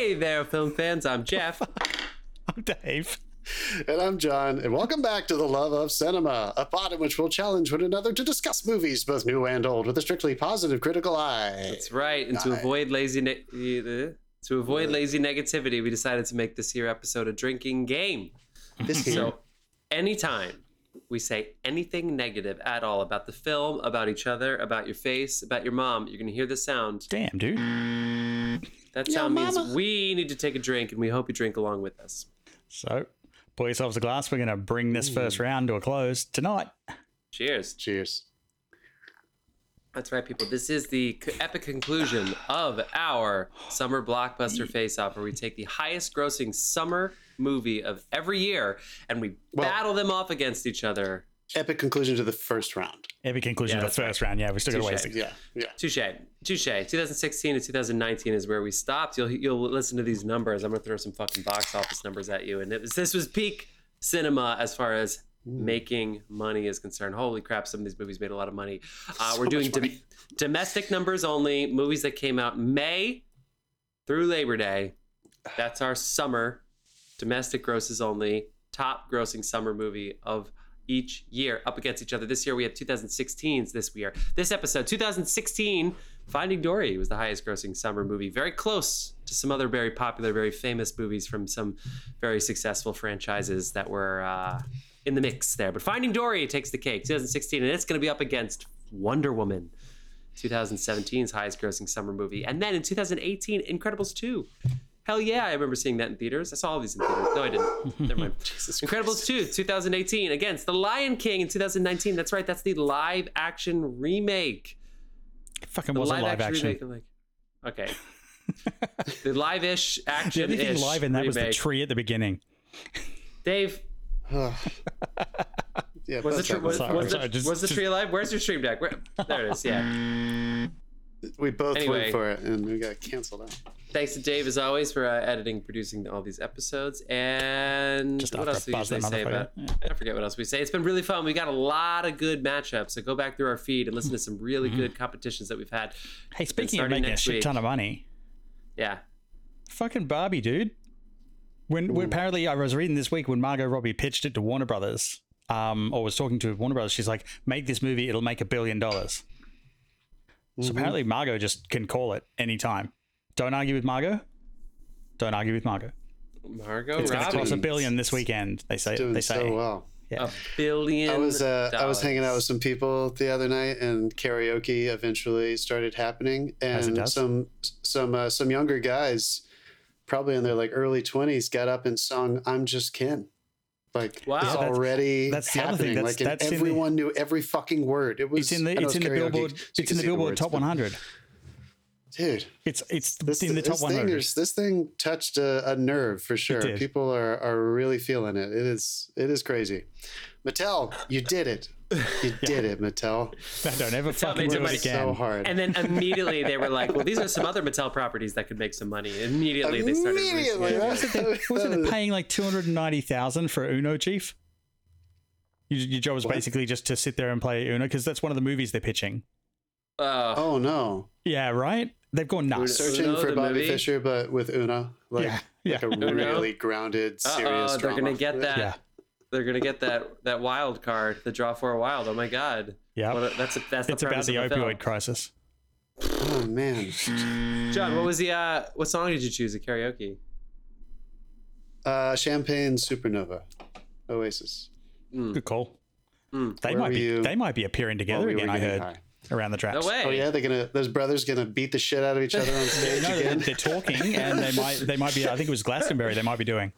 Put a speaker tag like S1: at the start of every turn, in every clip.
S1: Hey there, film fans. I'm Jeff.
S2: I'm Dave.
S3: And I'm John, and welcome back to The Love of Cinema, a pod in which we'll challenge one another to discuss movies, both new and old, with a strictly positive critical eye.
S1: That's right. And to
S3: Nice.
S1: avoid lazy ne- uh, to avoid lazy negativity, we decided to make this here episode a drinking game.
S3: This here.
S1: So, anytime we say anything negative at all about the film, about each other, about your face, about your mom, you're going to hear the sound.
S2: Damn, dude. Mm.
S1: That
S3: Yo,
S1: sound means
S3: mama.
S1: we need to take a drink, and we hope you drink along with us.
S2: So, pour yourselves a glass. We're going to bring this mm. first round to a close tonight.
S1: Cheers.
S3: Cheers.
S1: That's right, people. This is the c- epic conclusion of our summer blockbuster face off, where we take the highest grossing summer movie of every year and we
S3: Well-
S1: battle them off against each other.
S3: Epic conclusion to the first round.
S2: Epic conclusion
S1: Yeah,
S2: of
S1: that's
S2: the first round. Yeah, we still got a ways
S1: Touche.
S2: to
S3: Yeah, yeah.
S1: Touche. Touche. 2016 to 2019 is where we stopped. You'll you'll listen to these numbers. I'm gonna throw some fucking box office numbers at you. And it was this was peak cinema as far as making money is concerned. Holy crap! Some of these movies made a lot of money. Uh, we're doing
S3: much
S1: dom- domestic numbers only. Movies that came out May through Labor Day. That's our summer domestic grosses only top grossing summer movie of each year up against each other. This year we have 2016's this year. This episode 2016 Finding Dory was the highest grossing summer movie, very close to some other very popular, very famous movies from some very successful franchises that were uh, in the mix there. But Finding Dory takes the cake, 2016, and it's going to be up against Wonder Woman, 2017's highest grossing summer movie. And then in 2018, Incredibles 2. Hell yeah, I remember seeing that in theaters. I saw all these in theaters. No, I didn't. Never mind. Incredibles 2, 2018, against The Lion King in 2019. That's right, that's the live action remake.
S2: Fucking
S1: The
S2: wasn't live action.
S1: remake. Like, okay. the live-ish action.
S2: The
S1: action.
S2: only thing live in that was the tree at the beginning.
S1: Dave,
S3: yeah,
S1: was the,
S3: that's
S1: tree, was, was the, was the tree alive? Where's your stream deck? Where, there it is. Yeah.
S3: we both
S1: Anyway.
S3: went for it, and we got canceled out.
S1: Thanks to Dave as always for uh, editing, producing all these episodes. And
S2: Just
S1: what else do we
S2: I buzz
S1: usually
S2: that
S1: say
S2: motherfucker.
S1: about? I forget what else we say. It's been really fun. We got a lot of good matchups. So go back through our feed and listen to some really good competitions that we've had.
S2: Hey, speaking of
S1: starting
S2: making a
S1: next
S2: shit
S1: week.
S2: ton of money,
S1: Yeah.
S2: fucking Barbie, dude. When, when apparently I was reading this week when Margot Robbie pitched it to Warner Brothers, um, or was talking to Warner Brothers, she's like, "Make this movie; it'll make a billion dollars." So apparently Margot just can call it anytime. Don't argue with Margot. Don't argue with Margot.
S1: Margot
S2: It's going to
S1: Robbie.
S2: cross a billion this weekend. They say.
S3: Doing
S2: They say.
S3: so well.
S2: Yeah.
S1: A billion.
S3: I was uh, I was hanging out with some people the other night, and karaoke eventually started happening,
S2: As it
S3: and
S2: does.
S3: some some uh, some younger guys, probably in their like early twenties, got up and sung "I'm Just Ken." Like
S1: Wow.
S3: it's
S1: Yeah,
S2: that's-
S3: already
S2: that's the other thing.
S3: happening.
S2: That's-
S3: like and
S2: that's in the-
S3: everyone knew every fucking word. It was
S2: It's in the it's in the Billboard
S3: so
S2: it's in the
S3: see
S2: Billboard
S3: words,
S2: top 100.
S3: Dude,
S2: It's it's
S3: this,
S2: in the top
S3: thing
S2: 100.
S3: this thing touched a, a nerve for sure. People are are really feeling it. It is it is crazy. Mattel, you did it. You did it, Mattel.
S2: Don't ever
S1: Tell me
S2: fucking do it again.
S3: So hard.
S1: And then immediately they were like, "Well, these are some other Mattel properties that could make some money." Immediately they started. releasing
S3: Immediately,
S1: it.
S3: right?
S2: Wasn't it paying like two hundred and ninety thousand for Uno, Chief? Your, your job was
S3: What?
S2: basically just to sit there and play Uno because that's one of the movies they're pitching.
S1: Oh,
S3: Oh no!
S2: Yeah, right. They've gone nuts.
S3: Searching
S1: Uno,
S3: for Bobby
S1: movie?
S3: Fischer, but with Una, like,
S2: Yeah, yeah.
S3: like a
S1: Uno?
S3: really grounded, serious
S1: Uh-oh, they're gonna get that.
S2: Yeah.
S1: They're gonna get that that wild card, the draw for a wild. Oh my god!
S2: Yeah,
S1: What a- that's a, that's the
S2: it's about the
S1: the
S2: opioid
S1: film.
S2: crisis.
S3: Oh man,
S1: John, what was the uh, what song did you choose at karaoke?
S3: uh, Champagne Supernova, Oasis.
S2: Good call.
S1: Mm.
S2: They
S3: Where
S2: might be
S3: you
S2: they might be appearing together
S3: while we
S2: again. I heard
S3: high?
S2: around the
S1: tracks.
S2: No
S1: way.
S3: Oh yeah, they're gonna those brothers gonna beat the shit out of each other on stage
S2: No, they're, they're talking, and they might they might be. I think it was Glastonbury. They might be doing.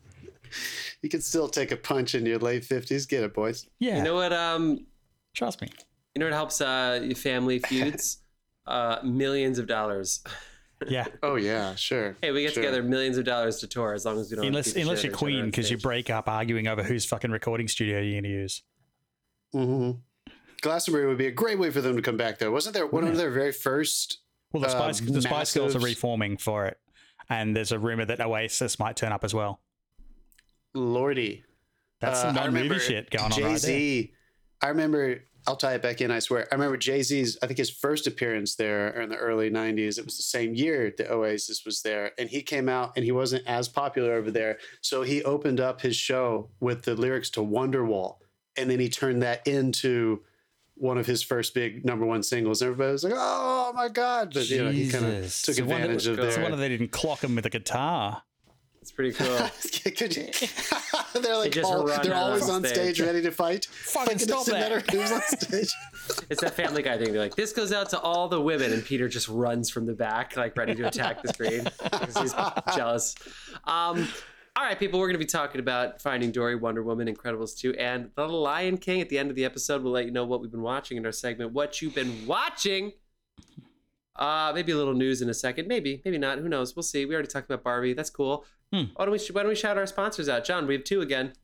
S3: You can still take a punch in your late fifties. Get it, boys.
S2: Yeah,
S1: You know what? Um,
S2: trust me.
S1: you know what helps uh your family feuds? uh, millions of dollars.
S2: Yeah,
S3: Oh yeah, sure.
S1: Hey, we get
S3: Sure.
S1: together millions of dollars to tour as long as we don't.
S2: unless unless you're
S1: out of each other
S2: Queen because you break up arguing over whose fucking recording studio you're going to use.
S3: Mm-hmm. Glastonbury would be a great way for them to come back. Though, wasn't there one of their very first?
S2: Well, the
S3: Uh,
S2: Spice the Spice Girls are reforming for it, and there's a rumor that Oasis might turn up as well.
S3: Lordy,
S2: That's
S3: Uh,
S2: some
S3: I
S2: non-movie shit going on
S3: Jay
S2: right.
S3: Z. I remember I'll tie it back in. I swear. I remember Jay Z's. I think his first appearance there in the early '90s. It was the same year that Oasis was there, and he came out and he wasn't as popular over there. So he opened up his show with the lyrics to Wonderwall, and then he turned that into one of his first big number one singles. Everybody was like, "Oh my god!" But you know, he kind of
S2: Jesus.
S3: took
S2: So
S3: advantage of
S1: It's
S2: It's
S3: their.
S2: wonder they didn't clock him with a guitar.
S1: It's pretty cool.
S3: Could you- they're like
S1: just
S3: all, they're always
S1: on
S3: on stage
S1: stage.
S3: ready to fight.
S2: Fucking
S3: it
S2: stop
S3: doesn't
S2: that.
S3: matter who's on stage.
S1: It's that Family Guy thing. They're like, this goes out to all the women, and Peter just runs from the back, like ready to attack the screen because he's jealous. Um, all right, people, we're going to be talking about Finding Dory, Wonder Woman, Incredibles 2, and The Lion King. At the end of the episode, we'll let you know what we've been watching in our segment, What You've Been Watching. Uh, maybe a little news in a second. Maybe, maybe not. Who knows? We'll see. We already talked about Barbie. That's cool.
S2: Hmm.
S1: Why don't we why don't we shout our sponsors out? John, we have two again.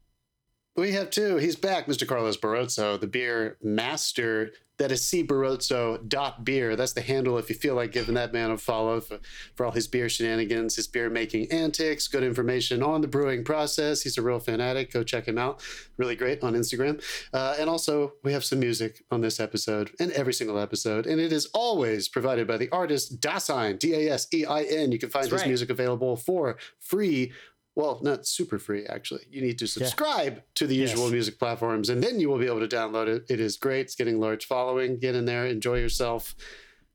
S3: We have two. He's back, Mr. Carlos Barroso, the beer master. That is cbarroso.beer. That's the handle if you feel like giving that man a follow for, for all his beer shenanigans, his beer making antics, good information on the brewing process. He's a real fanatic. Go check him out. Really great on Instagram. Uh, and also, we have some music on this episode and every single episode. And it is always provided by the artist Dasein, D A S E I N. You can find
S1: That's
S3: his
S1: right.
S3: music available for free well, not super free, actually. You need to subscribe to the usual
S2: Yes.
S3: music platforms, and then you will be able to download it. It is great. It's getting large following. Get in there, enjoy yourself.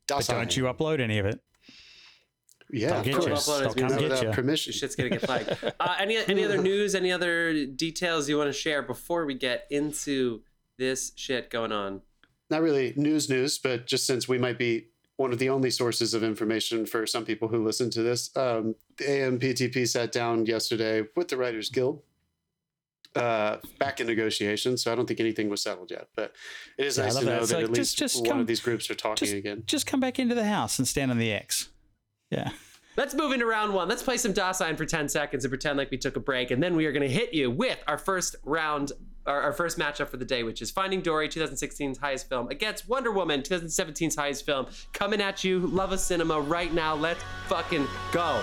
S2: But don't you upload any of it?
S3: Yeah,
S2: They'll
S3: of
S2: get
S3: course.
S2: you.
S1: Upload his
S2: They'll come get you.
S3: permission.
S1: Shit's gonna get flagged. Uh, any any other news? Any other details you want to share before we get into this shit going on?
S3: Not really news, news, but just since we might be one of the only sources of information for some people who listen to this, um, the AMPTP sat down yesterday with the Writers Guild. Uh, back in negotiations, so I don't think anything was settled yet. But it is
S2: Yeah, I
S3: nice
S2: love
S3: to
S2: that.
S3: know
S2: It's
S3: that
S2: like,
S3: at
S2: just-
S3: least
S2: just
S3: one
S2: come-
S3: of these groups are talking
S2: just-
S3: again.
S2: Just come back into the house and stand on the X. Yeah.
S1: Let's move into round one. Let's play some Dasein for 10 seconds and pretend like we took a break. And then we are going to hit you with our first round, our, our first matchup for the day, which is Finding Dory, 2016's highest film, against Wonder Woman, 2017's highest film. Coming at you, Love of Cinema right now. Let's fucking go.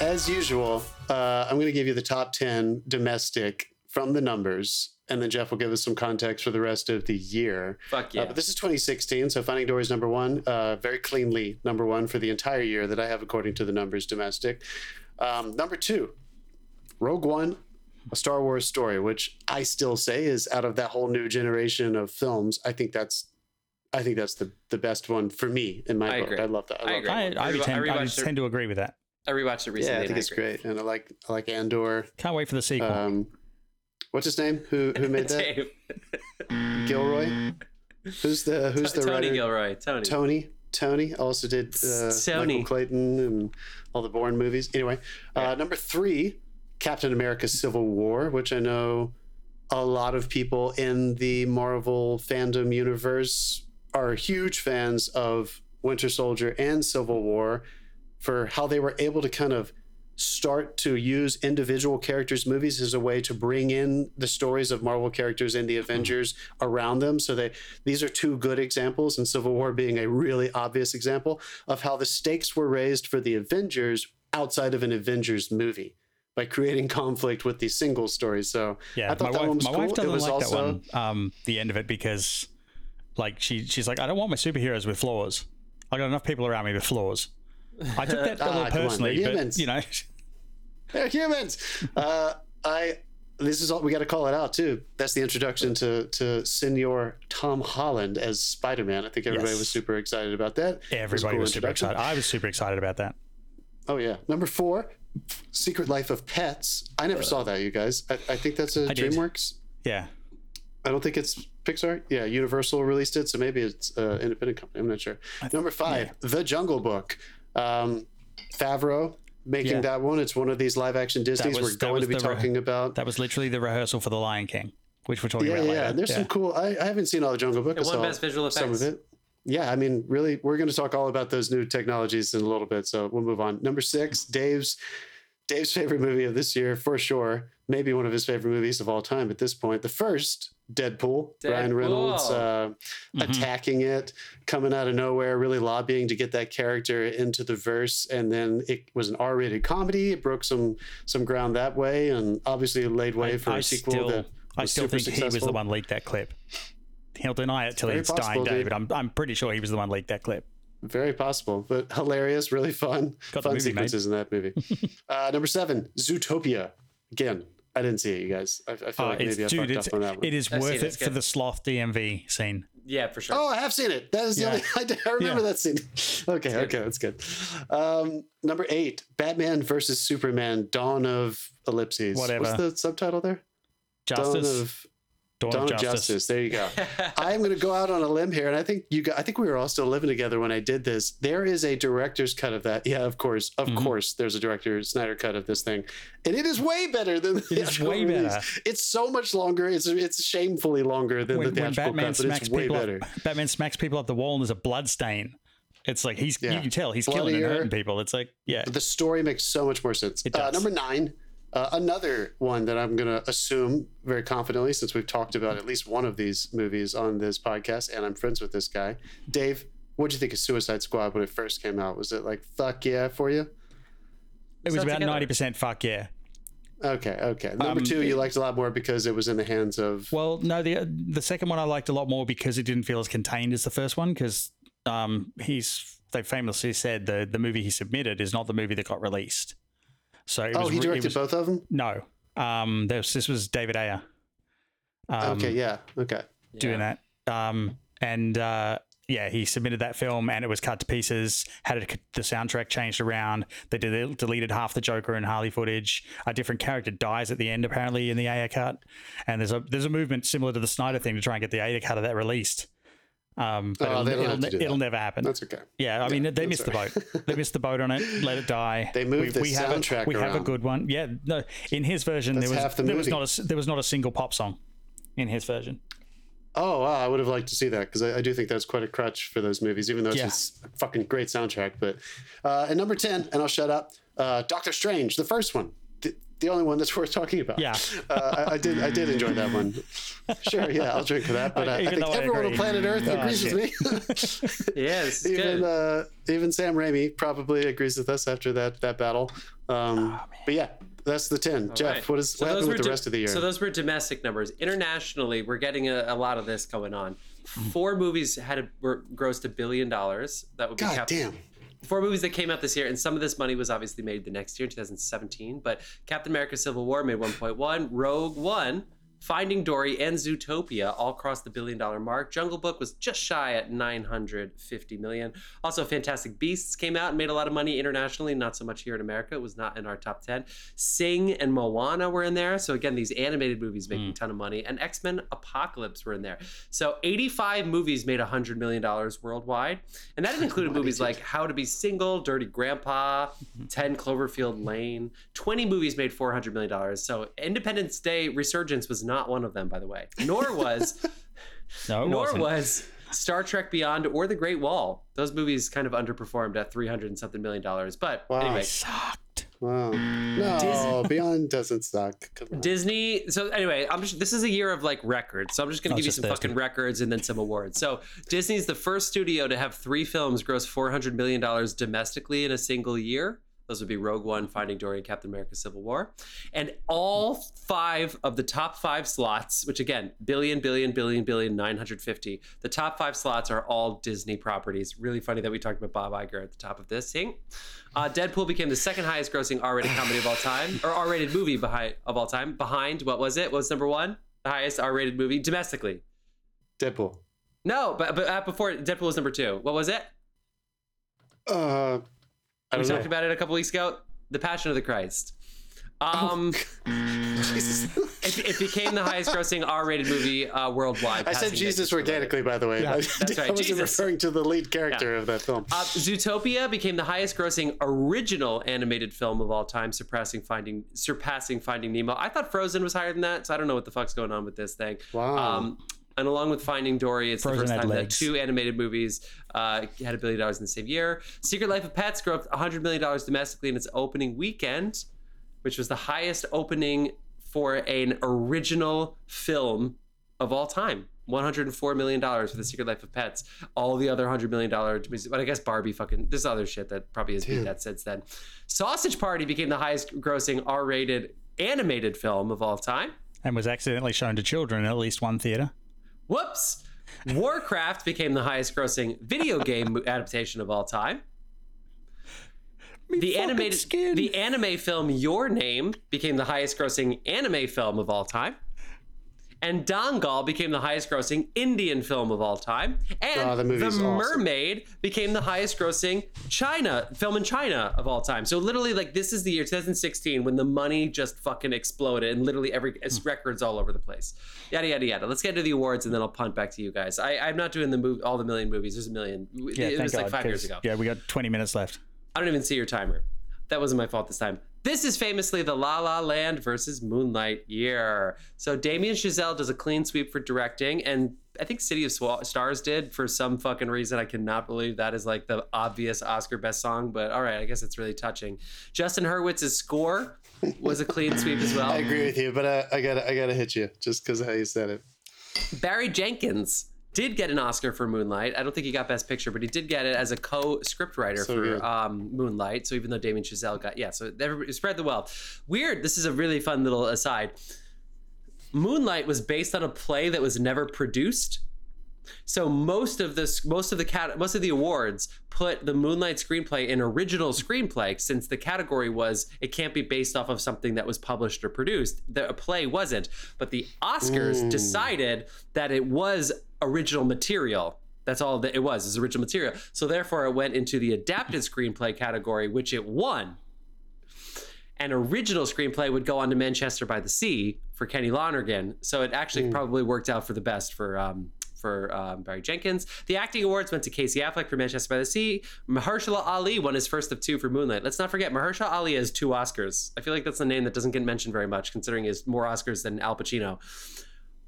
S3: As usual, uh, I'm going to give you the top 10 domestic from the numbers, and then Jeff will give us some context for the rest of the year.
S1: Fuck
S3: Uh,
S1: yeah.
S3: but this is 2016, so Finding Dory is number one, uh, very cleanly number one for the entire year that I have according to the numbers domestic. Um, number two, Rogue One, a Star Wars story, which I still say is out of that whole new generation of films. I think that's, I think that's the the best one for me in my
S1: I
S3: book.
S1: agree.
S3: I love that.
S1: I
S3: love
S1: agree.
S3: that
S2: I,
S3: one.
S2: I,
S1: I
S2: tend,
S1: I
S2: I tend to agree with that.
S1: I rewatched it recently.
S3: Yeah, I think it's
S1: agree.
S3: great, and I like I like Andor.
S2: Can't wait for the sequel.
S3: Um, what's his name? Who who made that? Gilroy. Who's the who's the
S1: Tony
S3: writer?
S1: Gilroy. Tony.
S3: Tony. Tony also did uh,
S1: Tony.
S3: Michael Clayton and all the Bourne movies. Anyway, uh, number three, Captain America: Civil War, which I know a lot of people in the Marvel fandom universe are huge fans of Winter Soldier and Civil War for how they were able to kind of start to use individual characters' movies as a way to bring in the stories of Marvel characters and the Avengers around them. So they these are two good examples, and Civil War being a really obvious example of how the stakes were raised for the Avengers outside of an Avengers movie by creating conflict with these single stories. So
S2: Yeah,
S3: I thought
S2: my
S3: that
S2: wife,
S3: one was
S2: my
S3: cool.
S2: wife
S3: it
S2: doesn't
S3: was
S2: like
S3: also
S2: that one. Um, the end of it because, like, she she's like, I don't want my superheroes with flaws. I got enough people around me with flaws. I took that a
S3: Ah,
S2: little
S3: on,
S2: personally, but
S3: humans.
S2: you know,
S3: They're humans. uh, I. This is all we got to call it out too. That's the introduction to to Senor Tom Holland as Spider Man. I think everybody
S2: Yes.
S3: was super excited about that. It was
S2: everybody
S3: cool
S2: was super excited. I was super excited about that.
S3: Oh yeah, number four, Secret Life of Pets. I never saw that, you guys. I, I think that's a
S2: I did.
S3: DreamWorks.
S2: Yeah,
S3: I don't think it's Pixar. Yeah, Universal released it, so maybe it's uh, independent company. I'm not sure. Number five, The Jungle Book. Um, Favreau making
S2: Yeah.
S3: that one. It's one of these live action Disney's
S2: was-
S3: we're going to be
S2: the re-
S3: talking about.
S2: that was literally the rehearsal for the Lion King, which we're talking
S3: yeah,
S2: about
S3: yeah,
S2: later.
S3: yeah. There's some cool. I, I haven't seen all the Jungle Book. I
S1: It won
S3: saw
S1: Best Visual
S3: some of it. Yeah, I mean, really, we're going to talk all about those new technologies in a little bit. So we'll move on. Number six, Dave's Dave's favorite movie of this year for sure. Maybe one of his favorite movies of all time at this point. The first Deadpool, Ryan Reynolds
S1: Deadpool.
S3: uh, attacking it, coming out of nowhere, really lobbying to get that character into the verse, and then it was an R-rated comedy. It broke some some ground that way, and obviously laid way
S2: I,
S3: for
S2: I
S3: a sequel
S2: still,
S3: that
S2: I still
S3: super
S2: think he was the one leaked that clip. He'll deny it till
S3: Very
S2: he's
S3: possible,
S2: dying,
S3: dude.
S2: David. I'm, I'm pretty sure he was the one leaked that clip.
S3: Very possible, but hilarious, really fun,
S2: Got the
S3: fun
S2: movie, mate.
S3: sequences in that movie. uh, number seven, Zootopia. Again, I didn't see it, you guys. I, I feel
S2: Oh,
S3: like
S2: it's,
S3: maybe I
S2: dude,
S3: fucked
S2: it's,
S3: up on that one.
S2: it is
S1: I've
S2: worth
S1: it,
S2: it for
S1: good.
S2: the sloth DMV scene.
S1: Yeah, for sure.
S3: Oh, I have seen it. That is the
S2: Yeah.
S3: only. I, I remember
S2: Yeah.
S3: that scene. Okay, okay, that's good. Um, number eight, Batman versus Superman: Dawn of Ellipses.
S2: Whatever.
S3: What's the subtitle there?
S2: Justice.
S3: Dawn of
S2: Dawn,
S3: Dawn
S2: of
S3: of
S2: Justice.
S3: Justice. There you go. I am going to go out on a limb here, and I think you. Got, I think we were all still living together when I did this. There is a director's cut of that. Yeah, of course, of
S2: Mhm.
S3: course. There's a director Snyder cut of this thing, and it is way better than the
S2: It is
S3: actual
S2: way
S3: release.
S2: better.
S3: It's so much longer. It's it's shamefully longer than
S2: When,
S3: the
S2: when
S3: theatrical
S2: Batman
S3: cut, but
S2: smacks
S3: it's way
S2: people
S3: better.
S2: up, Batman smacks people up the wall and there's a blood stain. It's like he's
S3: Yeah.
S2: you can tell he's killing and hurting people. It's like yeah,
S3: the story makes so much more sense.
S2: It
S3: Uh,
S2: does.
S3: number nine, uh, another one that I'm going to assume very confidently, since we've talked about at least one of these movies on this podcast, and I'm friends with this guy. Dave, what'd you think of Suicide Squad when it first came out? Was it like fuck yeah for you?
S2: it was about ninety percent fuck yeah.
S3: Okay, okay. Number
S2: Um,
S3: two, you liked a lot more because it was in the hands of.
S2: Well, no, the the second one I liked a lot more because it didn't feel as contained as the first one because um, he's they famously said the the movie he submitted is not the movie that got released. So it
S3: oh,
S2: was,
S3: he
S2: re- it
S3: directed
S2: was-
S3: both of them.
S2: No, um, this this was David Ayer. Um,
S3: okay, yeah, okay.
S2: doing
S1: Yeah.
S2: that. Um, and uh, yeah, he submitted that film and it was cut to pieces. Had it, the soundtrack changed around. They del- deleted half the Joker and Harley footage. A different character dies at the end, apparently, in the Ayer cut. And there's a there's a movement similar to the Snyder thing to try and get the Ayer cut of that released. Um, but
S3: Oh,
S2: it'll, it'll,
S3: have to
S2: ne-
S3: do that.
S2: it'll never happen.
S3: That's okay.
S2: yeah, I mean, they missed the boat. They missed the boat on it. Let it die.
S3: They moved
S2: we,
S3: the
S2: we have
S3: soundtrack
S2: a, We have a good one. Yeah, no. In his version,
S3: That's
S2: there was
S3: the
S2: there was not a there was not a single pop song in his version.
S3: Oh, wow, I would have liked to see that because I, I do think that's quite a crutch for those movies, even though it's
S2: Yeah.
S3: just a fucking great soundtrack. But uh, and number ten, and I'll shut up. Uh, Doctor Strange, the first one, the, the only one that's worth talking about.
S2: Yeah.
S3: uh, I, I did. I did enjoy that one. Sure, yeah, I'll drink for that. But uh, I think
S2: though I
S3: everyone on planet Earth
S2: Oh,
S3: agrees
S2: shit.
S3: with me.
S1: Yeah, this is
S3: even
S1: good.
S3: uh, even Sam Raimi probably agrees with us after that that battle. Um, but yeah, that's the ten. Jeff,
S1: Right.
S3: what is
S1: So
S3: what
S1: those
S3: happened
S1: were
S3: with the
S1: do-
S3: rest of the year?
S1: So those were domestic numbers. Internationally, we're getting a, a lot of this going on. Four movies had a, were grossed a billion dollars. That would be
S3: God
S1: Cap-
S3: damn.
S1: Four movies that came out this year, and some of this money was obviously made the next year, 2017. But Captain America: Civil War made 1.1, Rogue One, Finding Dory, and Zootopia all crossed the billion-dollar mark. Jungle Book was just shy at 950 million. Also, Fantastic Beasts came out and made a lot of money internationally, not so much here in America. It was not in our top 10. Sing and Moana were in there. So again, these animated movies making hmm. a ton of money, and X Men Apocalypse were in there. So 85 movies made 100 million dollars worldwide, and that included movies like How to Be Single, Dirty Grandpa, 10 Cloverfield Lane. 20 movies made 400 million dollars. So Independence Day Resurgence was not one of them, by the way. Nor was
S2: No, it
S1: nor
S2: wasn't.
S1: was Star Trek Beyond or The Great Wall. Those movies kind of underperformed at 300 and something million dollars. But
S3: Wow.
S1: anyway,
S2: sucked.
S3: Wow. No, Beyond doesn't suck.
S1: Disney. So anyway, I'm just. This is a year of like records. So I'm just gonna
S2: Oh,
S1: give you some
S2: just
S1: fucking records and then some awards. So Disney's the first studio to have three films gross 400 million dollars domestically in a single year. Those would be Rogue One, Finding Dory, and Captain America: Civil War. And all five of the top five slots, which again, billion, billion, billion, billion, 950. The top five slots are all Disney properties. Really funny that we talked about Bob Iger at the top of this. thing. Uh, Deadpool became the second highest grossing R-rated comedy of all time, or R-rated movie behind of all time. Behind what was it? What was number one? The highest R-rated movie domestically.
S3: Deadpool.
S1: No, but but uh, before Deadpool was number two. What was it?
S3: Uh,
S1: We
S3: don't
S1: talked
S3: know.
S1: about it a couple weeks ago. The Passion of the Christ. Um,
S3: Jesus.
S1: it, it became the highest grossing R-rated movie uh, worldwide.
S3: I said Jesus organically, by the way.
S2: Yeah,
S3: I,
S1: that's
S3: I wasn't
S1: Jesus.
S3: referring to the lead character of that film.
S1: Uh, Zootopia became the highest grossing original animated film of all time, surpassing Finding surpassing Finding Nemo. I thought Frozen was higher than that, so I don't know what the fuck's going on with this thing.
S3: Wow.
S1: Um, and along with Finding Dory, it's
S2: Frozen
S1: the first
S2: had
S1: time that two animated movies uh, had a billion dollars in the same year. Secret Life of Pets grossed 100 million dollars domestically in its opening weekend, which was the highest opening for an original film of all time. $104 million for The Secret Life of Pets. All the other $100 million, but I guess Barbie fucking, this other shit that probably has beat
S3: Dude.
S1: that since then. Sausage Party became the highest grossing R rated animated film of all time.
S2: And was accidentally shown to children in at least one theater.
S1: Whoops. Warcraft became the highest grossing video game adaptation of all time. The animated
S2: skin.
S1: the anime film Your Name became the highest grossing anime film of all time. And Dangal became the highest grossing Indian film of all time. And
S3: Oh, the
S1: The
S3: awesome.
S1: Mermaid became the highest grossing China film in China of all time. So literally like this is the year 2016 when the money just fucking exploded and literally every it's
S2: Hmm.
S1: records all over the place. Yada yada yada. Let's get to the awards and then I'll punt back to you guys. I, I'm not doing the move all the million movies. There's a million.
S2: Yeah,
S1: it was like
S2: God,
S1: five years ago.
S2: Yeah, we got 20 minutes left.
S1: I don't even see your timer. That wasn't my fault this time. This is famously the La La Land versus Moonlight year. So Damien Chazelle does a clean sweep for directing, and I think City of Swa- Stars did for some fucking reason. I cannot believe that is like the obvious Oscar best song, but all right, I guess it's really touching. Justin Hurwitz's score was a clean sweep as well.
S3: I agree with you, but I gotta I gotta hit you just because how you said it.
S1: Barry Jenkins did get an Oscar for Moonlight. I don't think he got Best Picture, but he did get it as a co-scriptwriter
S3: So
S1: for um, Moonlight. So even though Damien Chazelle got, yeah, so everybody spread the wealth. Weird. This is a really fun little aside. Moonlight was based on a play that was never produced. So most of this, most of the cat, most of the awards put the Moonlight screenplay in original screenplay, since the category was it can't be based off of something that was published or produced. The a play wasn't, but the Oscars decided that it was original material. That's all that it was, is original material. So therefore, it went into the adapted screenplay category, which it won. An original screenplay would go on to Manchester by the Sea for Kenny Lonergan. So it actually probably worked out for the best for um, for um, Barry Jenkins. The acting awards went to Casey Affleck for Manchester by the Sea. Mahershala Ali won his first of two for Moonlight. Let's not forget Mahershala Ali has two Oscars. I feel like that's a name that doesn't get mentioned very much, considering he has more Oscars than Al Pacino.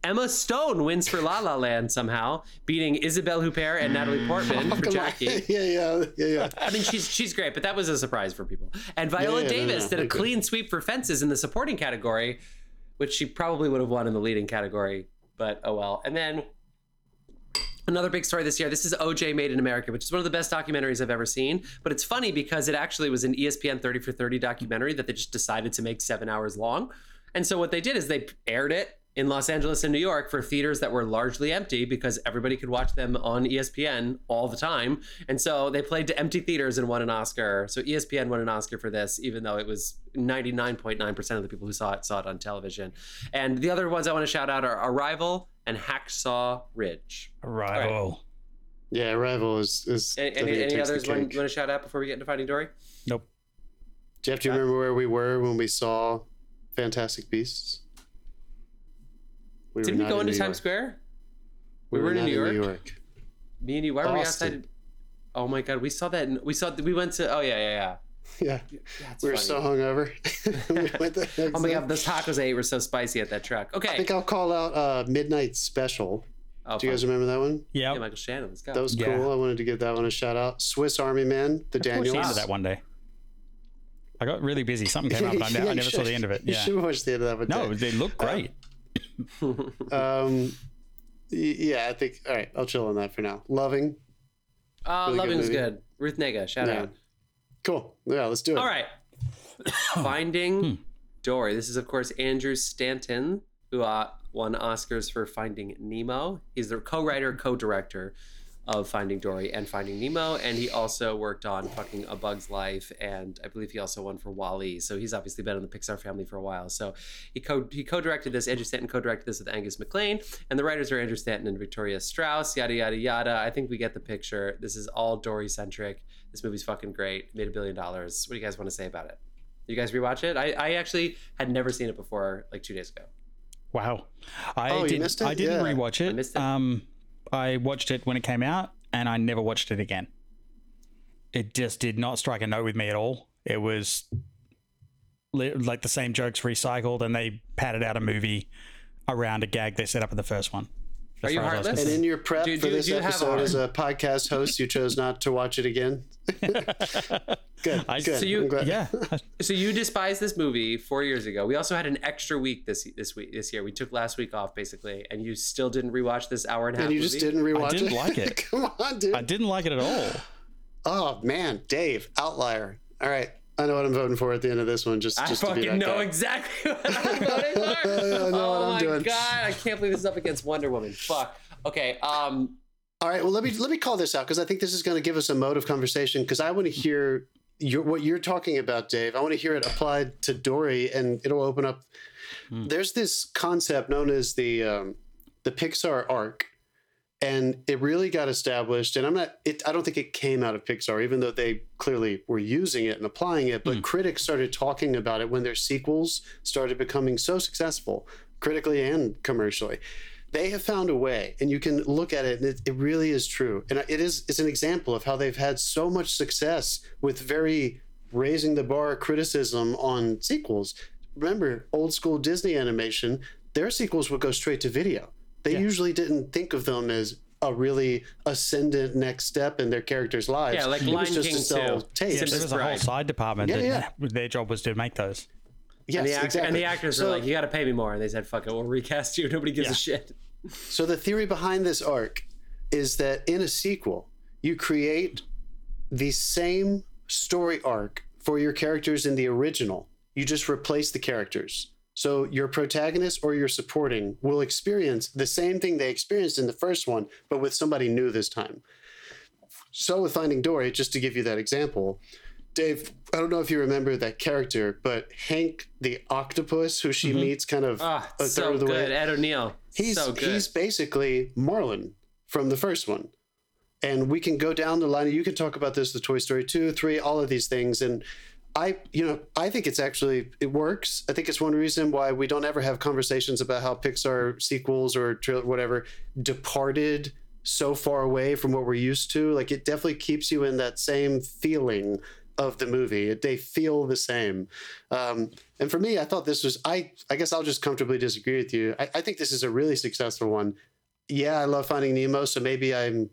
S1: Emma Stone wins for La La Land somehow, beating Isabelle Huppert and Natalie Portman for
S3: on.
S1: Jackie.
S3: yeah, yeah, yeah, yeah.
S1: I mean, she's she's great, but that was a surprise for people. And Viola
S3: yeah, no,
S1: Davis
S3: no,
S1: did a clean sweep for Fences in the supporting category, which she probably would have won in the leading category, but oh well. And then another big story this year. This is OJ Made in America, which is one of the best documentaries I've ever seen. But it's funny because it actually was an ESPN 30 for 30 documentary that they just decided to make seven hours long. And so what they did is they aired it in Los Angeles and New York for theaters that were largely empty because everybody could watch them on ESPN all the time. And so they played to empty theaters and won an Oscar. So ESPN won an Oscar for this, even though it was 99.9% of the people who saw it saw it on television. And the other ones I want to shout out are Arrival and Hacksaw Ridge.
S2: Arrival.
S3: Yeah, Arrival is. is
S1: Any, any, any others you want,
S3: cake.
S1: you want to shout out before we get into Finding Dory?
S2: Nope.
S3: Jeff, do you uh, remember where we were when we saw Fantastic Beasts? We
S1: Didn't we
S3: not
S1: go
S3: in
S1: into Times
S3: York.
S1: Square?
S3: We,
S1: We were
S3: were,
S1: in
S3: not
S1: New
S3: in New
S1: York?
S3: York.
S1: Me and you. Why were we outside? Oh my God, we saw that. In, we saw. We went to. Oh yeah, yeah, yeah.
S3: Yeah,
S1: That's
S3: we were
S1: funny.
S3: so hungover. we
S1: Oh my. God, those tacos I ate were so spicy at that truck. Okay.
S3: I think I'll call out uh, Midnight Special.
S1: oh,
S3: Do you guys remember that one?
S2: Yeah.
S1: Yeah, Michael Shannon. Let's go.
S3: That was
S2: Yeah.
S3: cool. I wanted to give that one a shout out. Swiss Army Man, the
S2: I watched
S3: Daniels.
S2: of that one day. I got really busy. Something came up, and I, ne-
S3: Yeah,
S2: I
S3: you
S2: never saw the end of it.
S3: You
S2: Yeah.
S3: should watch the end of that one.
S2: No,
S3: day.
S2: they look great.
S3: Um, y- yeah, I think. All right, I'll chill on that for now. Loving,
S1: Oh,
S3: Really good
S1: Loving was good. Ruth Negga, shout
S3: Yeah.
S1: out.
S3: Cool. Yeah, let's do it.
S1: All right. Finding Dory. This is, of course, Andrew Stanton, who uh, won Oscars for Finding Nemo. He's the co-writer, co-director of Finding Dory and Finding Nemo, and he also worked on fucking A Bug's Life, and I believe he also won for Wall-E. So he's obviously been in the Pixar family for a while. So he co he co-directed this. Andrew Stanton co-directed this with Angus MacLean, and the writers are Andrew Stanton and Victoria Strouse. Yada yada yada. I think we get the picture. This is all Dory centric. This movie's fucking great. Made a billion dollars. What do you guys want to say about it? You guys rewatch it? I, I actually had never seen it before, like two days ago.
S2: Wow. I
S3: Oh, you
S2: did,
S3: missed it?
S2: I didn't
S3: Yeah.
S2: rewatch it.
S1: I missed it.
S2: Um, I watched it when it came out, and I never watched it again. It just did not strike a note with me at all. It was li- like the same jokes recycled, and they padded out a movie around a gag they set up in the first one.
S1: Are you
S2: far as I was
S1: heartless?
S3: And in your prep
S1: Do-
S3: for
S1: do-
S3: this
S1: do you have a
S3: episode, as a podcast host, you chose not to watch it again. Good.
S2: I-
S3: good.
S1: so you-
S3: I'm.
S2: Yeah.
S1: So you despised this movie four years ago. We also had an extra week this this week this year. We took last week off basically, and you still didn't rewatch this hour and a half.
S3: and you just didn't rewatch I
S2: didn't
S3: it.
S2: like it.
S3: Come on, dude.
S2: I didn't like it at all.
S3: Oh man, Dave, outlier. All right, I know what I'm voting for at the end of this one. Just,
S1: I
S3: just to be
S1: fucking
S3: that
S1: know
S3: guy.
S1: exactly what I'm voting for.
S3: I know what
S1: oh
S3: I'm
S1: my
S3: doing.
S1: god, I can't believe this is up against Wonder Woman. Fuck. Okay. Um.
S3: All right, well let me let me call this out because I think this is going to give us a mode of conversation because I want to hear your what you're talking about, Dave. I want to hear it applied to Dory, and it'll open up. There's this concept known as the um, the Pixar arc, and it really got established. And I'm not. It, I don't think it came out of Pixar, even though they clearly were using it and applying it. But hmm. critics started talking about it when their sequels started becoming so successful, critically and commercially they have found a way and you can look at it and it, it really is true and it is it's an example of how they've had so much success with very raising the bar criticism on sequels remember old school disney animation their sequels would go straight to video they usually didn't think of them as a really ascendant next step in their characters lives
S1: Yeah, like
S3: it was
S1: Lion
S3: just
S1: King
S3: to sell
S1: too.
S3: tapes.
S2: Yeah, there was a whole side department
S3: Yeah,
S2: that
S3: yeah.
S2: their job was to make those.
S3: yes
S1: and, the act-
S3: exactly
S1: and the actors
S3: So-
S1: were like, "You got to pay me more," and they said, "Fuck it, we'll recast you." Nobody gives
S2: Yeah.
S1: a shit.
S3: So the theory behind this arc is that in a sequel, you create the same story arc for your characters in the original. You just replace the characters. So your protagonist or your supporting will experience the same thing they experienced in the first one, but with somebody new this time. So with Finding Dory, just to give you that example, Dave, I don't know if you remember that character, but Hank the octopus, who she meets kind of
S1: Ah,
S3: a
S1: so
S3: third of the
S1: good.
S3: way
S1: Ed O'Neill.
S3: he's
S1: so
S3: he's basically Marlin from the first one. And we can go down the line. You can talk about this, the Toy Story 2, 3, all of these things. And I, you know, I think it's actually, it works. I think it's one reason why we don't ever have conversations about how Pixar sequels or trail- whatever departed so far away from what we're used to. Like it definitely keeps you in that same feeling of the movie. They feel the same. Um, and for me, I thought this was, I, I guess I'll just comfortably disagree with you. I, I think this is a really successful one. Yeah, I love Finding Nemo, so maybe I'm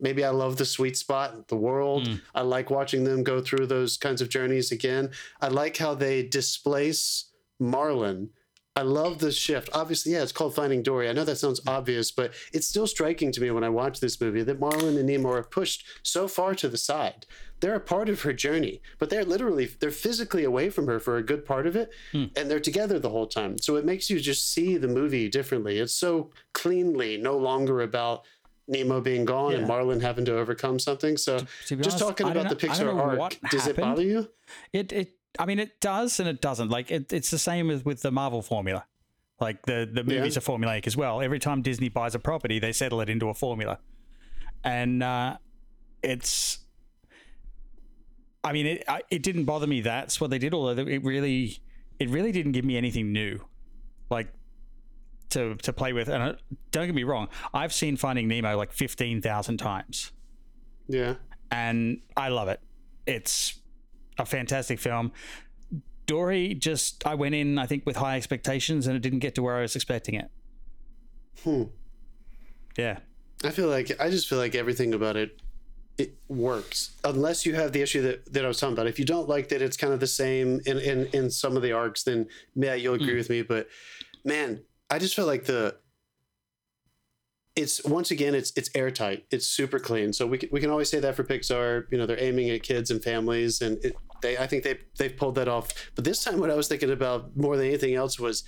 S3: maybe I love the sweet spot, the world.
S2: Mm.
S3: I like watching them go through those kinds of journeys again. I like how they displace Marlin. I love the shift. Obviously, yeah, it's called Finding Dory. I know that sounds obvious, but it's still striking to me when I watch this movie that Marlin and Nemo are pushed so far to the side. They're a part of her journey, but they're literally they're physically away from her for a good part of it, and they're together the whole time. So it makes you just see the movie differently. It's so cleanly no longer about Nemo being gone and Marlin having to overcome something. So
S2: to be
S3: just
S2: honest,
S3: talking about the Pixar arc, does it
S2: happened.
S3: bother you?
S2: It it I mean it does and it doesn't. Like it, it's the same as with the Marvel formula. Like the the movies
S3: Yeah.
S2: are formulaic as well. Every time Disney buys a property, they settle it into a formula, and uh, it's. I mean, it I, it didn't bother me. That's what they did. Although it really, it really didn't give me anything new, like to to play with. And uh, don't get me wrong, I've seen Finding Nemo like fifteen thousand times
S3: Yeah.
S2: and I love it. It's a fantastic film. Dory just I went in I think with high expectations and it didn't get to where I was expecting it.
S3: Hmm.
S2: Yeah.
S3: I feel like I just feel like everything about it it works unless you have the issue that, that I was talking about. If you don't like that it's kind of the same in, in, in some of the arcs, then yeah, you'll agree with me. But man, I just feel like the it's once again it's it's airtight. It's super clean. So we can, we can always say that for Pixar. You know, they're aiming at kids and families, and it, they I think they they've pulled that off. But this time, what I was thinking about more than anything else was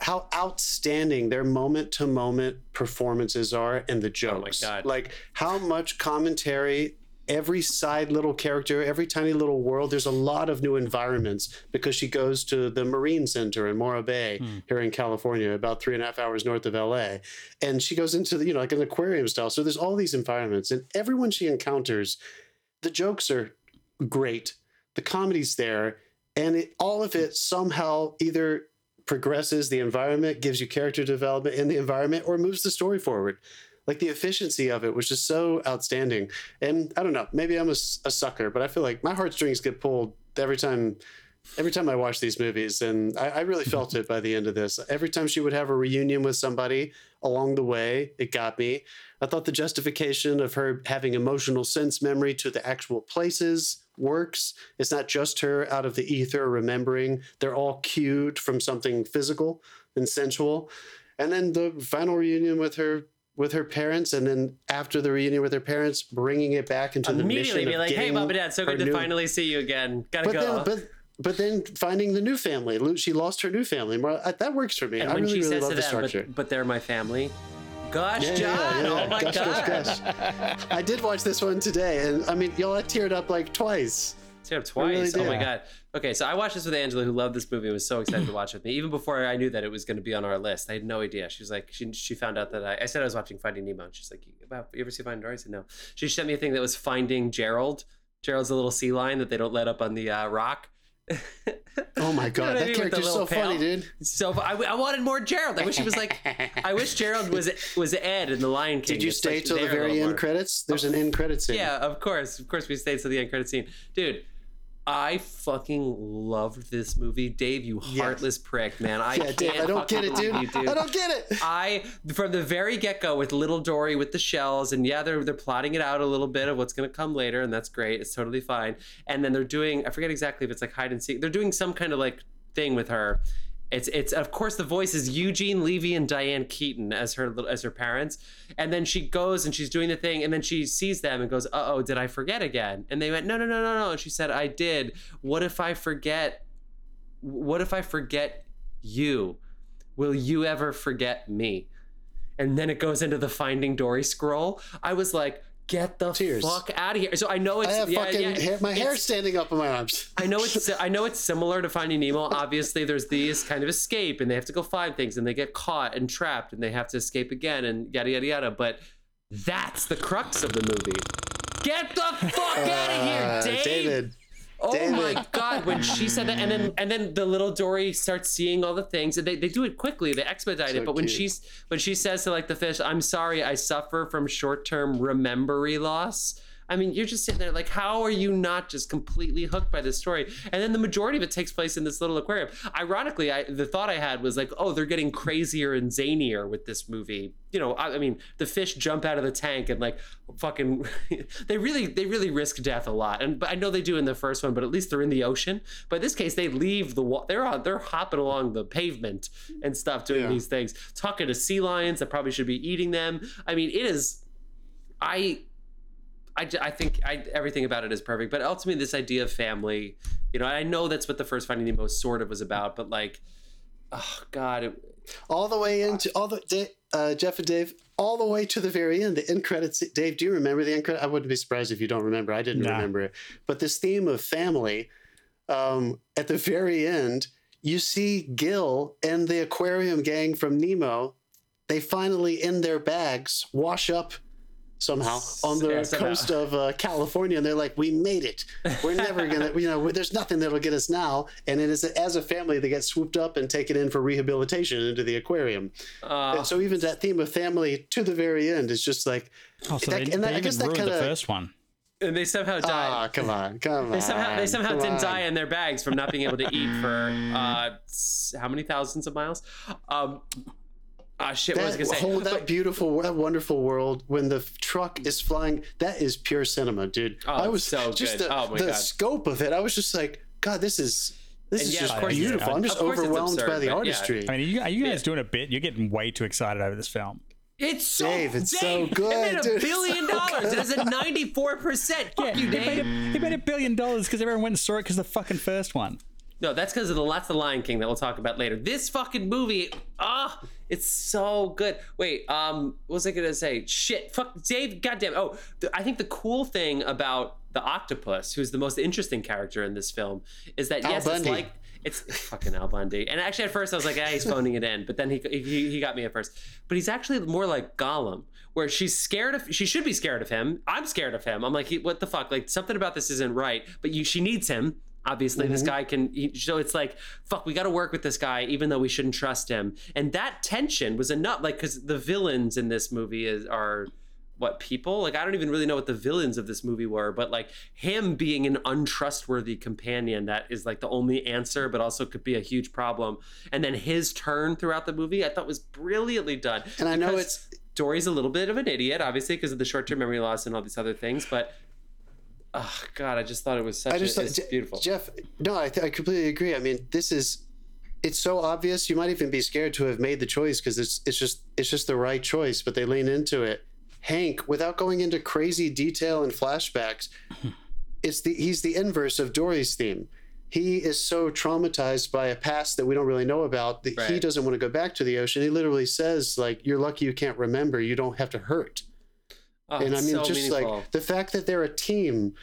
S3: how outstanding their moment to moment performances are and the oh jokes.
S1: God.
S3: Like how much commentary every side little character, every tiny little world, there's a lot of new environments because she goes to the Marine Center in Morro Bay hmm. here in California, about three and a half hours north of LA. And she goes into the, you know, like an aquarium style. So there's all these environments and everyone she encounters, the jokes are great. The comedy's there. And it, all of it somehow either progresses the environment, gives you character development in the environment, or moves the story forward. Like the efficiency of it was just so outstanding. And I don't know, maybe I'm a sucker, but I feel like my heartstrings get pulled every time. Every time I watch these movies, and I, I really felt it by the end of this. Every time she would have a reunion with somebody along the way, it got me. I thought the justification of her having emotional sense memory to the actual places works. It's not just her out of the ether remembering. They're all cued from something physical and sensual. And then the final reunion with her with her parents, and then after the reunion with her parents, bringing it back into the
S1: Immediately be like, "Hey, mom and dad, so good to
S3: new-
S1: finally see you again. Gotta
S3: But
S1: go."
S3: then, but but then finding the new family. She lost her new family. Uh, That works for me.
S1: and
S3: I really, really love the
S1: them,
S3: structure.
S1: but, but they're my family. Gosh,
S3: Yeah, yeah,
S1: John!
S3: yeah, yeah.
S1: Oh my
S3: Gosh,
S1: god!
S3: gosh, gosh. I did watch this one today, and I mean, y'all, I teared up like twice.
S1: Up twice.
S3: really
S1: oh my god. Okay, so I watched this with Angela, who loved this movie and was so excited to watch it with me, even before I knew that it was going to be on our list. I had no idea. She was like, she, she found out that I, I said I was watching Finding Nemo, and she's like, "Wow, you ever see Finding Dory?" I said no. She sent me a thing that was Finding Gerald. Gerald's a little sea lion that they don't let up on the uh, rock.
S3: Oh my
S1: You know
S3: god,
S1: what I
S3: that
S1: mean,
S3: character's so funny, dude.
S1: So I, I wanted more Gerald. I wish he was like, I wish Gerald was was Ed in The Lion King.
S3: Did you
S1: It's,
S3: stay
S1: like,
S3: till the
S1: there a little
S3: very end
S1: more.
S3: credits? There's an end credit scene.
S1: Yeah, of course. Of course, we stayed till the end credit scene. Dude, I fucking loved this movie. Dave, you heartless prick, man. I
S3: Yeah, Dave, I don't get it, dude.
S1: you,
S3: I don't get it.
S1: I from the very get go with little Dory with the shells, and yeah, they're they're plotting it out a little bit of what's gonna come later, and that's great. It's totally fine. And then they're doing I forget exactly if it's like hide and seek. They're doing some kind of like thing with her. It's it's of course the voice is Eugene Levy and Diane Keaton as her as her parents, and then she goes and she's doing the thing, and then she sees them and goes, "Uh oh, did I forget again?" And they went, "No, no, no, no, no." And she said, "I did. What if I forget? What if I forget you? Will you ever forget me?" And then it goes into the Finding Dory scroll. I was like, "Get the
S3: Tears.
S1: fuck out of here!" So I know it's
S3: I have
S1: yeah,
S3: fucking
S1: yeah,
S3: hair, my hair standing up on my arms.
S1: I know it's I know it's similar to Finding Nemo. Obviously, there's these kind of escape, and they have to go find things, and they get caught and trapped, and they have to escape again, and yada yada yada. But that's the crux of the movie. Get the fuck out of here,
S3: Uh,
S1: Dave!
S3: David.
S1: Oh my
S3: David.
S1: god, when she said that, and then and then the little Dory starts seeing all the things, and they, they do it quickly, they expedite
S3: So
S1: it. But when she's when she says to like the fish, "I'm sorry, I suffer from short term remembery loss." I mean, you're just sitting there like, how are you not just completely hooked by this story? And then the majority of it takes place in this little aquarium. Ironically, I, the thought I had was like, oh, they're getting crazier and zanier with this movie. You know, I, I mean, the fish jump out of the tank and like fucking, they really, they really risk death a lot. And but I know they do in the first one, but at least they're in the ocean. But in this case, they leave the wa- they're on, they're hopping along the pavement and stuff doing
S3: Yeah.
S1: these things, talking to sea lions that probably should be eating them. I mean, it is. I I, j- I think I, everything about it is perfect, but ultimately, this idea of family, you know, I know that's what the first Finding Nemo sort of was about, but like, oh god, it,
S3: all the way into all the uh, Jeff and Dave, all the way to the very end. The end credits. Dave, do you remember the end credit? I wouldn't be surprised if you don't remember. I didn't
S2: Nah.
S3: remember it. But this theme of family, um, at the very end, you see Gill and the aquarium gang from Nemo. They finally, in their bags, wash up somehow on the
S1: Yeah, somehow.
S3: coast of uh, California, and they're like, "We made it. We're never gonna, you know, there's nothing that'll get us now." And it is as a family, they get swooped up and taken in for rehabilitation into the aquarium.
S1: uh,
S3: and so even that theme of family to the very end is just like,
S2: Oh, so
S3: That-
S2: they,
S3: and that-
S2: they
S3: I guess
S2: even
S3: that
S2: ruined the
S3: kinda-
S2: first one.
S1: and they somehow died.
S3: ah, come on, come on.
S1: they somehow they somehow didn't
S3: on."
S1: die in their bags from not being able to eat for uh, how many thousands of miles? Um, ah, shit, what was I
S3: That
S1: gonna say?
S3: whole that
S1: But-
S3: beautiful, that wonderful world when the truck is flying, that is pure cinema, dude.
S1: Oh,
S3: I was
S1: so
S3: just
S1: good.
S3: the,
S1: Oh my
S3: the
S1: God.
S3: scope of it. I was just like, God, this is this
S1: And
S3: is
S1: yeah,
S3: just
S1: course
S2: it's-
S3: beautiful. I'm just
S1: of course it's
S3: overwhelmed
S1: absurd,
S3: by the
S1: but yeah.
S3: artistry.
S2: I mean, are you, are you guys doing a bit? You're getting way too excited over this film.
S1: It's so
S3: Dave, it's so
S1: good. It
S3: good,
S1: made a
S3: dude. It's
S1: billion dollars. It has a ninety-four percent. Fuck you,
S2: He made,
S1: Dave.
S2: a, he made a billion dollars because everyone went and saw it because the fucking first one.
S1: No, that's because of the that's the Lion King that we'll talk about later. This fucking movie, ah, it's so good. Wait, um, what was I gonna say? Shit, fuck, Dave, goddamn. Oh, th- I think the cool thing about the octopus, who's the most interesting character in this film, is that
S3: Al
S1: yes, it's like it's fucking Al Bundy. And actually, at first, I was like, ah, he's phoning it in. But then he, he he got me at first. But he's actually more like Gollum, where she's scared of. She should be scared of him. I'm scared of him. I'm like, he, what the fuck? Like something about this isn't right. But you, she needs him. Obviously, this mm-hmm. guy can. He, so it's like, fuck, we got to work with this guy, even though we shouldn't trust him. And that tension was enough. Like, because the villains in this movie is are what people like i don't even really know what the villains of this movie were but like him being an untrustworthy companion that is like the only answer but also could be a huge problem and then his turn throughout the movie i thought was brilliantly done
S3: And I know it's
S1: dory's a little bit of an idiot obviously because of the short-term memory loss and all these other things but Oh God, I just thought it was such.
S3: I just
S1: a,
S3: thought,
S1: it's beautiful.
S3: Jeff. No, I, th- I completely agree. I mean, this is it's so obvious. You might even be scared to have made the choice because it's it's just it's just the right choice. But they lean into it. Hank, without going into crazy detail and flashbacks, it's the he's the inverse of Dory's theme. He is so traumatized by a past that we don't really know about that he doesn't want to go back to the ocean. He literally says, like, "You're lucky you can't remember. You don't have to hurt."
S1: Oh,
S3: and I mean,
S1: so
S3: just
S1: meaningful.
S3: like the fact that they're a team.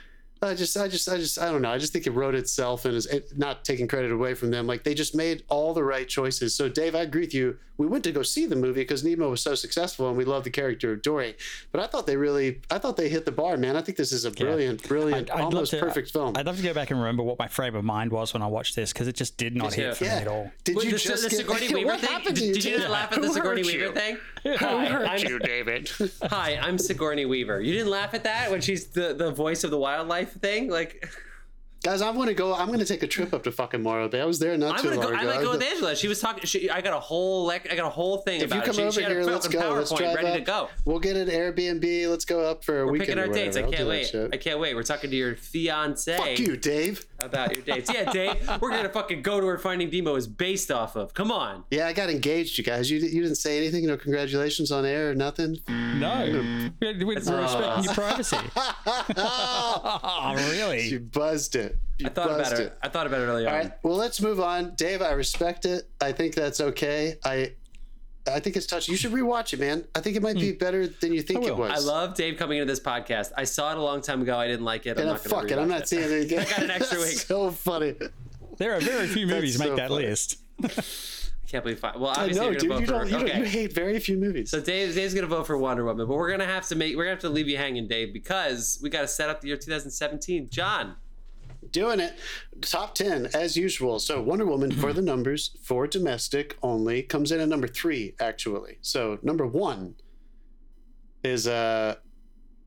S3: I just, I just, I just, I don't know. I just think it wrote itself and is it, not taking credit away from them. Like they just made all the right choices. So, Dave, I agree with you. We went to go see the movie because Nemo was so successful and we love the character of Dory. But I thought they really, I thought they hit the bar, man. I think this is a brilliant, brilliant,
S2: I'd love
S3: almost
S2: to-
S3: perfect uh, film.
S2: I'd love to go back and remember what my frame of mind was when I watched this because it just did not
S1: too.
S2: hit for
S3: yeah.
S2: me at all.
S3: Did
S1: Wait,
S3: you
S1: the,
S3: just
S1: the
S3: get,
S1: Sigourney Weaver
S3: what
S1: thing?
S3: happened
S1: Did,
S3: you?
S1: did you not laugh at the
S3: Who
S1: Sigourney Weaver thing?
S3: Who
S1: Hi,
S3: hurt
S1: I'm,
S3: you, David?
S1: hi, I'm Sigourney Weaver. You didn't laugh at that when she's the, the voice of the wildlife thing? Like,
S3: Guys, I want to go. I'm going to take a trip up to fucking Morro Bay. I was there not too long ago.
S1: I'm
S3: too
S1: gonna
S3: long
S1: go.
S3: ago.
S1: I might
S3: I
S1: go with Angela. She was talking. She, I got a whole like. I got a whole thing
S3: If you come
S1: it. She,
S3: over
S1: she had
S3: here,
S1: a
S3: let's
S1: fucking
S3: go. Let's
S1: PowerPoint
S3: drive
S1: ready
S3: up.
S1: to go.
S3: We'll get an Airbnb. Let's go up for a
S1: We're
S3: weekend.
S1: picking our dates. I can't wait. I can't wait. We're talking to your fiance
S3: Fuck you, Dave.
S1: About your dates. Yeah, Dave. We're gonna fucking go to where Finding Nemo is based off of. Come on.
S3: Yeah, I got engaged, you guys. You, you didn't say anything. You No congratulations on air or nothing.
S2: No, mm. we're, we're respecting your privacy.
S3: oh,
S2: really?
S3: you buzzed it. You
S1: I thought about
S3: buzzed
S1: it. I thought about it early
S3: All
S1: on.
S3: right. Well, let's move on. Dave, I respect it. I think that's okay. I I think it's touching. You should rewatch it, man. I think it might be better than you think it was.
S1: Hmm. I love Dave coming into this podcast. I saw it a long time ago. I didn't like it. I'm
S3: and
S1: not gonna
S3: fuck it. I'm not seeing it again.
S1: I got an extra week.
S3: So funny.
S2: There are very few movies
S3: That's
S2: make
S3: so
S2: that
S3: funny.
S2: list.
S1: I can't believe. Fi- well,
S3: I know,
S1: you're
S3: dude.
S1: gonna
S3: You
S1: vote
S3: don't,
S1: for.
S3: you don't. You hate very few movies.
S1: So Dave, Dave's gonna vote for Wonder Woman, but we're gonna have to make we're gonna have to leave you hanging, Dave, because we got to set up the year 2017. John,
S3: doing it. Top 10 as usual. So Wonder Woman for the numbers for domestic only comes in at number 3 actually. So number 1 is uh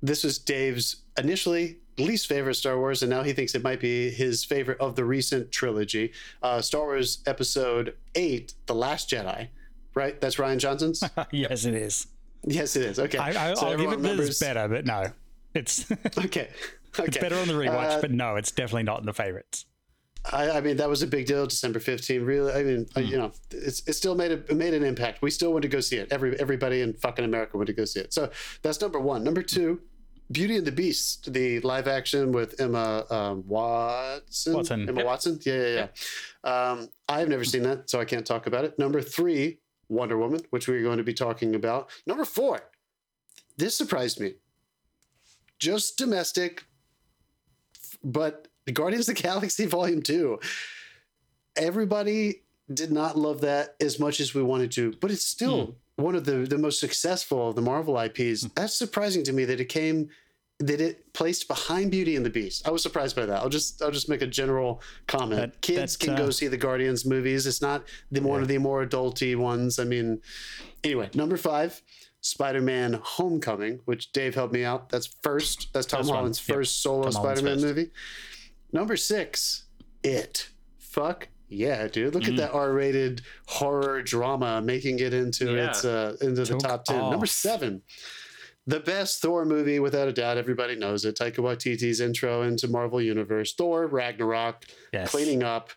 S3: this was Dave's initially least favorite Star Wars and now he thinks it might be his favorite of the recent trilogy. Uh Star Wars episode 8, The Last Jedi. Right? That's Rian Johnson's?
S2: yes, it is.
S3: yes, it is. Okay.
S2: I, I,
S3: So
S2: I'll give it
S3: remembers-
S2: better, but no, it's it's
S3: Okay. Okay.
S2: better on the rewatch.
S3: Uh,
S2: but no, it's definitely not in the favorites.
S3: I, I mean, that was a big deal. December 15th. Really, I mean, uh, you know, it's it still made a it made an impact. We still went to go see it. Every everybody in fucking America went to go see it. So that's number one. Number two, Beauty and the Beast, the live action with Emma um, Watson.
S2: Watson.
S3: Emma
S1: Yep.
S3: Watson. Yeah, yeah, yeah. Um, I've never seen that, so I can't talk about it. Number three, Wonder Woman, which we're going to be talking about. Number four, this surprised me. Just domestic, but Guardians of the Galaxy Volume 2. Everybody did not love that as much as we wanted to, but it's still one of the, the most successful of the Marvel IPs. That's surprising to me that it came that it placed behind Beauty and the Beast. I was surprised by that. I'll just I'll just make a general comment.
S2: That-
S3: Kids can go
S2: uh,
S3: see the Guardians movies. It's not the one of the more adulty ones. I mean, anyway, number five, Spider-Man: Homecoming, which Dave helped me out. That's first. That's Tom
S2: one.
S3: Holland's
S2: Yep.
S3: first solo
S2: Tom
S3: Spider-Man
S2: first.
S3: movie. Number six, It. Fuck yeah, dude! Look
S2: Mm.
S3: at that R-rated horror drama making it into
S1: Yeah.
S3: its uh, into the top ten. Number seven, the best Thor movie without a doubt. Everybody knows it. Taika Waititi's intro into Marvel Universe. Thor Ragnarok,
S2: Yes.
S3: cleaning up.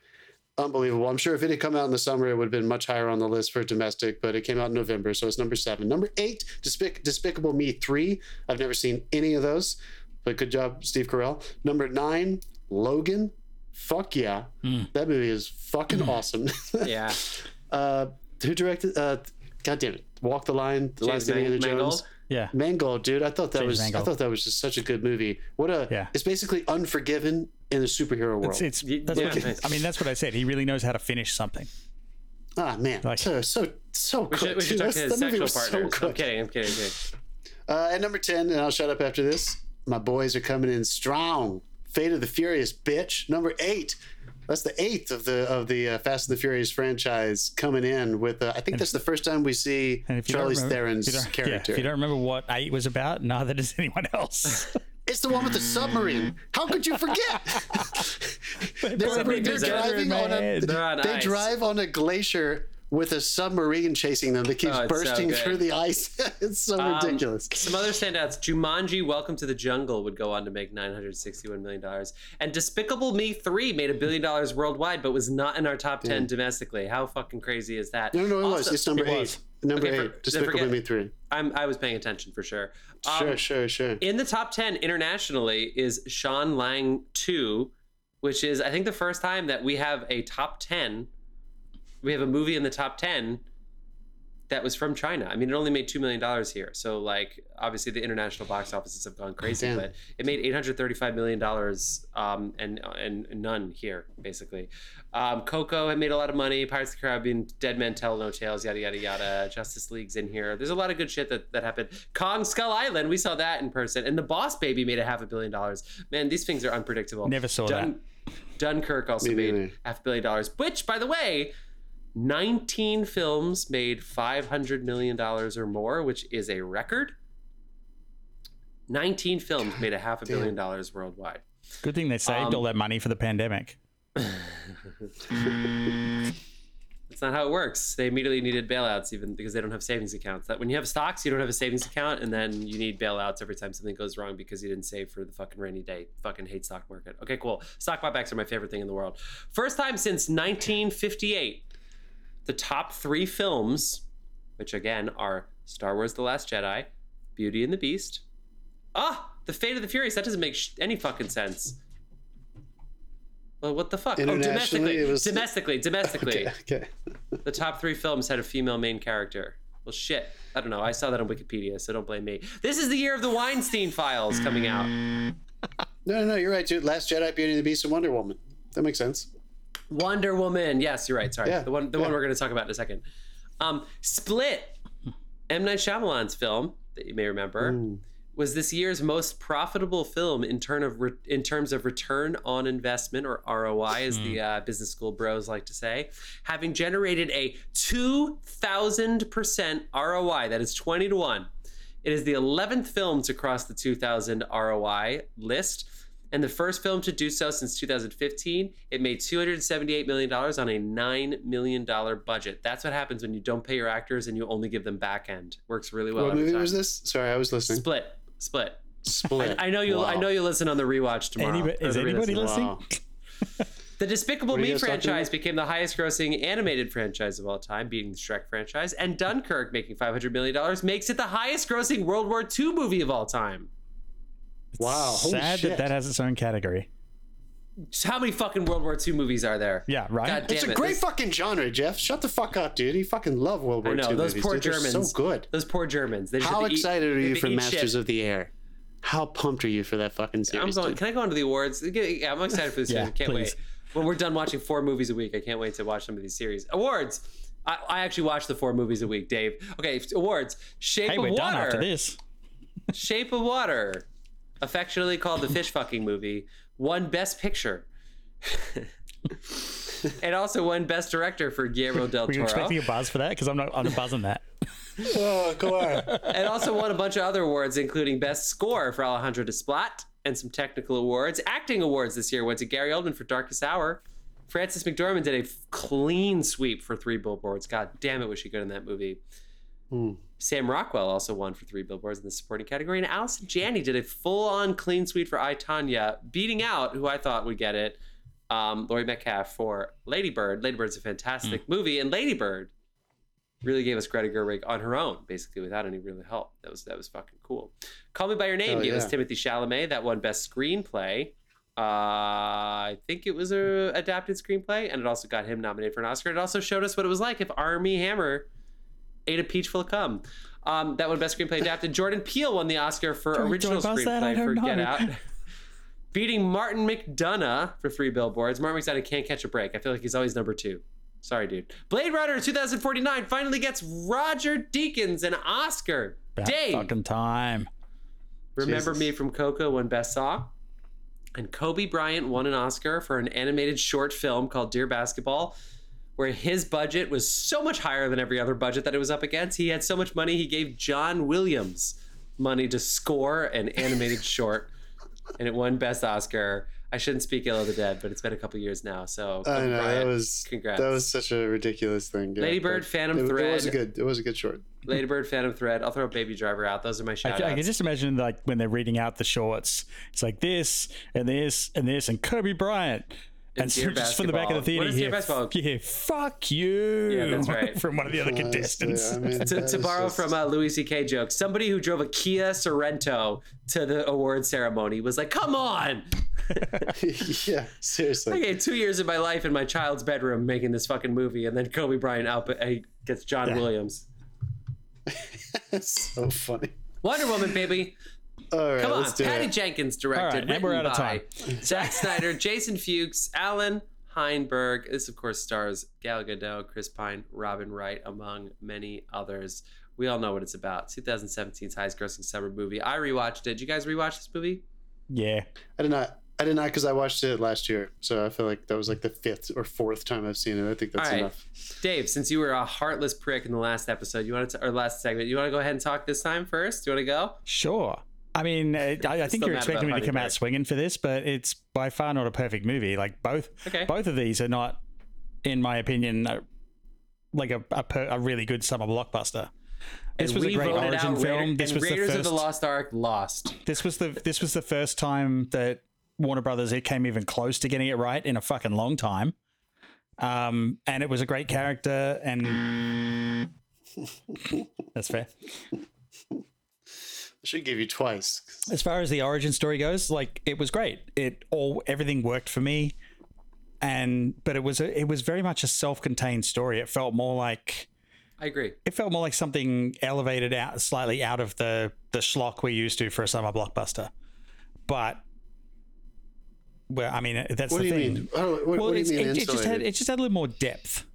S3: Unbelievable. I'm sure if it had come out in the summer, it would have been much higher on the list for domestic, but it came out in November, so it's number seven. Number eight, Despic- Despicable Me 3. I've never seen any of those, but good job, Steve Carell. Number nine, Logan. Fuck yeah. That movie is fucking awesome.
S1: yeah,
S3: uh, who directed? Uh, God damn it. Walk the Line, The
S1: James
S3: Last Indiana Jones.
S1: Mangold.
S2: Yeah.
S3: Mangold, dude. I thought that
S2: James
S3: was I thought that was just such a good movie. What a
S2: Yeah.
S3: it's basically unforgiven in the superhero world.
S2: It's, it's that's
S1: yeah.
S2: what, I mean, that's what I said. He really knows how to finish something.
S3: Ah man,
S2: Like-
S3: so so so
S1: We
S3: good.
S1: should, we should
S3: dude.
S1: talk to his
S3: movie
S1: sexual
S3: was so
S1: partners. I'm kidding. I'm kidding. I'm kidding.
S3: Uh, at number ten, and I'll shut up after this. My boys are coming in strong. Fate of the Furious, bitch. Number eight. That's the eighth of the of the uh, Fast and the Furious franchise coming in with. Uh, I think that's the first time we see
S2: And if you don't
S3: Charlize
S2: remember-
S3: Theron's
S2: if
S3: character.
S2: Yeah, if you don't remember what eight was about, neither does anyone else.
S3: It's the one with the submarine. How could you forget? they're they're
S2: it together in
S3: driving on a.
S1: They're on
S3: they
S1: ice.
S3: drive on a glacier with a submarine chasing them that keeps
S1: Oh, it's so
S3: bursting through the ice. it's so
S1: Um,
S3: ridiculous.
S1: Some other standouts: Jumanji: Welcome to the Jungle would go on to make 961 million dollars, and Despicable Me 3 made a billion dollars worldwide, but was not in our top 10 domestically. How fucking crazy is that?
S3: No, no, it was. It's number
S2: it
S3: eight.
S2: was.
S3: Number
S1: Okay,
S3: eight.
S1: then
S3: Despicable
S1: forget-
S3: Me three.
S1: I'm, I was paying attention for sure. Um,
S3: Sure, sure, sure.
S1: In the top 10 internationally is Zhan Lang 2, which is, I think, the first time that we have a top 10. We have a movie in the top 10 that was from China. I mean, it only made $2 million here. So, like, obviously the international box offices have gone crazy,
S3: Damn.
S1: but it made $835 million um, and, and none here, basically. Um, Coco had made a lot of money. Pirates of the Caribbean, Dead Men Tell No Tales, yada, yada, yada. Justice League's in here. There's a lot of good shit that, that happened. Kong Skull Island, we saw that in person. And The Boss Baby made a half a billion dollars. Man, these things are unpredictable.
S2: Never saw
S1: Dun- Dunkirk also
S3: Me
S1: made
S3: neither.
S1: half a billion dollars, which, by the way, 19 films made $500 million or more, which is a record. 19 films made a half a billion dollars worldwide.
S2: Good thing they saved
S1: Um,
S2: all that money for the pandemic.
S1: That's not how it works. They immediately needed bailouts, even because they don't have savings accounts. That when you have stocks, you don't have a savings account, and then you need bailouts every time something goes wrong because you didn't save for the fucking rainy day. Fucking hate stock market. Okay, cool. Stock buybacks are my favorite thing in the world. First time since 1958, the top three films, which again are Star Wars: The Last Jedi, Beauty and the Beast. Ah, The Fate of the Furious. That doesn't make sh- any fucking sense. Well, what the fuck? Oh, domestically,
S3: it was-
S1: domestically, domestically.
S3: Okay, okay.
S1: The top three films had a female main character. Well, shit. I don't know. I saw that on Wikipedia, so don't blame me. This is the year of the Weinstein Files coming out.
S3: No, no, no, you're right, dude. Last Jedi, Beauty and the Beast, and Wonder Woman. That makes sense.
S1: Wonder Woman. Yes, you're right. Sorry,
S3: Yeah,
S1: the one, the one we're going to talk about in a second. Um, Split, M Night Shyamalan's film that you may remember, was this year's most profitable film in turn of re- in terms of return on investment or ROI, as the uh, business school bros like to say, having generated a two thousand percent ROI. That is twenty to one. It is the 11th film to cross the 2000 ROI list and the first film to do so since 2015. It made $278 million on a $9 million budget. That's what happens when you don't pay your actors and you only give them back end. Works really well.
S3: what
S1: every
S3: movie
S1: time.
S3: was this? Sorry, I was listening.
S1: Split. Split.
S3: Split.
S1: I know you. I know you listen on the rewatch tomorrow.
S2: Anybody- is
S1: the
S2: anybody listening?
S3: Wow.
S1: The Despicable
S3: What are you
S1: Me
S3: guys talking
S1: franchise became the highest-grossing animated franchise of all time, beating the Shrek franchise. And Dunkirk, making $500 million, makes it the highest-grossing World War II movie of all time.
S3: Wow. Holy
S2: Sad
S3: shit.
S2: that that has its own category.
S1: So how many fucking World War II movies are there?
S2: Yeah, right?
S1: God damn
S3: It's a
S1: it.
S3: great
S1: This-
S3: fucking genre, Jeff. Shut the fuck up, dude. You fucking love World War
S1: I know
S3: II
S1: those
S3: movies,
S1: poor
S3: dude. They're
S1: Germans.
S3: so good.
S1: Those poor Germans. They just
S3: How
S1: have to eat-
S3: excited are you for Masters
S1: shit.
S3: of the Air? How pumped are you for that fucking
S1: I'm
S3: series?
S1: going.
S3: dude?
S1: Can I go on to the awards? Yeah, I'm excited for this
S2: Yeah,
S1: series. I can't
S2: please.
S1: wait. When we're done watching four movies a week, I can't wait to watch some of these series. Awards. I, I actually watch the four movies a week, Dave. Okay, awards. Shape
S2: Hey,
S1: of
S2: we're
S1: Water.
S2: done after this.
S1: Shape of Water, affectionately called the fish fucking movie, won Best Picture. and also won Best Director for Guillermo del
S2: Were you
S1: Toro.
S2: expecting a buzz for that? Because I'm not. I'm not buzzing that.
S3: Oh, come on.
S1: and also won a bunch of other awards, including Best Score for Alejandro Desplat and some technical awards. Acting awards this year went to Gary Oldman for Darkest Hour. Frances McDormand did a clean sweep for Three Billboards. God damn it, was she good in that movie.
S3: Hmm.
S1: Sam Rockwell also won for Three Billboards in the supporting category, and Allison Janney did a full-on clean sweep for I Tonya, beating out who I thought would get it, um, Laurie Metcalf for Lady Bird. Lady Bird's a fantastic
S3: Hmm.
S1: movie, and Lady Bird really gave us Greta Gerwig on her own, basically without any real help. That was that was fucking cool. Call Me by Your Name
S3: Hell
S1: gave us. Timothée Chalamet that won Best Screenplay. Uh, I think it was a adapted screenplay, and it also got him nominated for an Oscar. It also showed us what it was like if Armie Hammer ate a peach full of cum. Um, that won Best Screenplay adapted. Jordan Peele won the Oscar for
S2: Don't-
S1: original
S2: don't buzz that, I
S1: screenplay for
S2: don't
S1: Get. Out. Beating Martin McDonagh for three billboards. Martin McDonagh can't catch a break. I feel like he's always number two. Sorry, dude. Blade Runner 2049 finally gets Roger Deakins an Oscar.
S2: About
S1: Dave,
S2: fucking time.
S1: Remember
S3: Jesus.
S1: Me from Coco won Best Song. And Kobe Bryant won an Oscar for an animated short film called Dear Basketball, where his budget was so much higher than every other budget that it was up against. He had so much money, he gave John Williams money to score an animated short, and it won Best Oscar. I shouldn't speak ill of the dead, but it's been a couple years now. So
S3: I
S1: Kobe
S3: know that was
S1: congrats.
S3: that was such a ridiculous thing. yeah,
S1: Lady Bird, Phantom
S3: it, It was a good. It was a good short.
S1: Lady Bird, Phantom Thread. I'll throw Baby Driver out. Those are my
S2: I,
S1: shout
S2: I can just imagine like when they're reading out the shorts, it's like this and this and this and Kobe Bryant. And so just from the back of the theater,
S1: What is
S2: you
S1: Basketball?
S2: you hear "fuck you"
S1: Yeah, that's right.
S2: from one of the other
S3: Honestly,
S2: contestants.
S3: I mean,
S1: to, to borrow
S3: just-
S1: from a Louis C.K. joke, somebody who drove a Kia Sorento to the award ceremony was like, "Come on!"
S3: yeah, seriously.
S1: Okay, two years of my life in my child's bedroom making this fucking movie, and then Kobe Bryant out uh, gets John Williams.
S3: So funny.
S1: Wonder Woman, baby.
S3: All right,
S1: Come on,
S3: let's do
S1: Patty
S3: it.
S1: Jenkins directed,
S2: All right, and we're out of time.
S1: Zack Snyder, Jason Fuchs, Allan Heinberg. This, of course, stars Gal Gadot, Chris Pine, Robin Wright, among many others. We all know what it's about. 2017's highest-grossing summer movie. I rewatched it. Did you guys rewatch this movie?
S2: Yeah,
S3: I did not. I did not because I watched it last year, so I feel like that was like the fifth or fourth time I've seen it. I think that's
S1: All right.
S3: enough.
S1: Dave, since you were a heartless prick in the last episode, you want to, or last segment, you want to go ahead and talk this time first? Do you want to go?
S2: sure. I mean, uh, I, I think you're expecting me to come
S1: Honey
S2: out swinging for this, but it's by far not a perfect movie. Like both,
S1: Okay.
S2: both of these are not, in my opinion, uh, like a a, per, a really good summer blockbuster. This
S1: And
S2: was a great origin
S1: out
S2: film.
S1: Raider-
S2: this
S1: and
S2: was
S1: Raiders
S2: the
S1: of
S2: first.
S1: the Lost Ark lost.
S2: this was the this was the first time that Warner Brothers it came even close to getting it right in a fucking long time. Um, and it was a great character, and that's fair.
S3: I should give you twice.
S2: As far as the origin story goes, like it was great. It all everything worked for me, and but it was a, it was very much a self-contained story. It felt more like
S1: I agree.
S2: it felt more like something elevated out slightly out of the the schlock we're used to for a summer blockbuster. But well, I mean uh, that's
S3: What
S2: the
S3: do you
S2: thing.
S3: mean? Oh, what,
S2: Well,
S3: what do you mean?
S2: it, it just had it just had a little more depth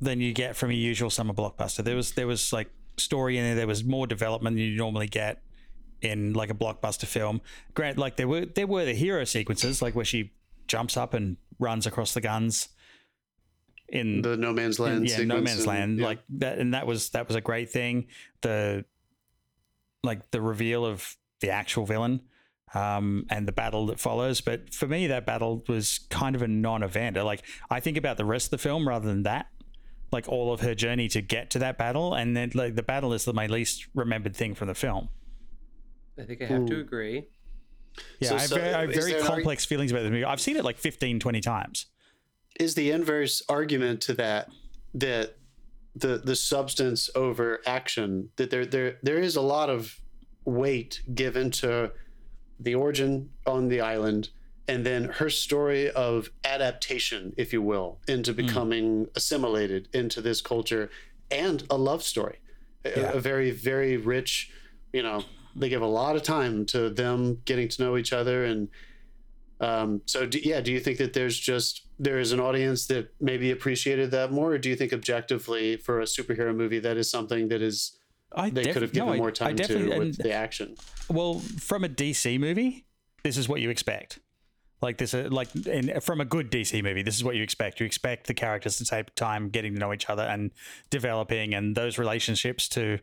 S2: than you get from a usual summer blockbuster. There was there was like story in there. There was more development than you normally get in like a blockbuster film. Grant, like there were there were the hero sequences, like where she jumps up and runs across the guns in
S3: the No Man's Land.
S2: yeah, no man's
S3: and-
S2: land,
S3: yeah.
S2: like that, and that was that was a great thing. The like the reveal of the actual villain, um, and the battle that follows. But for me, that battle was kind of a non-event. Like I think about the rest of the film rather than that. Like all of her journey to get to that battle, and then like the battle is the, my least remembered thing from the film.
S1: I think I have to hmm. agree.
S2: Yeah,
S3: So-
S2: I have
S3: so
S2: very, I have very
S3: there an arg-
S2: complex feelings about this movie. I've seen it like 15, 20 times.
S3: is the inverse argument to that that the the substance over action that there there there is a lot of weight given to the origin on the island and then her story of adaptation if you will into becoming assimilated into this culture and a love story a,
S2: Yeah.
S3: a very very rich you know they give a lot of time to them getting to know each other and um, so do, yeah, do you think that there's just there is an audience that maybe appreciated that more, or do you think objectively for a superhero movie that is something that is
S2: I
S3: they
S2: def-
S3: could have
S2: no,
S3: given
S2: I-
S3: more
S2: I
S3: time to with the action?
S2: Well, from a DC movie, this is what you expect. Like this, uh, like in, from a good DC movie, this is what you expect. You expect the characters to take time getting to know each other and developing, and those relationships to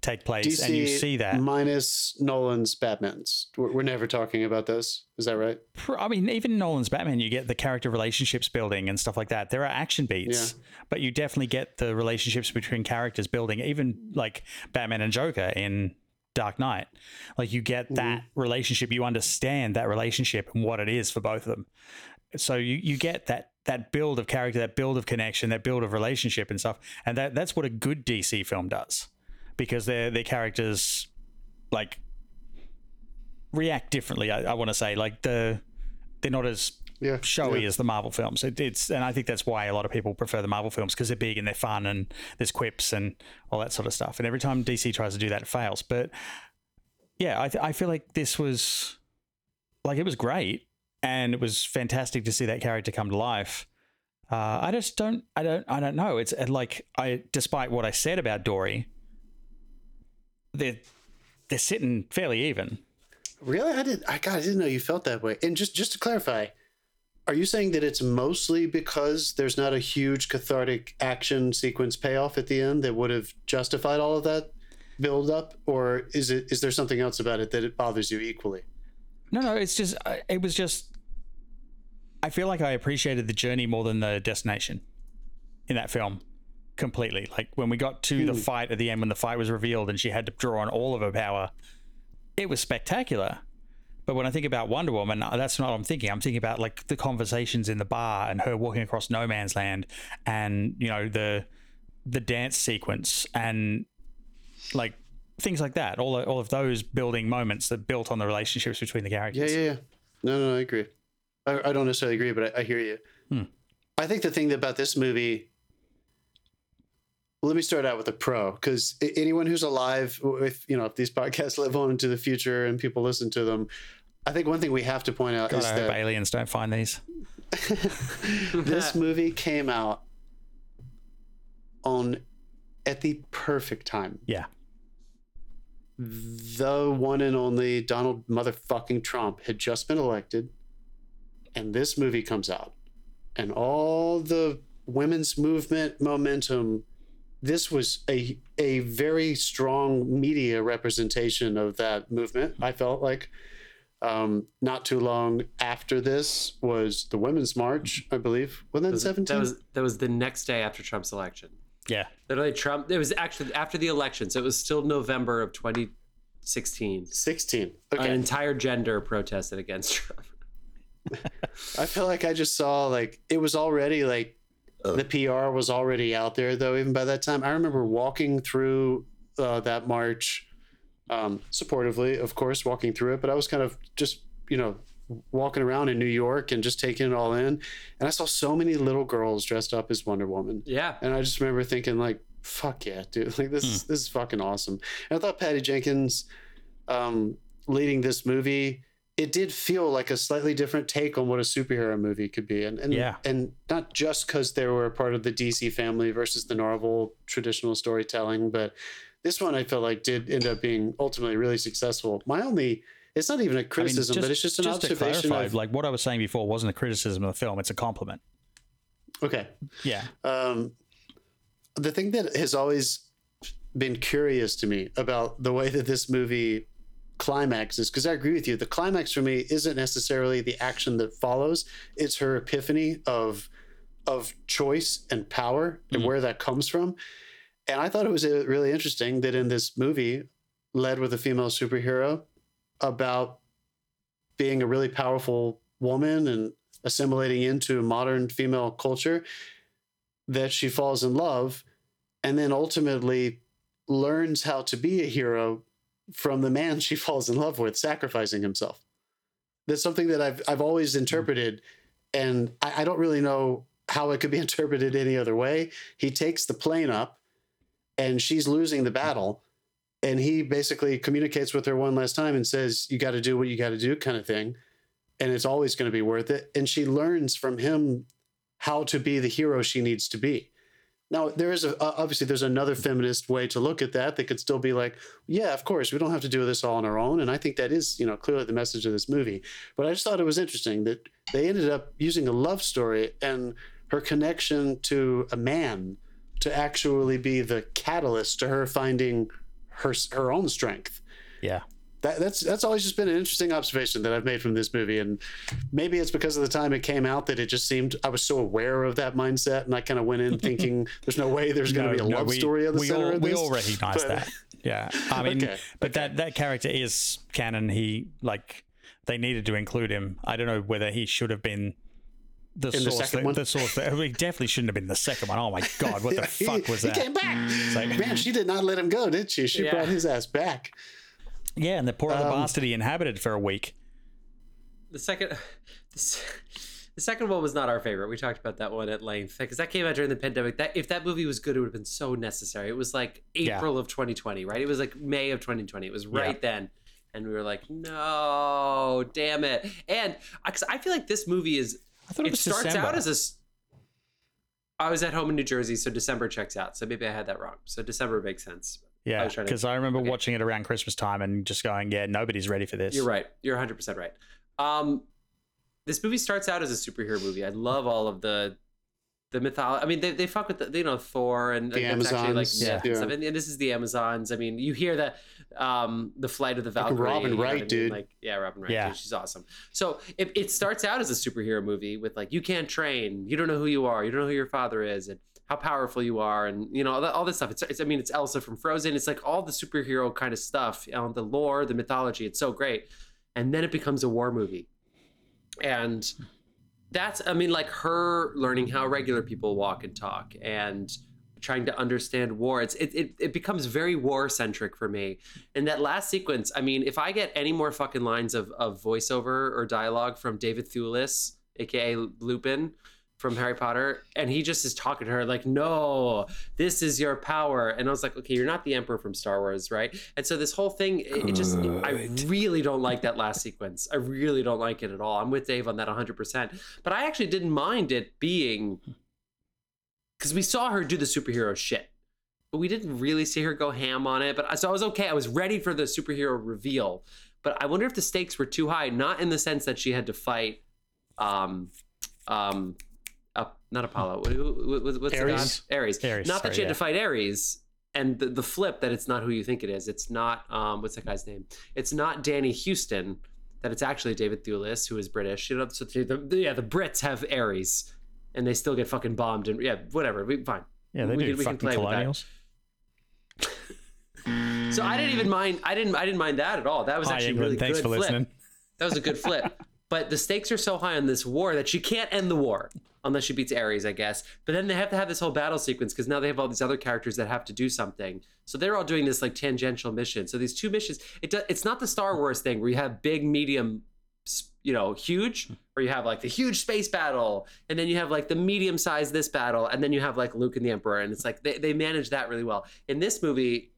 S2: take place.
S3: DC
S2: and you see that.
S3: minus Nolan's Batman's. We're, we're never talking about this. Is that right?
S2: I mean, even Nolan's Batman, you get the character relationships building and stuff like that. There are action beats, but you definitely get the relationships between characters building. Even like Batman and Joker in Dark Knight, like you get mm-hmm. that relationship. You understand that relationship and what it is for both of them. So you you get that that build of character, that build of connection, that build of relationship and stuff. And that that's what a good DC film does, because their their characters like react differently. I, I want to say like the they're not as
S3: Yeah.
S2: showy
S3: yeah.
S2: as the Marvel films. It, it's and I think that's why a lot of people prefer the Marvel films because they're big and they're fun and there's quips and all that sort of stuff. And every time DC tries to do that, it fails. But yeah, I, th- I feel like this was like it was great and it was fantastic to see that character come to life. Uh, I just don't, I don't, I don't know. It's like I, despite what I said about Dory, they're they're sitting fairly even.
S3: Really? I did. I God, I didn't know you felt that way. And just just to clarify, are you saying that it's mostly because there's not a huge cathartic action sequence payoff at the end that would have justified all of that build up, or is it is there something else about it that it bothers you equally?
S2: No, no, it's just it was just I feel like I appreciated the journey more than the destination in that film completely. Like when we got to the hmm. fight at the end, when the fight was revealed and she had to draw on all of her power, it was spectacular. But when I think about Wonder Woman, uh, that's not what I'm thinking. I'm thinking about like the conversations in the bar and her walking across no man's land, and you know the the dance sequence and like things like that. All all of those building moments that built on the relationships between the
S3: Yeah,
S2: characters.
S3: yeah, yeah. No, no, I agree. I, I don't necessarily agree, but I, I hear you.
S2: Hmm.
S3: I think the thing about this movie. Let me start out with a pro, because anyone who's alive, if you know, if these podcasts live on into the future and people listen to them, I think one thing we have to point out
S2: God,
S3: is
S2: I hope
S3: that
S2: aliens don't find these.
S3: this movie came out on at the perfect time.
S2: Yeah.
S3: The one and only Donald motherfucking Trump had just been elected, and this movie comes out, and all the women's movement momentum. This was a a very strong media representation of that movement. I felt like. Um, not too long after this was the Women's March, I believe. Was that
S1: That
S3: seventeen?
S1: That was that was the next day after Trump's election.
S2: Yeah.
S1: Literally, Trump. It was actually after the election, so it was still November of 2016.
S3: sixteen.
S1: An entire gender protested against Trump.
S3: I feel like I just saw like it was already like the PR was already out there though. Even by that time, I remember walking through uh, that march, um, supportively, of course, walking through it. But I was kind of just you know walking around in New York and just taking it all in, and I saw so many little girls dressed up as Wonder Woman,
S1: Yeah,
S3: and I just remember thinking like, "Fuck yeah, dude! Like this is this is fucking awesome." And I thought Patty Jenkins um, leading this movie, it did feel like a slightly different take on what a superhero movie could be, and and
S2: Yeah.
S3: and not just because they were a part of the DC family versus the Marvel traditional storytelling, but this one I felt like did end up being ultimately really successful. My only, it's not even a criticism, but it's just an
S2: to
S3: observation
S2: clarify,
S3: of
S2: like what I was saying before wasn't a criticism of the film; it's a compliment.
S3: okay.
S2: Yeah,
S3: Um, the thing that has always been curious to me about the way that this movie climaxes, because I agree with you, the climax for me isn't necessarily the action that follows; it's her epiphany of of choice and power and
S2: Mhm.
S3: where that comes from. And I thought it was uh, really interesting that in this movie, led with a female superhero, about being a really powerful woman and assimilating into modern female culture that she falls in love and then ultimately learns how to be a hero from the man she falls in love with, sacrificing himself. That's something that I've I've always mm. interpreted, and I, I don't really know how it could be interpreted any other way. He takes the plane up, and she's losing the battle, and he basically communicates with her one last time and says, "You got to do what you got to do," kind of thing, and it's always going to be worth it. And she learns from him how to be the hero she needs to be. Now, there is a, obviously there's another feminist way to look at that that could still be like, yeah, of course, we don't have to do this all on our own, and I think that is, you know, clearly the message of this movie. But I just thought it was interesting that they ended up using a love story and her connection to a man to actually be the catalyst to her finding her her own strength
S2: yeah.
S3: That, that's that's always just been an interesting observation that I've made from this movie, and maybe it's because of the time it came out that it just seemed I was so aware of that mindset, and I kind of went in thinking there's no way there's going to be a love
S2: we,
S3: story at the
S2: we
S3: center
S2: all,
S3: of
S2: we all recognize
S3: but-
S2: that. Yeah, I mean,
S3: Okay,
S2: but that that character is canon. He like they needed to include him. I don't know whether he should have been the
S3: In the
S2: source.
S3: second
S2: that-
S3: one?
S2: The source. That, he definitely shouldn't have been the second one. Oh my god, what the
S3: Yeah, he-
S2: fuck was that?
S3: he came back.
S2: It's like-
S3: Man, she did not let him go, did she? She
S1: Yeah.
S3: brought his ass back.
S2: Yeah, and the poor other
S3: Um,
S2: bastard he inhabited for a week.
S1: the second, the, the second one was not our favorite. We talked about that one at length because that came out during the pandemic. That if that movie was good, it would have been so necessary. It was like
S2: Yeah.
S1: April of 2020, right? It was like May of 2020. It was right then, and we were like, no, damn it. And because I feel like this movie is
S2: I thought it,
S1: it
S2: was
S1: starts
S2: December.
S1: out as a. s- I was at home in New Jersey, so December checks out. So maybe I had that wrong. So December makes sense. I
S2: yeah,
S1: was trying to-
S2: because I remember
S1: okay.
S2: watching it around Christmas time and just going, yeah, nobody's ready for this.
S1: You're right. You're 100% right. Um, this movie starts out as a superhero movie. I love all of the the mythology. I mean, they, they fuck with the, you know Thor and
S3: The
S1: and that's actually, like
S3: Amazons, yeah.
S1: And, and this is the Amazons. I mean, you hear that um the flight of the Valkyrie.
S3: Robin
S1: you know what
S3: Wright,
S1: I mean?
S3: dude.
S1: Like yeah, Robin Wright.
S2: Yeah.
S1: dude, she's awesome. So it, it starts out as a superhero movie with like you can't train, you don't know who you are, you don't know who your father is, and how powerful you are, and you know all, that, all this stuff. It's, it's I mean it's Elsa from Frozen. It's like all the superhero kind of stuff, you know, the lore, the mythology. It's so great, and then it becomes a war movie, and that's I mean like her learning how regular people walk and talk and trying to understand war. It's it it, it becomes very war centric for me. And that last sequence, I mean, if I get any more fucking lines of of voiceover or dialogue from David Thewlis, aka Lupin from Harry Potter, and he just is talking to her like, "No, this is your power." And I was like, "Okay, you're not the Emperor from Star Wars, right?" And so this whole thing, it, it just, I really don't like that last sequence. I really don't like it at all. I'm with Dave on that 100%. But I actually didn't mind it being because we saw her do the superhero shit, but we didn't really see her go ham on it. But I- so I was okay. I was ready for the superhero reveal. But I wonder if the stakes were too high, not in the sense that she had to fight, um, um, not Apollo. What, who- what, what's
S3: Ares?
S1: Ares.
S2: Ares,
S1: Not that you had
S2: yeah.
S1: to fight Ares. And the, the flip that it's not who you think it is. It's not um, what's that guy's name? It's not Danny Huston. That it's actually David Thewlis, who is British. You know, so the, the, yeah, the Brits have Ares, and they still get fucking bombed. And yeah, whatever. We fine.
S2: Yeah, they
S1: We
S2: do
S1: can- we can play with that. So I didn't even mind. I didn't. I didn't mind that at all. That was
S2: Hi,
S1: actually
S2: England.
S1: really
S2: Thanks
S1: good
S2: for
S1: flip.
S2: listening.
S1: That was a good flip. But the stakes are so high on this war that she can't end the war unless she beats Ares, I guess. But then they have to have this whole battle sequence because now they have all these other characters that have to do something. So they're all doing this like tangential mission. So these two missions, it do, it's not the Star Wars thing where you have big, medium, you know, huge, or you have like the huge space battle, and then you have like the medium size this battle, and then you have like Luke and the Emperor, and it's like they they manage that really well. In this movie,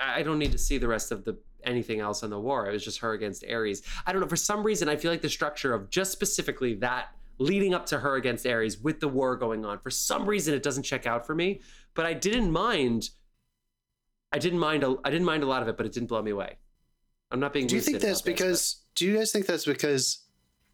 S1: I I don't need to see the rest of the anything else in the war. It was just her against Ares. I don't know. For some reason, I feel like the structure of just specifically that leading up to her against Ares with the war going on, for some reason, it doesn't check out for me. But I didn't mind. I didn't mind. A, I didn't mind a lot of it, but it didn't blow me away. I'm not being.
S3: Do you think that's
S1: about this,
S3: because? Do you guys think that's because?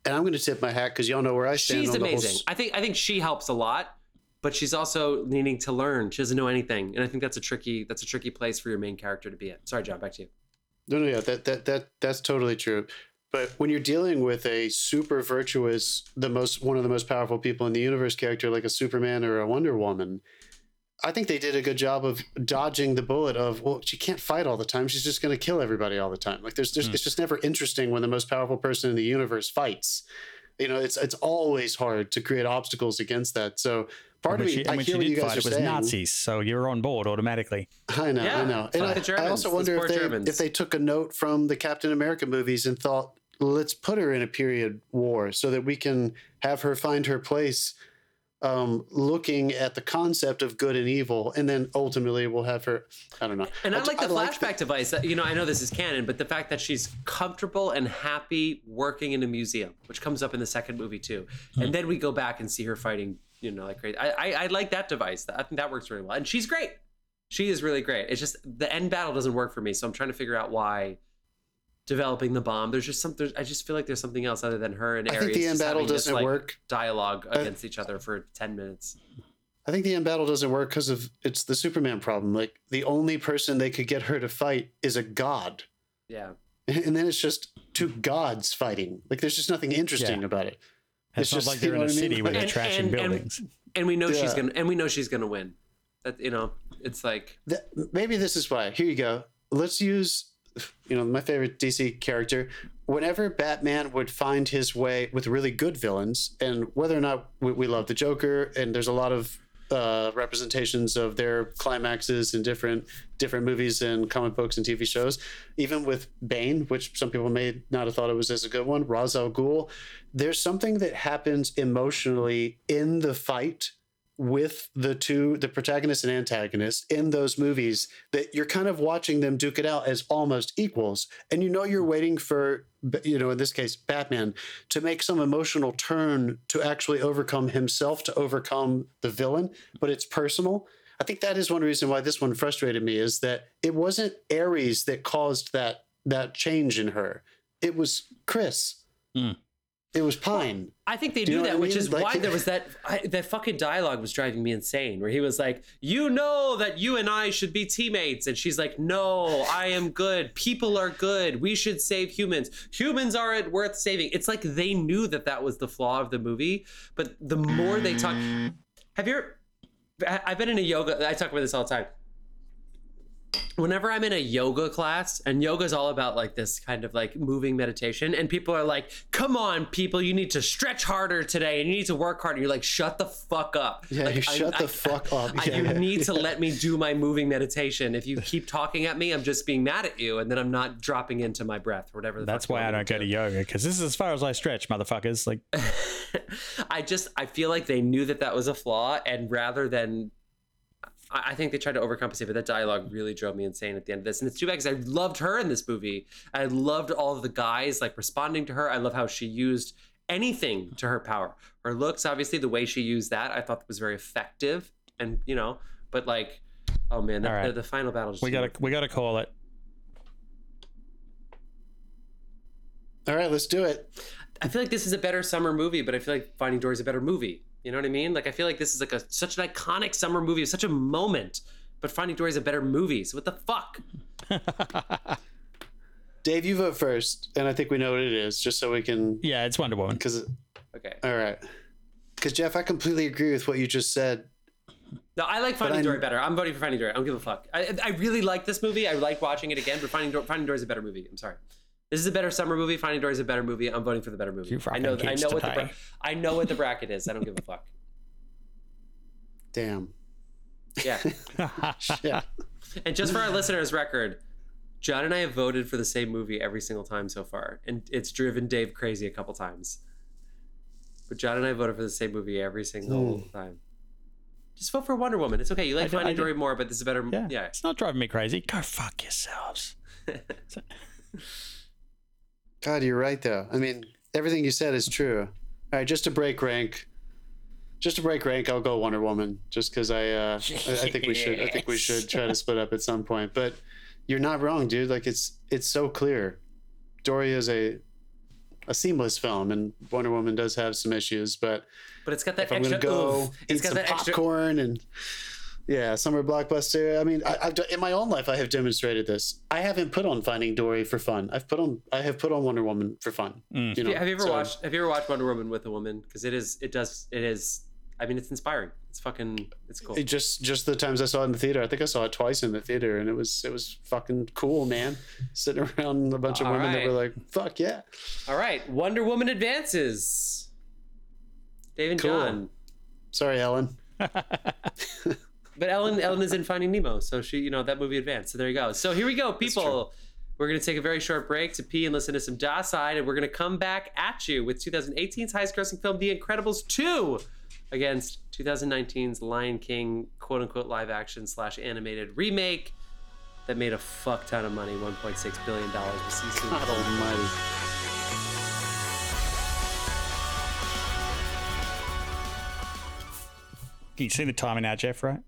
S3: And I'm going to tip my hat because y'all know where I stand.
S1: she's
S3: on the whole
S1: amazing.
S3: s-
S1: I think I think she helps a lot, but she's also needing to learn. She doesn't know anything, and I think that's a tricky that's a tricky place for your main character to be in. Sorry, John, back to you.
S3: No, no, yeah, that that that that's totally true. But when you're dealing with a super virtuous, the most one of the most powerful people in the universe character like a Superman or a Wonder Woman, I think they did a good job of dodging the bullet of well, she can't fight all the time. She's just going to kill everybody all the time. Like there's, there's
S2: Hmm.
S3: it's just never interesting when the most powerful person in the universe fights. You know, it's it's always hard to create obstacles against that. So part
S2: When
S3: of me,
S2: she, and
S3: I
S2: when
S3: hear
S2: she
S3: what you guys
S2: fight,
S3: are
S2: it was
S3: saying.
S2: Nazis, so you're on board automatically.
S3: I know,
S1: Yeah,
S3: I know. And I,
S1: the Germans,
S3: I also wonder if they
S1: Germans.
S3: if they took a note from the Captain America movies and thought, let's put her in a period war so that we can have her find her place um, looking at the concept of good and evil, and then ultimately we'll have her. I don't know.
S1: And I, like the
S3: I like
S1: flashback device. You know, I know this is canon, but the fact that she's comfortable and happy working in a museum, which comes up in the second movie too, and then we go back and see her fighting. You know, like crazy. I, I, I like that device. I think that works really well, and she's great. She is really great. It's just the end battle doesn't work for me, so I'm trying to figure out why. Developing the bomb, there's just something. I just feel like there's something else other than her and
S3: I
S1: Ares.
S3: think the end
S1: just
S3: battle doesn't
S1: like,
S3: work.
S1: Dialogue against each other for ten minutes.
S3: I think the end battle doesn't work because of it's the Superman problem. Like the only person they could get her to fight is a god,
S1: Yeah.
S3: and then it's just two gods fighting. Like there's just nothing interesting
S2: Yeah.
S3: about it.
S2: It's,
S3: It's
S2: not
S3: just-
S2: like they're
S3: you
S2: in
S3: know
S2: a
S3: mean?
S2: city where they're
S1: And-
S2: trashing
S1: and- and-
S2: buildings.
S1: And we know she's gonna. And we know she's gonna win. That you know, it's like
S3: Th- maybe this is why. Here you go. Let's use, you know, my favorite DC character. Whenever Batman would find his way with really good villains, and whether or not we, we love the Joker, and there's a lot of uh, representations of their climaxes in different different movies and comic books and TV shows. Even with Bane, which some people may not have thought it was as a good one, Ra's al Ghul. There's something that happens emotionally in the fight with the two the protagonist and antagonist in those movies that you're kind of watching them duke it out as almost equals. And you know you're waiting for you know in this case batman to make some emotional turn to actually overcome himself to overcome the villain but it's personal. I think that is one reason why this one frustrated me is that it wasn't ares that caused that that change in her. It was chris.
S2: Mm.
S3: It was Pine.
S1: I think they
S3: Do
S1: knew that,
S3: I
S1: which
S3: mean?
S1: is
S3: Like-
S1: why there was that I, that fucking dialogue was driving me insane. Where he was like, "You know that you and I should be teammates," and she's like, "No, I am good. People are good. We should save humans. Humans aren't worth saving." It's like they knew that that was the flaw of the movie, but the more they talk, have you? I- I've been in a yoga. I talk about this all the time whenever I'm in a yoga class, and yoga is all about like this kind of like moving meditation, and people are like, "Come on, people, you need to stretch harder today, and you need to work harder." You're like, "Shut the fuck up!"
S3: Yeah,
S1: Like,
S3: you shut
S1: I-
S3: the fuck up.
S1: I-
S3: Yeah,
S1: you
S3: yeah,
S1: need to
S3: yeah.
S1: let me do my moving meditation. If you keep talking at me, I'm just being mad at you, and then I'm not dropping into my breath, or whatever. The
S2: That's
S1: fuck
S2: why I
S1: want me
S2: don't go to yoga because this is as far as I stretch, motherfuckers. Like,
S1: I just I feel like they knew that that was a flaw, and rather than, I I think they tried to overcompensate. But that dialogue really drove me insane at the end of this, and it's too bad because I loved her in this movie. I loved all of the guys like responding to her. I love how she used anything to her power. Her looks, obviously, the way she used that, I thought was very effective, and you know, but like, oh man, the,
S2: All right.
S1: the, the final battle. Just
S2: we gotta we gotta call it.
S3: All right, let's do it.
S1: I feel like this is a better summer movie, but I feel like Finding Dory is a better movie. You know what I mean? Like I feel like this is like a such an iconic summer movie, such a moment. But Finding Dory is a better movie. So what the fuck?
S3: Dave, you vote first, and I think we know what it is, just so we can.
S2: Yeah, it's Wonder Woman.
S3: Because,
S1: Okay.
S3: all right. Because Jeff, I completely agree with what you just said.
S1: No, I like Finding Dory better. I'm voting for Finding Dory. I don't give a fuck. I, I really like this movie. I like watching it again, but Finding Dory, Finding Dory is a better movie. I'm sorry. This is a better summer movie. Finding Dory is a better movie. I'm voting for the better movie. I know. I know
S2: to
S1: what the bra- I know what the bracket is. I don't give a fuck.
S3: Damn.
S1: Yeah.
S3: Yeah.
S1: And just for our listeners' record, John and I have voted for the same movie every single time so far, and it's driven Dave crazy a couple times. But John and I voted for the same movie every single hmm. time. Just vote for Wonder Woman. It's okay. You like
S2: I do-
S1: Finding
S2: I do-
S1: Dory more, but this is better.
S2: yeah.
S1: Yeah.
S2: it's not driving me crazy. Go fuck yourselves.
S3: God, you're right, though. I mean, everything you said is true. All right, just to break rank. Just to break rank, I'll go Wonder Woman, just because I, uh, I, I think we should. I think we should try to split up at some point. But you're not wrong, dude. Like it's it's so clear. Dory is a a seamless film, and Wonder Woman does have some issues. But
S1: But it's got that extra.
S3: go
S1: oomph. It's got
S3: some
S1: that extra.
S3: popcorn and yeah, summer blockbuster. I mean, I, I've done, in my own life, I have demonstrated this. I haven't put on Finding Dory for fun. I've put on I have put on Wonder Woman for fun.
S2: Mm.
S3: You know,
S1: have you ever
S3: so-
S1: watched? Have you ever watched Wonder Woman with a woman? Because it is. It does. It is. I mean, it's inspiring. It's fucking. It's cool.
S3: It just just the times I saw it in the theater. I think I saw it twice in the theater, and it was it was fucking cool, man. Sitting around a bunch of
S1: All
S3: women that were like, "Fuck yeah!"
S1: All right, Wonder Woman advances. Dave and
S3: Cool.
S1: John.
S3: Sorry, Ellen.
S1: But Ellen, Ellen is in Finding Nemo, so she, you know, that movie advanced. So there you go. So here we go, people. We're gonna take a very short break to pee and listen to some Side, and we're gonna come back at you with 2018's highest-grossing film, The Incredibles 2, against 2019's Lion King, quote-unquote live-action slash animated remake that made a fuck ton of money, 1.6 billion dollars. We'll see you soon.
S3: God Almighty.
S2: Can you see the timing now, Jeff? Right?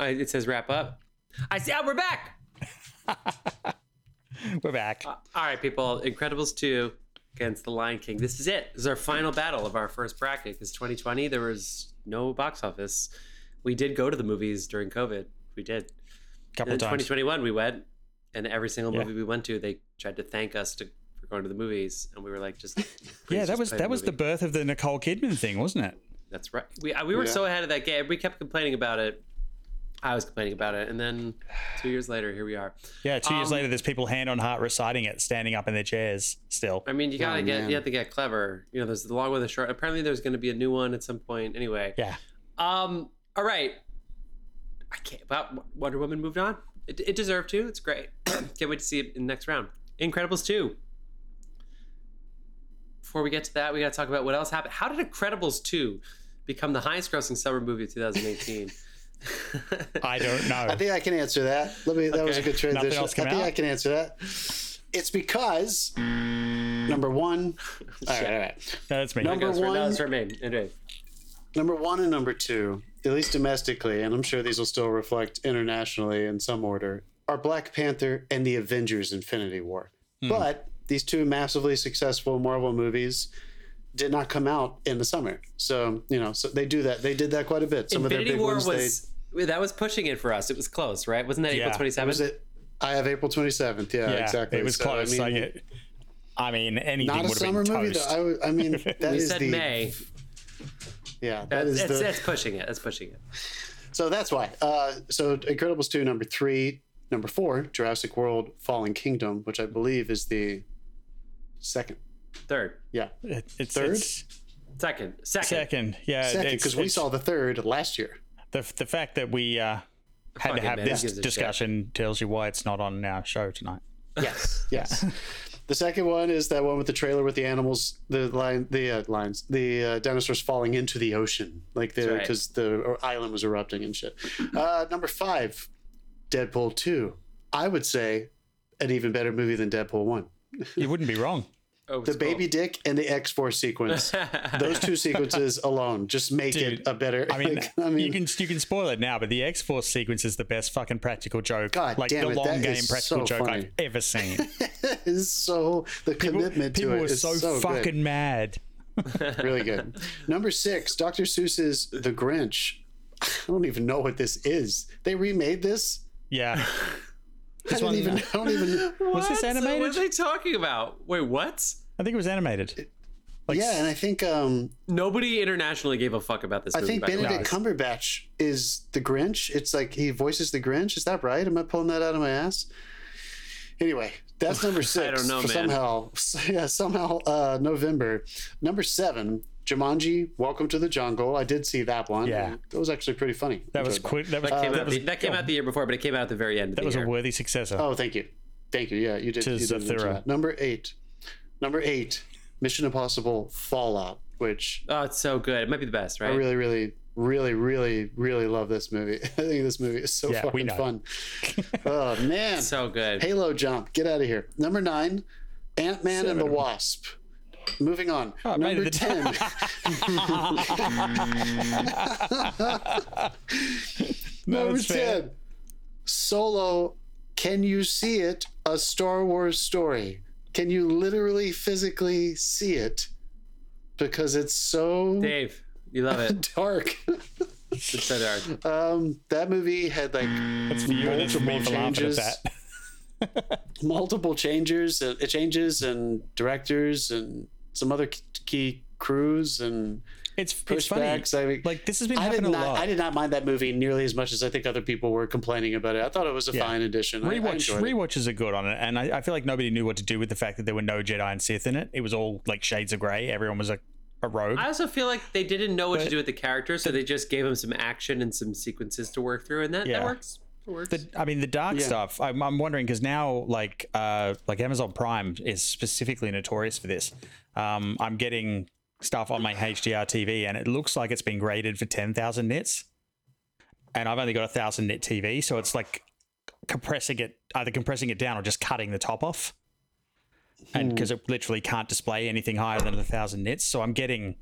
S1: Uh, it says wrap up. I see. Oh, we're back.
S2: We're back.
S1: Uh, all right, people. Incredibles 2 against The Lion King. This is it. This is our final battle of our first bracket because 2020, there was no box office. We did go to the movies during COVID. We did.
S2: couple
S1: And then
S2: times.
S1: 2021, we went, and every single
S2: Yeah.
S1: movie we went to, they tried to thank us to, for going to the movies. And we were like, just.
S2: Yeah, that
S1: just
S2: was
S1: play
S2: that was the birth of the Nicole Kidman thing, wasn't it?
S1: That's right. We, uh, we were
S3: Yeah.
S1: so ahead of that game. We kept complaining about it. I was complaining about it. And then two years later, here we are.
S2: Yeah. Two years
S1: Um,
S2: later, there's people hand on heart reciting it, standing up in their chairs. Still.
S1: I mean, you gotta
S3: Oh,
S1: get,
S3: man.
S1: you have to get clever. You know, there's the long with the short. Apparently, there's going to be a new one at some point. Anyway,
S2: Yeah.
S1: um, all right. I can't. About Wonder Woman moved on. It, it deserved to. It's great. can't wait to see it in the next round. Incredibles two. Before we get to that, we got to talk about what else happened. How did Incredibles two become the highest-grossing summer movie of 2018?
S2: I don't know.
S3: I think I can answer that. Let me. That was a good transition.
S2: Nothing else
S3: I think
S2: out?
S3: I can answer that. It's because number one. All right, all right.
S2: No, that's me.
S3: Number
S1: That was that
S3: one-
S1: was for me. Anyway.
S3: Number one and number two, at least domestically, and I'm sure these will still reflect internationally in some order, are Black Panther and the Avengers Infinity War. Hmm. But these two massively successful Marvel movies did not come out in the summer. So you know, so they do that. They did that quite a bit. Some
S1: Infinity
S3: of their big
S1: War
S3: ones.
S1: was that was pushing it for us. It was close, right? Wasn't that
S2: Yeah.
S1: April twenty
S3: they, was
S1: seventh?
S3: it? I have April twenty seventh. Yeah,
S2: yeah,
S3: exactly.
S2: It was
S3: So,
S2: close.
S3: I
S2: like
S3: mean,
S2: it, I mean, anything
S3: not a summer
S2: been
S3: movie. Though. I, would- I mean, that
S1: We
S3: is
S1: said
S3: the
S1: May.
S3: yeah. That
S1: That's,
S3: is
S1: that's,
S3: the
S1: that's pushing it. That's pushing it.
S3: So that's why. Uh, so Incredibles 2, number three. Number four, Jurassic World Fallen Kingdom, which I believe is the second.
S1: Third,
S3: Yeah.
S2: It- it's
S3: Third?
S2: it's
S1: second, second.
S2: second. Yeah,
S3: Second, because we saw the third last year.
S2: the the fact that we uh, had
S1: Fuck
S2: to have
S1: man.
S2: This
S1: gives shit?
S3: discussion
S2: discussion tells you why it's not on our show tonight.
S3: Yes. Yes. the second one is that one with the trailer with the animals, the line, the uh, lines, the uh, dinosaurs falling into the ocean, like the
S1: That's right.
S3: because the island was erupting and shit. Uh, number five, Deadpool 2. I would say an even better movie than Deadpool 1.
S2: You wouldn't be wrong.
S1: Oh,
S3: The
S1: it's cool.
S3: baby dick and the X Force sequence. those two sequences alone just make
S2: Dude,
S3: it a better.
S2: I mean,
S3: like, I mean,
S2: you can you can spoil it now, but the X Force sequence is the best fucking practical joke,
S3: God
S2: like
S3: damn
S2: the
S3: it,
S2: long game practical
S3: so
S2: joke
S3: funny.
S2: I've ever seen.
S3: is so the
S2: People,
S3: commitment
S2: people
S3: to it
S2: were
S3: is
S2: so,
S3: so,
S2: fucking
S3: good.
S2: mad.
S3: really good. Number six, Dr. Seuss's The Grinch. I don't even know what this is. They remade this.
S2: Yeah,
S3: I didn't
S2: one-
S3: even. I don't even.
S2: Was this
S1: What?
S2: animated?
S1: What are they talking about? Wait, what?
S2: I think it was animated. Like,
S3: yeah, and I think um,
S1: Nobody internationally gave a fuck about this
S3: I
S1: movie.
S3: think
S1: back then.
S3: Benedict Cumberbatch is the Grinch. It's like he voices the Grinch. Is that right? Am I pulling that out of my ass? Anyway, that's number six.
S1: I don't know, man.
S3: Somehow, yeah, somehow uh, November. Number seven, Jumanji: Welcome to the Jungle. I did see that one.
S2: Yeah.
S3: it was actually pretty funny.
S2: that was quick. That was
S1: That came,
S2: that
S1: out,
S2: was,
S1: the, that came out the year before, but it came out at the very end of
S2: that
S1: the
S2: was a worthy successor.
S3: Oh, thank you, thank you. Yeah, you did.
S2: Tis
S3: you did
S2: Zathura.
S3: that. Number eight, number eight, Mission Impossible: Fallout, which
S1: Oh, it's so good. It might be the best, right?
S3: I really, really, really, really, really love this movie. I think this movie is so
S2: Yeah,
S3: fucking fun. oh man,
S1: so good.
S3: Halo jump, get out of here. Number nine, Ant Man and the
S2: Seven.
S3: Wasp. Moving on.
S2: Oh,
S3: Number
S2: it the-
S3: ten.
S2: No,
S3: Number
S2: that's fair.
S3: ten. Solo. Can you see it? A Star Wars story. Can you literally, physically see it? Because it's so
S1: Dave, you love it.
S3: dark.
S1: It's so dark.
S3: Um, that movie had like
S2: That's for you and it's for me for laughing at
S3: changes. multiple changes, uh, changes, and directors, and some other key crews and
S2: It's it's funny.
S3: pushbacks. I mean,
S2: Like this has been
S3: I did
S2: happening a
S3: not.
S2: lot.
S3: I did not mind that movie nearly as much as I think other people were complaining about it. I thought it was a
S2: Yeah.
S3: fine addition. I- I
S2: Rewatch
S3: enjoyed it.
S2: rewatches are good on it, and I, I feel like nobody knew what to do with the fact that there were no Jedi and Sith in it. It was all like shades of grey. Everyone was a, a rogue.
S1: I also feel like they didn't know what to do with the characters, so they just gave him some action and some sequences to work through, and that,
S2: Yeah.
S1: that works. It works.
S2: The, I mean, the dark
S3: Yeah.
S2: stuff. I'm, I'm wondering because now, like, uh, like Amazon Prime is specifically notorious for this. Um, I'm getting stuff on my HDR TV, and it looks like it's been graded for ten thousand nits, and I've only got a thousand nit TV, so it's like compressing it, either compressing it down or just cutting the top off, and because it literally can't display anything higher than a thousand nits, so I'm getting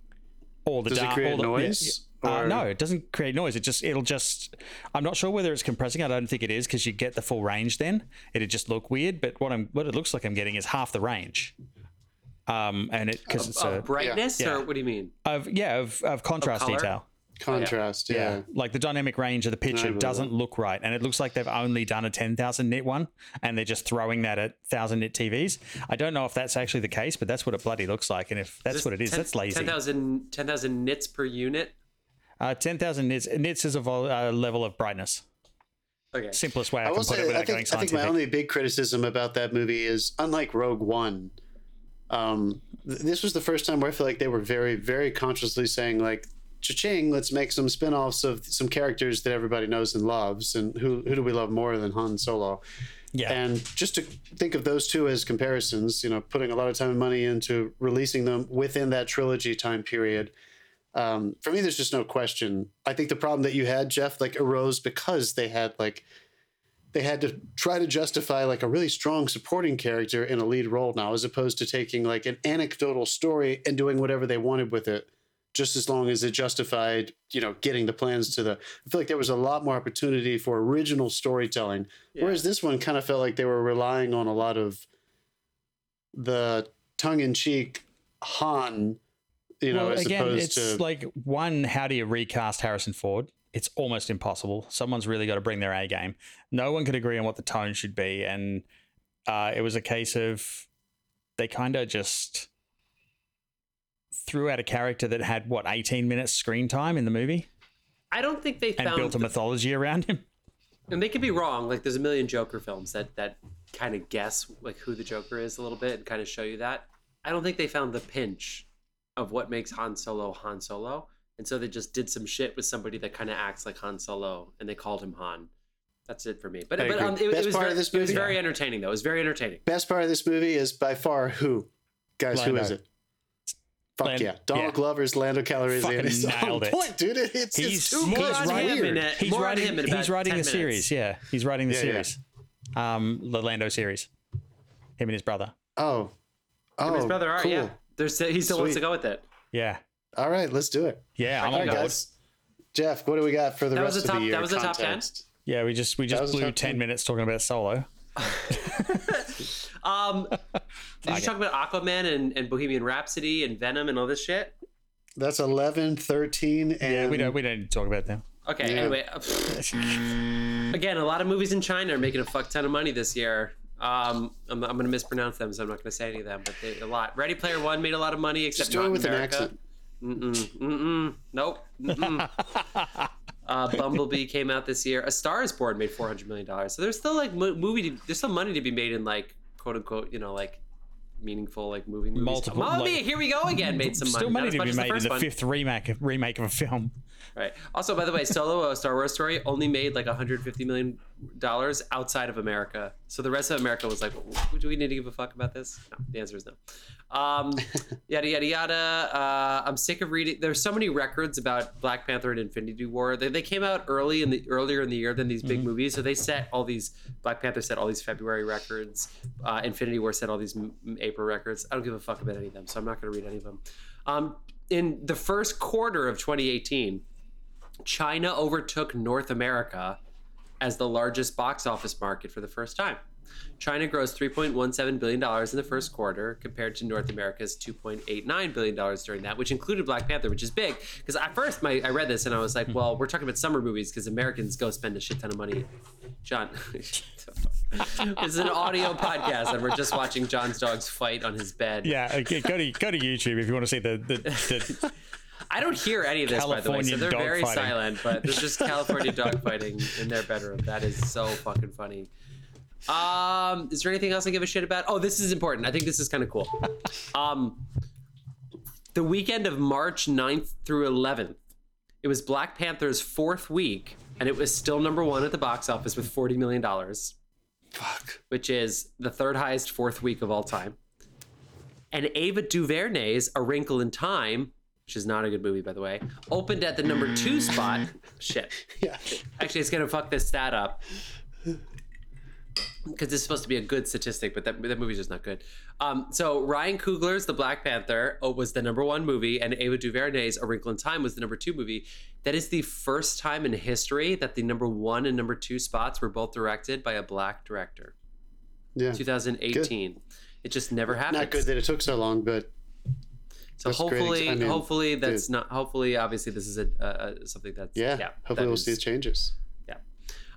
S2: all the
S3: Does it
S2: dark.
S3: create
S2: all the,
S3: noise,
S2: Uh, no, it doesn't create noise. It just it'll just. I'm not sure whether it's compressing. I don't think it is because you get the full range. Then it'd just look weird. But what I'm what it looks like I'm getting is half the range. Um, and it because it's a
S1: brightness,
S2: yeah.
S1: or what do you mean?
S2: of yeah of, of contrast
S1: color?
S2: detail.
S3: Contrast. yeah.
S2: Like the dynamic range of the picture
S3: believe
S2: doesn't look right, and it looks like they've only done a ten thousand nit one, and they're just throwing that at thousand nit TVs. I don't know if that's actually the case, but that's what it bloody looks like. And if that's what it is,
S1: 10
S2: that's lazy.
S1: 10,000 10,000 nits per unit.
S2: Uh, ten thousand nits nits is a vol- uh, level of brightness.
S1: Okay.
S2: Simplest way I,
S3: I
S2: can
S3: will
S2: put it
S3: say,
S2: without
S3: I
S2: going
S3: think, I think my only big criticism about that movie is, unlike Rogue One, um, th- this was the first time where I feel like they were very, very consciously saying, like, cha-ching, let's make some spin-offs of some characters that everybody knows and loves. And who, who do we love more than Han Solo?
S2: yeah,
S3: And just to think of those two as comparisons, you know, putting a lot of time and money into releasing them within that trilogy time period. Um, for me, there's just no question. I think the problem that you had, Jeff, like arose because they had like they had to try to justify like a really strong supporting character in a lead role now, as opposed to taking like an anecdotal story and doing whatever they wanted with it, just as long as it justified, you know, getting the plans to the. I feel like there was a lot more opportunity for original storytelling, whereas this one kind of felt like they were relying on a lot of the tongue-in-cheek Han, you know,
S2: well,
S3: as
S2: again,
S3: opposed
S2: it's
S3: to
S2: like one, how do you recast Harrison Ford? It's almost impossible. Someone's really got to bring their A game. No one could agree on what the tone should be, and uh, it was a case of they kind of just threw out a character that had what 18 minutes screen time in the movie
S1: I don't think they
S2: and built a mythology around him.
S1: and they could be wrong. Like there's a million Joker films that that kind of guess like who the Joker is a little bit and kind of show you that. I don't think they found the pinch of what makes Han Solo Han Solo, and so they just did some shit with somebody that kind of acts like Han Solo, and they called him Han. That's it for me. But but um, it,
S3: Best
S1: it was
S3: part
S1: very,
S3: of this
S1: it was
S3: movie?
S1: very entertaining though. It was very entertaining.
S3: best part of this movie is by far who, guys? Who
S2: Lando.
S3: is it? Fuck
S2: Lando-
S3: yeah, Donald
S2: yeah.
S3: Glover's Lando Calrissian
S2: Fucking
S3: is on
S2: nailed it.
S3: point, dude. It, it's
S2: He's-
S3: it's too
S2: he's
S3: good.
S2: Writing-
S3: weird.
S1: in it.
S2: He's writing.
S1: him in
S2: he's writing
S1: 10
S2: the series. Yeah, he's writing the
S3: Yeah, yeah.
S2: series. Um, the Lando series. Him and his brother.
S3: Oh, oh,
S1: Him and his brother are
S3: cool.
S1: yeah. There's he still wants to go with it.
S2: Yeah,
S3: All right, let's do it.
S2: yeah. I'm
S3: All
S2: on
S3: guys. Jeff, what do we got for the
S1: That
S3: rest
S1: was the
S3: of the year?
S1: that was the top 10?
S2: Yeah, we just we just blew
S3: ten
S2: ten
S3: one.
S2: minutes talking about Solo.
S1: Um, did you talk about Aquaman and, and Bohemian Rhapsody and Venom and all this shit?
S3: That's 11, 13, and
S2: Yeah, we don't we don't need to talk about them.
S1: Okay,
S3: Yeah.
S1: anyway. Again, a lot of movies in China are making a fuck ton of money this year. Um, I'm, I'm going to mispronounce them, so I'm not going to say any of them, but they, a lot. Ready Player One made a lot of money, except
S3: just do
S1: not
S3: it with
S1: in
S3: an accent.
S1: Mm-mm, mm-mm, nope. Mm-mm. uh, Bumblebee came out this year. A Star Is Born made 400 million dollars. So there's still like mo- movie. To, there's still money to be made in like quote unquote, you know, like meaningful like movie movies.
S2: Multiple,
S1: Mamma
S2: like-
S1: Mia, here we go again. Made some
S2: Still
S1: money.
S2: money to be
S1: much as
S2: made in the
S1: one.
S2: fifth remake remake of a film.
S1: Right. Also, by the way, Solo, a Star Wars story, only made like 150 million dollars outside of America. So the rest of America was like, "Do we need to give a fuck about this?" No. The answer is no. Um, yada yada yada. Uh, I'm sick of reading. There's so many records about Black Panther and Infinity War. They, they came out early in the earlier in the year than these big movies, so they set all these. Black Panther set all these February records. Uh, Infinity War set all these m- April records. I don't give a fuck about any of them, so I'm not going to read any of them. Um, in the first quarter of 2018. China overtook North America as the largest box office market for the first time. China grossed $3.17 billion in the first quarter compared to North America's $2.89 billion during that, which included Black Panther, which is big. Because at first my, I read this and I was like, well, we're talking about summer movies because Americans go spend a shit ton of money. John, is an audio podcast and we're just watching John's dogs fight on his bed.
S2: Yeah, okay, go to go to YouTube if you want to see the the, the
S1: I don't hear any of this, by the way, so they're very
S2: fighting.
S1: silent. But there's just California dogfighting in their bedroom. That is so fucking funny. Um, is there anything else I give a shit about? Oh, this is important. I think this is kind of cool. Um, the weekend of March 9th through 11th, it was Black Panther's fourth week, and it was still number one at the box office with $40 million,
S3: Fuck.
S1: which is the third highest fourth week of all time. And Ava DuVernay's A Wrinkle in Time, which is not a good movie, by the way, opened at the number two spot. Shit.
S3: Yeah.
S1: Actually, it's gonna fuck this stat up because it's supposed to be a good statistic, but that, that movie's just not good. Um, so Ryan Coogler's The Black Panther oh, was the number one movie, and Ava DuVernay's A Wrinkle in Time was the number two movie. That is the first time in history that the number one and number two spots were both directed by a black director.
S3: Yeah.
S1: 2018. It just never happened.
S3: Not good that it took so long, but
S1: So
S3: That's
S1: hopefully,
S3: I mean,
S1: hopefully that's
S3: dude.
S1: not. Hopefully, obviously, this is a, a something that's
S3: yeah,
S1: yeah.
S3: hopefully
S1: that
S3: we'll
S1: is-
S3: see changes.
S1: Yeah.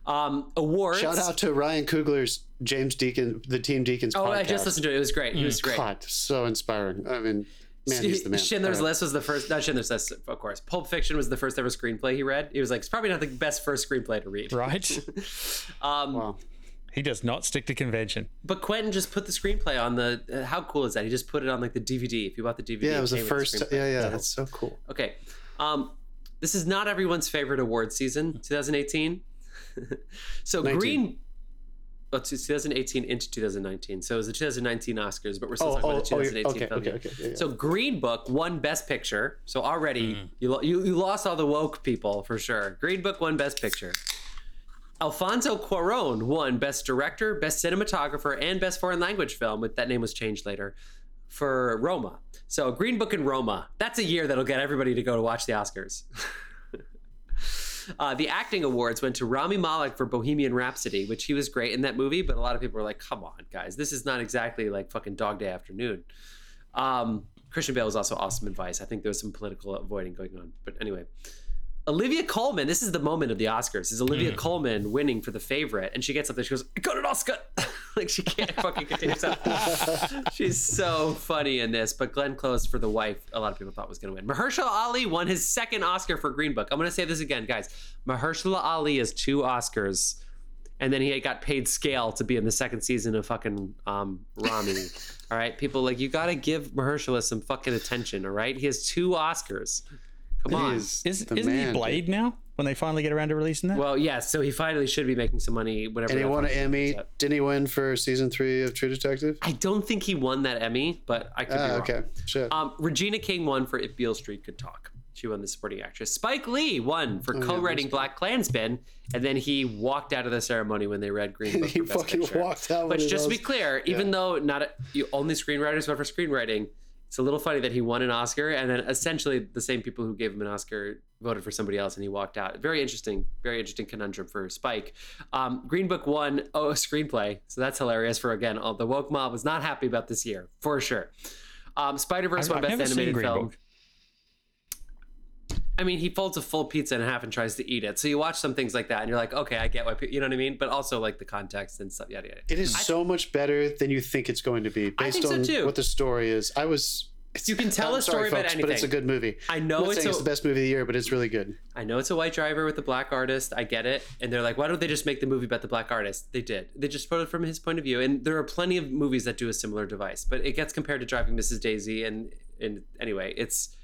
S1: Um, awards.
S3: Shout out to Ryan Coogler's James Deakins, the Team Deakins
S1: Oh,
S3: podcast.
S1: I just listened to it. It was great. He was great.
S3: God, so inspiring. I mean, man, he's the man.
S1: Schindler's
S3: Uh,
S1: List was the first. Not Schindler's List, of course. Pulp Fiction was the first ever screenplay he read. He was like, it's probably not the best first screenplay to read.
S2: right.
S1: Um,
S3: Wow.
S2: He does not stick to convention.
S1: But Quentin just put the screenplay on the. Uh, how cool is that? He just put it on like the DVD. If you bought the DVD,
S3: Yeah, it was the first.
S1: screenplay.
S3: Yeah, yeah, that's so cool.
S1: Okay. Um, this is not everyone's favorite award season, 2018. so
S3: 19.
S1: Green. Oh, it's 2018 into 2019. So it was the 2019 Oscars, but we're still
S3: Oh,
S1: talking
S3: oh,
S1: about the
S3: oh,
S1: 2018
S3: okay,
S1: film
S3: okay, okay, yeah, yeah.
S1: So Green Book won Best Picture. So already you, lo- you you lost all the woke people for sure. Green Book won Best Picture. Alfonso Cuarón won Best Director, Best Cinematographer, and Best Foreign Language Film. That name was changed later for Roma. So Green Book and Roma. That's a year that'll get everybody to go to watch the Oscars. Uh, the acting awards went to Rami Malek for Bohemian Rhapsody, which he was great in that movie, but a lot of people were like, "Come on, guys, this is not exactly like fucking Dog Day Afternoon." Um, Christian Bale was also awesome in Vice. I think there was some political avoiding going on, but anyway. Olivia Colman, this is the moment of the Oscars. Is Olivia Colman winning for the favorite? And she gets up there, she goes, I got an Oscar. like she can't fucking contain herself. She's so funny in this. But Glenn Close for the wife, a lot of people thought was going to win. Mahershala Ali won his second Oscar for Green Book. I'm going to say this again, guys. Mahershala Ali has two Oscars, and then he got paid scale to be in the second season of fucking um, Ramy. all right, people like you got to give Mahershala some fucking attention. All right, he has two Oscars. Come on.
S2: Is,
S3: the
S2: isn't
S3: man,
S2: he Blade now? When they finally get around to releasing that?
S1: Well, yes. so he finally should be making some money. Whatever.
S3: And he won an Emmy. Didn't he win for season three of True Detective?
S1: I don't think he won that Emmy, but I could be
S3: Ah,
S1: wrong.
S3: okay. Shit.
S1: Um, Regina King won for If Beale Street Could Talk. She won the supporting actress. Spike Lee won
S3: Oh,
S1: for co-writing Black Klansman, and then he walked out of the ceremony when they read Green Book.
S3: he
S1: for Best
S3: fucking
S1: Picture.
S3: walked out.
S1: But just to be
S3: those-
S1: clear, even though not a, you only screenwriters went for screenwriting, it's a little funny that he won an Oscar, and then essentially the same people who gave him an Oscar voted for somebody else, and he walked out. Very interesting, very interesting conundrum for Spike. Um, Green Book won oh a screenplay, so that's hilarious. For again, all the woke mob was not happy about this year for sure. Um, Spider Verse won
S2: I've
S1: Best Animated Film.
S2: Book.
S1: I mean, he folds a full pizza in half and tries to eat it. So you watch some things like that, and you're like, okay, I get why. You know what I mean? But also like the context and stuff. Yada yada.
S3: It is so much better than you think it's going to be based
S1: so,
S3: on what the story is. I was.
S1: You can tell
S3: I'm
S1: a story
S3: sorry,
S1: about
S3: folks,
S1: anything.
S3: but it's a good movie.
S1: I
S3: I'm
S1: know
S3: not
S1: it's a,
S3: it's the best movie of the year, but it's really good.
S1: I know it's a white driver with a black artist. I get it. And they're like, why don't they just make the movie about the black artist? They did. They just put it from his point of view. And there are plenty of movies that do a similar device, but it gets compared to Driving Mrs. Daisy. And and anyway, it's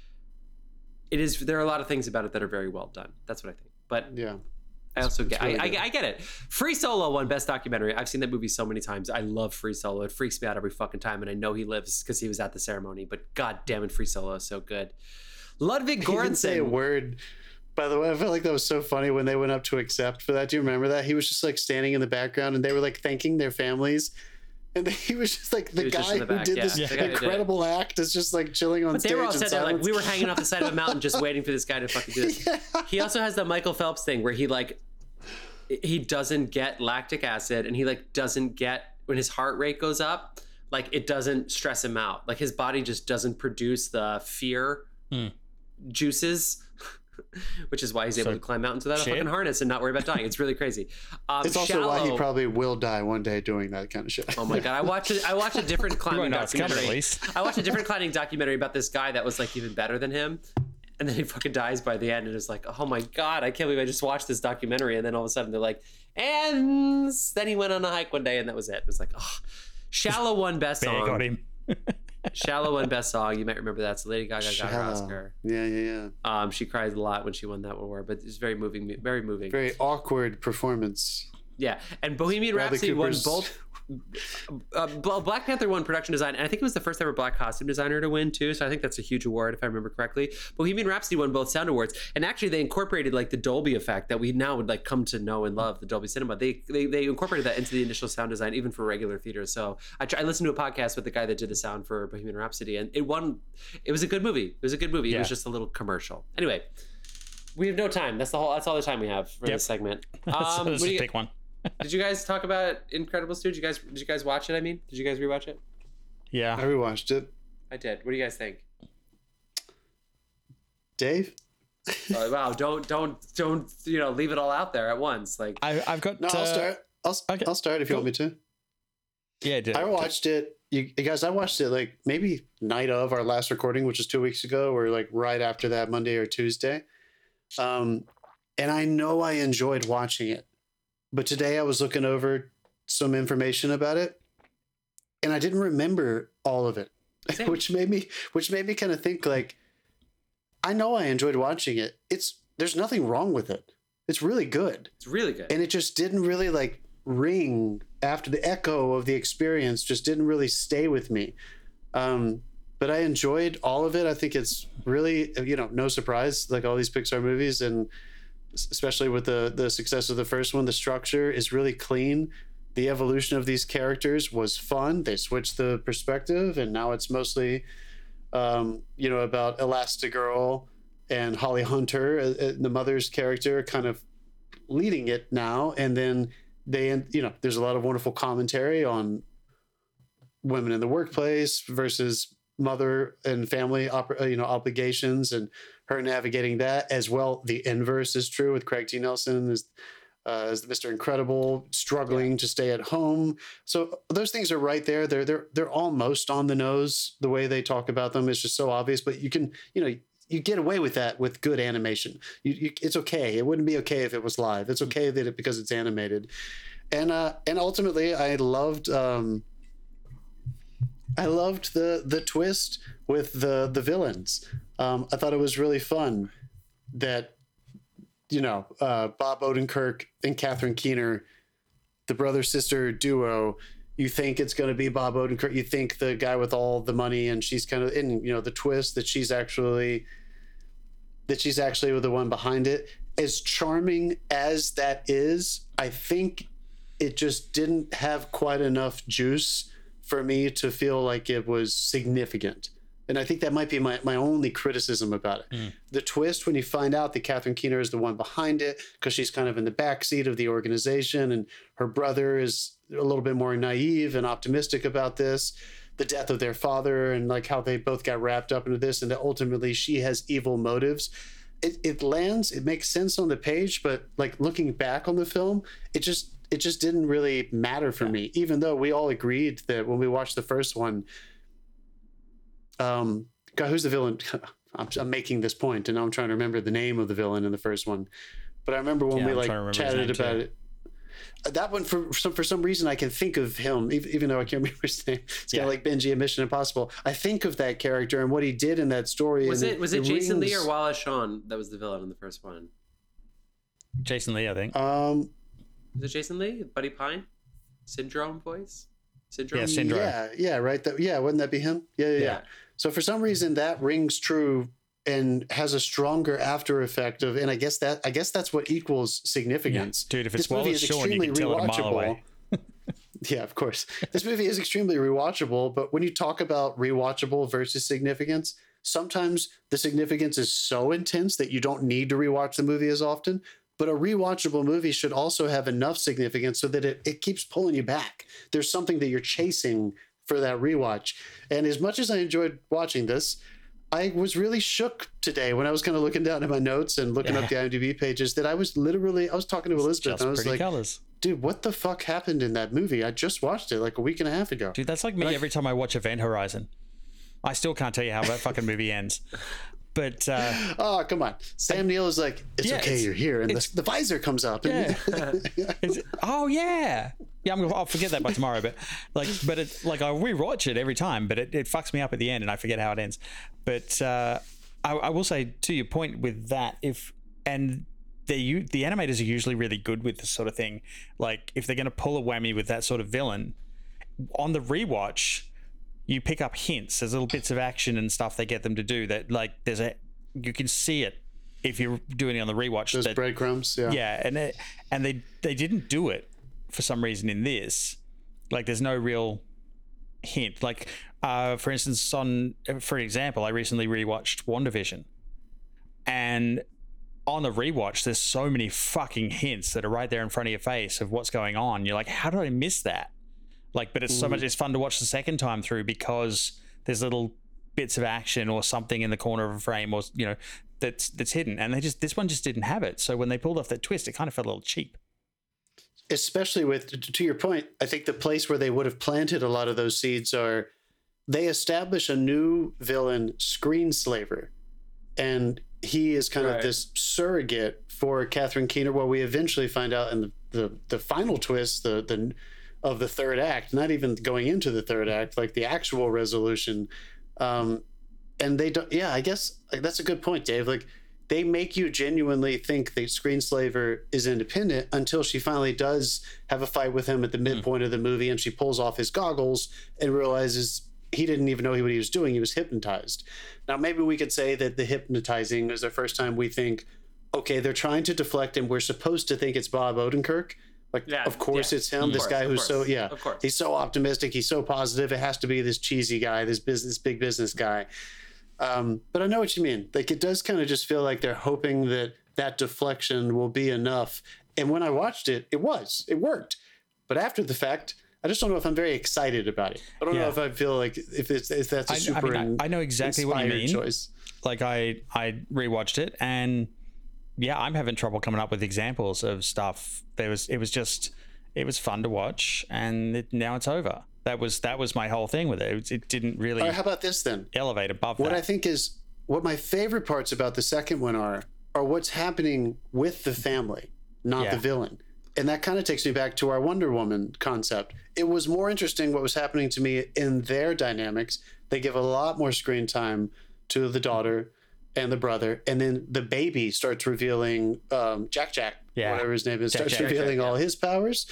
S1: it is. There are a lot of things about it that are very well done. That's what I think. But
S3: Yeah.
S1: I also get,
S3: really
S1: I. I, I get it. Free Solo won Best Documentary. I've seen that movie so many times. I love Free Solo. It freaks me out every fucking time, and I know he lives because he was at the ceremony. But god damn it, Free Solo is so good. Ludwig
S3: He didn't say a word. By the way, I felt like that was so funny when they went up to accept for that. Do you remember that? He was just like standing in the background and they were like thanking their families. And he was just like the guy
S1: the
S3: who
S1: back,
S3: did
S1: yeah.
S3: this
S1: The guy who did
S3: incredible act is just like chilling on
S1: But
S3: stage.
S1: they were all
S3: in
S1: sitting there like we were hanging off the side of a mountain just waiting for this guy to fucking do this. He also has the Michael Phelps thing where he like he doesn't get lactic acid and he like doesn't get when his heart rate goes up, like it doesn't stress him out. Like his body just doesn't produce the fear
S2: Hmm.
S1: juices. Which is why he's able
S2: So,
S1: to climb mountains without a
S2: shit.
S1: fucking harness and not worry about dying. It's really crazy. Um,
S3: It's also why he probably will die one day doing that kind of shit.
S1: Oh my god! I watched a, I watched a different climbing
S2: won't know it's coming
S1: documentary.
S2: at least.
S1: I watched a different climbing documentary about this guy that was like even better than him, and then he fucking dies by the end, and it's like, oh my god, I can't believe I just watched this documentary, and then all of a sudden they're like, and then he went on a hike one day, and that was it. It was like, oh, Shallow won best
S2: There, got
S1: song. Shallow won best song. You might remember that. So Lady Gaga got her Oscar.
S3: Yeah, yeah, yeah.
S1: Um, she cried a lot when she won that award, but it's very moving. Very moving.
S3: Very awkward performance.
S1: Yeah, and Bohemian
S3: Bradley
S1: Rhapsody won both. Uh, Black Panther won production design, and I think it was the first ever black costume designer to win too. So I think that's a huge award if I remember correctly. Bohemian Rhapsody won both sound awards, and actually they incorporated like the Dolby effect that we now would like come to know and love, the Dolby Cinema. They they, they incorporated that into the initial sound design, even for regular theaters. So I, try, I listened to a podcast with the guy that did the sound for Bohemian Rhapsody, and it won. It was a good movie. It was a good movie. It was just a little commercial. Anyway. We have no time. That's the whole. That's all the time we have for
S2: Yep.
S1: this segment. Um, do
S2: just pick one.
S1: Did you guys talk about Incredibles 2? Did you guys did you guys watch it? I mean, did you guys rewatch it?
S3: Yeah, I
S2: Yeah.
S3: rewatched it.
S1: I did. What do you guys think?
S3: Dave?
S1: Uh, wow, don't don't don't you know leave it all out there at once. Like
S2: I, I've got.
S3: No, I'll
S2: uh,
S3: start. I'll,
S2: okay.
S3: I'll start if you
S2: Cool.
S3: want me to.
S2: Yeah, do-
S3: I watched it. You, you guys, I watched it like maybe night of our last recording, which was two weeks ago, or like right after that Monday or Tuesday. Um, and I know I enjoyed watching it, but today I was looking over some information about it, and I didn't remember all of it,
S1: Same.
S3: which made me which made me kind of think like, I know I enjoyed watching it. It's there's nothing wrong with it. It's really good
S1: it's really good.
S3: and it just didn't really like ring after the echo of the experience just didn't really stay with me um but i enjoyed all of it i think it's really you know no surprise like all these pixar movies and especially with the the success of the first one the structure is really clean the evolution of these characters was fun they switched the perspective and now it's mostly um you know about elastigirl and Holly Hunter, uh, uh, the mother's character, kind of leading it now. And then they, you know, there's a lot of wonderful commentary on women in the workplace versus mother and family, uh, you know, obligations and her navigating that as well. The inverse is true with Craig T. Nelson as uh, as Mr. Incredible, struggling yeah. to stay at home. So those things are right there. They're they're they're almost on the nose. The way they talk about them is just so obvious. But you can you know you get away with that with good animation. You, you, it's okay. It wouldn't be okay if it was live. It's okay that it because it's animated, and uh, and ultimately I loved um, I loved the the twist with the the villains. Um, I thought it was really fun that you know, uh, Bob Odenkirk and Catherine Keener, the brother sister duo. You think it's going to be Bob Odenkirk. You think the guy with all the money, and she's kind of in. You know, the twist that she's actually that she's actually the one behind it. As charming as that is, I think it just didn't have quite enough juice for me to feel like it was significant. And I think that might be my, my only criticism about it. Mm. The twist when you find out that Catherine Keener is the one behind it, because she's kind of in the backseat of the organization, and her brother is a little bit more naive and optimistic about this, the death of their father, and like how they both got wrapped up into this, and that ultimately she has evil motives. It, it lands, it makes sense on the page, but like looking back on the film, it just it just didn't really matter for yeah. me, even though we all agreed that when we watched the first one um, God, who's the villain? I'm, I'm, making this point, and now I'm trying to remember the name of the villain in the first one. But I remember when yeah, we like chatted about too. it. Uh, that one for some for some reason I can think of him, even though I can't remember his name. It's yeah. kind of like Benji in Mission Impossible. I think of that character and what he did in that story.
S1: Was it was it, it Jason rings... Lee or Wallace Shawn that was the villain in the first one?
S2: Jason Lee, I think.
S3: Um,
S1: was it Jason Lee? Buddy Pine, Syndrome voice. Syndrome.
S2: Yeah, syndrome.
S3: Yeah, yeah, right. That, yeah, wouldn't that be him? Yeah, yeah, yeah. yeah. So for some reason that rings true and has a stronger after effect of and I guess that I guess that's what equals significance.
S2: Yeah. Dude, if it's this movie is Shawn, extremely rewatchable.
S3: yeah, of course. This movie is extremely rewatchable, but when you talk about rewatchable versus significance, sometimes the significance is so intense that you don't need to rewatch the movie as often. But a rewatchable movie should also have enough significance so that it, it keeps pulling you back. There's something that you're chasing for that rewatch. And as much as I enjoyed watching this, I was really shook today when I was kind of looking down at my notes and looking yeah. up the IMDb pages that I was literally I was talking to Elizabeth and I was like, colors. "Dude, what the fuck happened in that movie? I just watched it like a week and a half ago."
S2: Dude, that's like me every time I watch Event Horizon. I still can't tell you how that fucking movie ends. But uh,
S3: oh come on, Sam Neill is like, "It's yeah, okay, it's, you're here," and the, the, visor comes up. And
S2: yeah. oh yeah, yeah, I'm gonna, I'll forget that by tomorrow. But like, but it like I rewatch it every time, but it, it fucks me up at the end, and I forget how it ends. But uh, I, I will say to your point with that, if and the the animators are usually really good with this sort of thing. Like if they're going to pull a whammy with that sort of villain on the rewatch, you pick up hints. There's little bits of action and stuff they get them to do that like there's a you can see it if you're doing it on the rewatch.
S3: There's that, breadcrumbs, yeah,
S2: yeah, and it, and they they didn't do it for some reason in this. Like there's no real hint. Like uh, for instance, on for example, I recently rewatched WandaVision, and on the rewatch, there's so many fucking hints that are right there in front of your face of what's going on. You're like, how did I miss that? Like, but it's so much. Mm. It's fun to watch the second time through because there's little bits of action or something in the corner of a frame or you know that's that's hidden. And they just this one just didn't have it. So when they pulled off that twist it kind of felt a little cheap.
S3: Especially with to your point i think the place where they would have planted a lot of those seeds are they establish a new villain screenslaver. And he is kind right. of this surrogate for catherine keener. Well we eventually find out in the, the, the final twist the, the of the third act not even going into the third act like the actual resolution um, and they don't yeah i guess that's a good point dave like they make you genuinely think that Screenslaver is independent until she finally does have a fight with him at the hmm. midpoint mm. of the movie and she pulls off his goggles and realizes he didn't even know what he was doing. He was hypnotized. Now, maybe we could say that the hypnotizing is the first time we think, okay, they're trying to deflect and we're supposed to think it's Bob Odenkirk. Like, yeah, of course yeah. it's him. Of this course, guy who's so, yeah, of course. he's so optimistic. He's so positive. It has to be this cheesy guy, this business, big business guy Um, but I know what you mean. Like it does kind of just feel like they're hoping that that deflection will be enough. And when I watched it, it was. It worked. But after the fact, I just don't know if I'm very excited about it. I don't know if I feel like if it's if that's a
S2: I, I
S3: super
S2: mean, I, I know exactly what you
S3: inspired
S2: mean.
S3: choice.
S2: Like I I rewatched it and yeah, I'm having trouble coming up with examples of stuff. There was it was just it was fun to watch and it, now it's over. That was that was my whole thing with it. It, it didn't really
S3: All right, how about this then?
S2: elevate above
S3: What
S2: that.
S3: I think is what my favorite parts about the second one are are what's happening with the family, not
S2: Yeah.
S3: the villain. And that kind of takes me back to our Wonder Woman concept. It was more interesting what was happening to me in their dynamics. They give a lot more screen time to the daughter and the brother, and then the baby starts revealing um, Jack Jack,
S2: Yeah.
S3: whatever his name is,
S2: Jack
S3: starts
S2: Jack.
S3: revealing
S1: Jack,
S3: all his powers.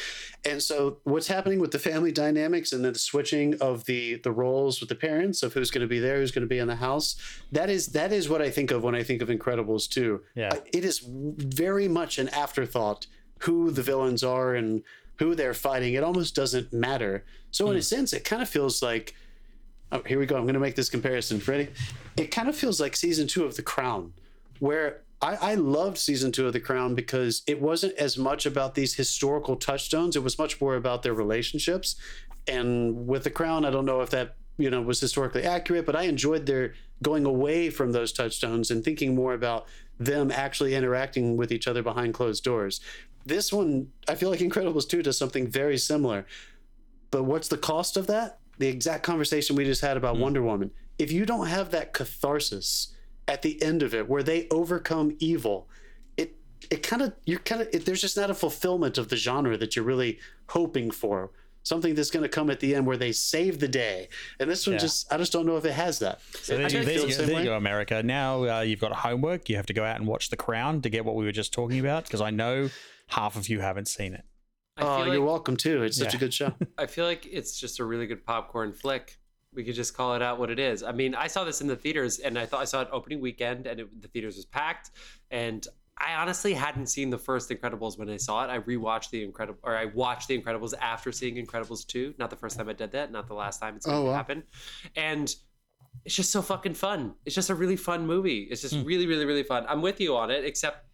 S3: And so, what's happening with the family dynamics and then the switching of the the roles with the parents of who's going to be there, who's going to be in the house? That is that is what I think of when I think of Incredibles too.
S2: Yeah.
S3: It is very much an afterthought who the villains are and who they're fighting. It almost doesn't matter. So in a sense, it kind of feels like. Oh, here we go. I'm going to make this comparison. Ready? It kind of feels like season two of The Crown, where I, I loved season two of The Crown because it wasn't as much about these historical touchstones. It was much more about their relationships. And with The Crown, I don't know if that you know was historically accurate, but I enjoyed their going away from those touchstones and thinking more about them actually interacting with each other behind closed doors. This one, I feel like Incredibles 2 does something very similar. But what's the cost of that? The exact conversation we just had about Wonder Woman. If you don't have that catharsis at the end of it where they overcome evil, it it kind of you're kind of there's just not a fulfillment of the genre that you're really hoping for. Something that's going to come at the end where they save the day. And this one
S2: Yeah.
S3: just I just don't know if it has that.
S2: So there, you,
S3: you
S2: there, you
S3: the
S2: go, there you go, America. Now uh, you've got homework. You have to go out and watch The Crown to get what we were just talking about because I know half of you haven't seen it.
S1: I
S3: Oh, you're
S1: like,
S3: welcome too. It's such
S2: Yeah.
S3: a good show.
S1: I feel like it's just a really good popcorn flick. We could just call it out what it is. I mean, I saw this in the theaters, and I thought I saw it opening weekend, and it, the theaters was packed. And I honestly hadn't seen the first Incredibles when I saw it. I rewatched the Incredible, or I watched the Incredibles after seeing Incredibles two. Not the first time I did that. Not the last time it's going
S3: Oh,
S1: to
S3: wow.
S1: happen. And it's just so fucking fun. It's just a really fun movie. It's just hmm. really, really, really fun. I'm with you on it, except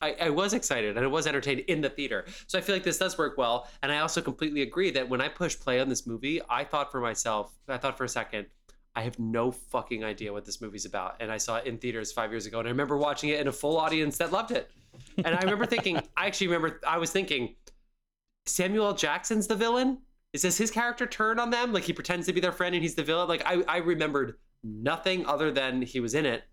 S1: I, I was excited and I was entertained in the theater. So I feel like this does work well. And I also completely agree that when I pushed play on this movie, I thought for myself, I thought for a second, I have no fucking idea what this movie's about. And I saw it in theaters five years ago. And I remember watching it in a full audience that loved it. And I remember thinking, I actually remember, I was thinking, Samuel L. Jackson's the villain? Is this his character turn on them? Like he pretends to be their friend and he's the villain? Like I, I remembered nothing other than he was in it.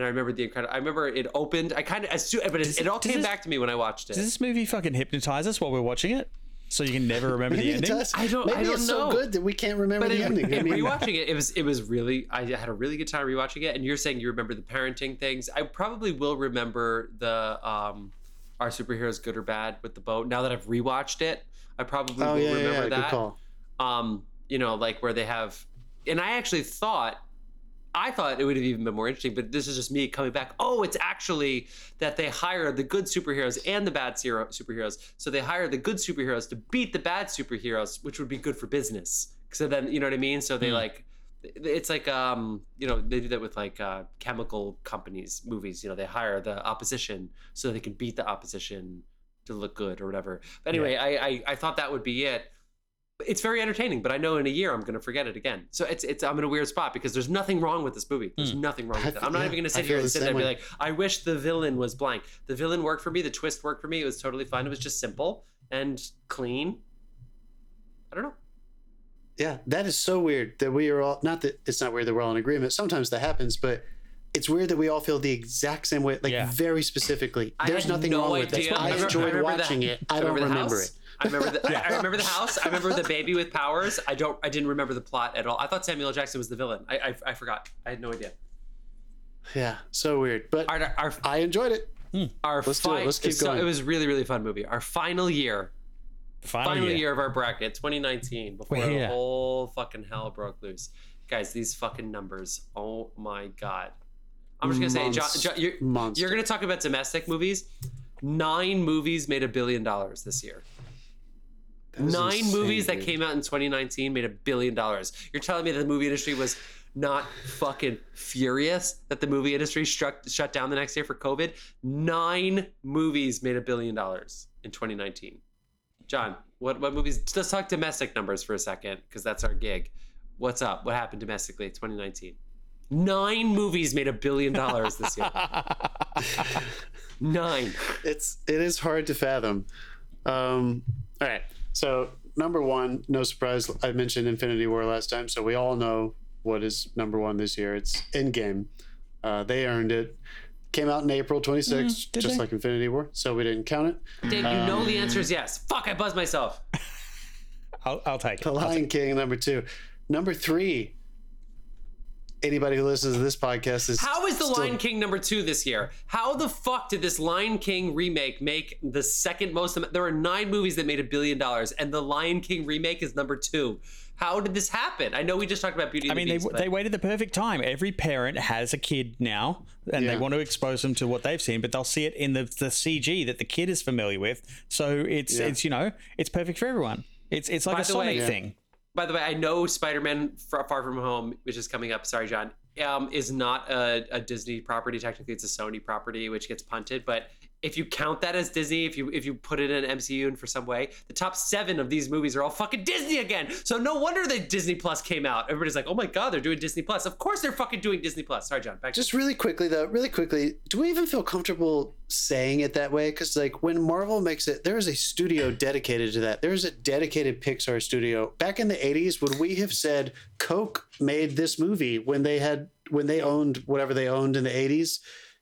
S1: And I remember the incredible. I remember it opened. I kind of as soon, but it, it all came
S2: this-
S1: back to me when I watched it.
S2: Does this movie fucking hypnotise us while we're watching it? So you can never remember the
S3: Maybe it
S2: ending?
S3: does.
S1: I don't- I
S3: Maybe
S1: don't
S3: it's
S1: know.
S3: so good that we can't remember
S1: but
S3: the
S1: in,
S3: ending. I
S1: in
S3: mean,
S1: rewatching it, it was it was really. I had a really good time rewatching it. And you're saying you remember the parenting things. I probably will remember the um, our superheroes good or bad with the boat. Now that I've rewatched it, I probably
S3: oh
S1: will
S3: yeah, yeah,
S1: remember
S3: yeah, good
S1: that.
S3: call.
S1: um, you know, like where they have, and I actually thought, I thought it would have even been more interesting, but this is just me coming back. Oh, it's actually that they hire the good superheroes and the bad zero superheroes. So they hire the good superheroes to beat the bad superheroes, which would be good for business. So then, you know what I mean? So they
S2: Hmm.
S1: like, it's like, um, you know, they do that with like uh, chemical companies, movies. You know, they hire the opposition so they can beat the opposition to look good or whatever. But anyway, I, I I thought that would be it it's very entertaining, but I know in a year I'm going to forget it again. So it's it's I'm in a weird spot because there's nothing wrong with this movie. There's hmm. nothing wrong with it. I'm not
S3: Yeah,
S1: even going to sit here and sit there and be like, I wish the villain was blank. The villain worked for me. The twist worked for me. It was totally fun. It was just simple and clean. I don't know.
S3: Yeah, that is so weird that we are all not that it's not weird that we're all in agreement. Sometimes that happens, but it's weird that we all feel the exact same way, like
S2: Yeah.
S3: very specifically. There's nothing
S1: no
S3: wrong with
S1: idea.
S3: it. I
S1: remember-
S3: enjoyed
S1: remember the-
S3: watching it. I don't
S1: the
S3: remember it.
S1: I remember the I, I remember the house. I remember the baby with powers. I don't. I didn't remember the plot at all. I thought Samuel Jackson was the villain. I I, I forgot. I had no idea.
S3: Yeah, so weird. But
S1: Our our,
S3: I enjoyed it. Hmm.
S1: our
S3: Let's do it. Let's keep
S1: so
S3: going.
S1: It was really really fun movie. Our final year
S2: Final,
S1: final
S2: year.
S1: year. of our bracket 2019 before
S2: We're
S1: the whole fucking hell broke loose guys these fucking numbers oh my god i'm just gonna say John,
S3: Monst-
S1: John, you're, you're gonna talk about domestic movies nine movies made a billion dollars this year
S3: That is
S1: nine
S3: insane,
S1: movies that came out in 2019 made a billion dollars you're telling me that the movie industry was not fucking furious that the movie industry struck shut down the next day for COVID. Nine movies made a billion dollars in 2019. John, what what movies? Let's talk domestic numbers for a second because that's our gig. What's up? What happened domestically 2019? Nine movies made a billion dollars this year. Nine.
S3: it's it is hard to fathom. Um, all right, so number one, no surprise, I mentioned Infinity War last time, so we all know what is number one this year. It's Endgame. Uh, they earned it. Came out in April 26th,
S2: Mm,
S3: just
S2: they?
S3: like Infinity War, so we didn't count it.
S1: Dave, you know the answer is yes. Fuck, I buzzed myself.
S2: I'll, I'll take it.
S3: The Lion King, number two. Number three. Anybody who listens to this podcast is
S1: How is The
S3: still-
S1: Lion King number two this year? How the fuck did this Lion King remake make the second most? There are nine movies that made a billion dollars, and the Lion King remake is number two. How did this happen? I know we just talked about Beauty
S2: I mean,
S1: the
S2: they,
S1: but-
S2: they waited the perfect time. Every parent has a kid now, and they want to expose them to what they've seen, but they'll see it in the, the CG that the kid is familiar with. So it's
S3: Yeah.
S2: it's you know it's perfect for everyone. It's it's like
S1: By
S2: a
S1: the way-
S2: Sonic
S1: Yeah.
S2: thing.
S1: By the way, I know Spider-Man Far, From Home, which is coming up. Sorry, John. Um, is not a, a Disney property. Technically, it's a Sony property, which gets punted. But if you count that as Disney, if you if you put it in MCU in for some way, the top seven of these movies are all fucking Disney again. So no wonder that Disney Plus came out. Everybody's like, oh my god, they're doing Disney Plus. Of course, they're fucking doing Disney Plus. Sorry, John. Back
S3: Just really quickly, though, really quickly, do we even feel comfortable saying it that way? Because, like, when Marvel makes it, there is a studio dedicated to that. There is a dedicated Pixar studio. Back in the 80s, would we have said Coke made this movie when they had, when they owned whatever they owned in the 80s?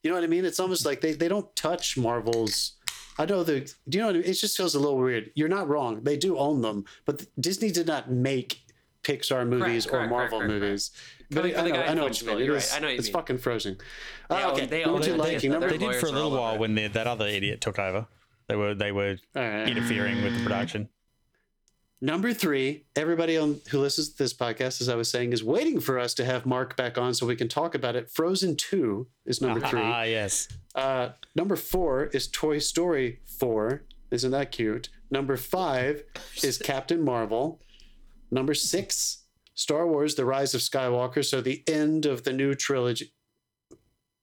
S3: You know what I mean? It's almost like they, they don't touch Marvel's. I know the. Do you know what I mean? It just feels a little weird. You're not wrong. They do own them, but Disney did not make Pixar movies or
S1: correct,
S3: Marvel
S1: correct, correct.
S3: movies.
S1: Coming
S3: But
S1: from
S3: I know, I know what you mean.
S1: Funchal,
S3: It
S1: you're right. I know what you
S3: it's
S1: mean.
S3: fucking frozen.
S1: They
S3: Uh, okay,
S1: they
S3: number
S1: own
S3: two,
S1: it.
S3: Lion
S1: They-
S3: King. Number
S1: they're
S2: They did for a little while when the, that other idiot took over. They were they were
S3: All right.
S2: interfering with the production.
S3: Number three, everybody on who listens to this podcast, as I was saying, is waiting for us to have Mark back on so we can talk about it. Frozen 2 is number three.
S2: Ah, yes.
S3: Uh, number four is Toy Story 4. Isn't that cute? Number five is Captain Marvel. Number six, Star Wars The Rise of Skywalker. So the end of the new trilogy.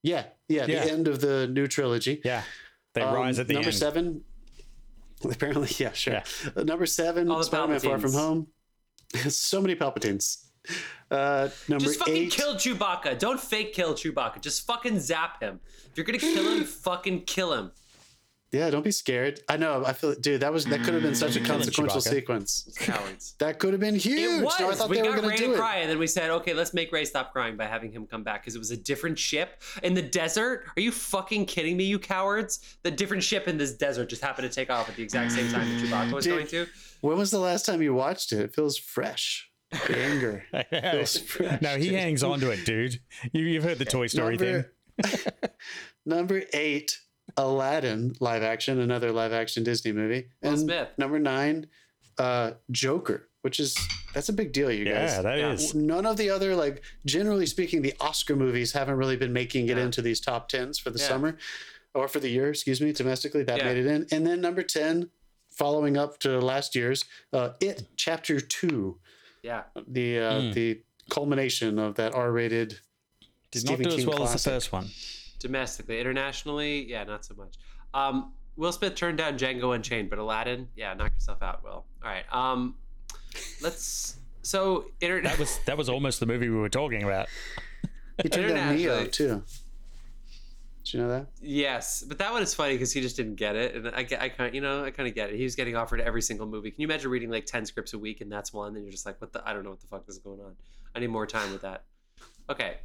S3: Yeah, yeah,
S2: Yeah.
S3: the end of the new trilogy.
S2: Yeah. They
S3: Um,
S2: rise at the
S3: number
S2: end.
S3: seven. Apparently, yeah, sure.
S2: Yeah.
S3: Uh, number seven, Spider-Man: Far From Home. so many Palpatines. Uh, number
S1: Just fucking
S3: eight.
S1: kill Chewbacca. Don't fake kill Chewbacca. Just fucking zap him. If you're gonna kill him, fucking kill him.
S3: Yeah, don't be scared. I know. I feel, dude. That was that could have been such a
S2: mm-hmm.
S3: consequential sequence.
S1: Cowards.
S3: That could have been huge.
S1: It was.
S3: No, I thought
S1: we
S3: they were
S1: got
S3: going
S1: Rey
S3: to
S1: to
S3: do it.
S1: cry, and then we said, "Okay, let's make Rey stop crying by having him come back because it was a different ship in the desert." Are you fucking kidding me, you cowards? The different ship in this desert just happened to take off at the exact same time that Chewbacca was
S3: Dude.
S1: going to.
S3: When was the last time you watched it? It feels fresh. The anger. feels fresh.
S2: no, he hangs on to it, dude. You, you've heard the Toy Story thing.
S3: Number, number eight, Aladdin live action, another live action Disney movie.
S1: Will
S3: and
S1: Smith.
S3: number nine, uh, Joker, which is that's a big deal, you guys.
S2: Yeah, that
S1: Yeah.
S2: is.
S3: None of the other, like, generally speaking, the Oscar movies haven't really been making it
S1: Yeah.
S3: into these top tens for the
S1: Yeah.
S3: summer or for the year, excuse me, domestically. That
S1: Yeah.
S3: made it in. And then number 10, following up to last year's, uh, It Chapter 2,
S1: Yeah.
S3: the uh,
S2: Hmm.
S3: the culmination of that R rated
S2: Did
S3: Stephen
S2: not do as
S3: King
S2: well as the first one.
S1: Domestically, internationally, yeah, not so much. Um, Will Smith turned down Django Unchained, but Aladdin, yeah, knock yourself out, Will. All right. Um, let's. So inter-
S2: That was that was almost the movie we were talking about.
S3: He turned down Neo,
S1: Internationally.
S3: too. Did you know that?
S1: Yes, but that one is funny because he just didn't get it, and I, get- I kind, you know, I kind of get it. He was getting offered every single movie. Can you imagine reading like ten scripts a week, and that's one, and you're just like, what the? I don't know what the fuck is going on. I need more time with that. Okay.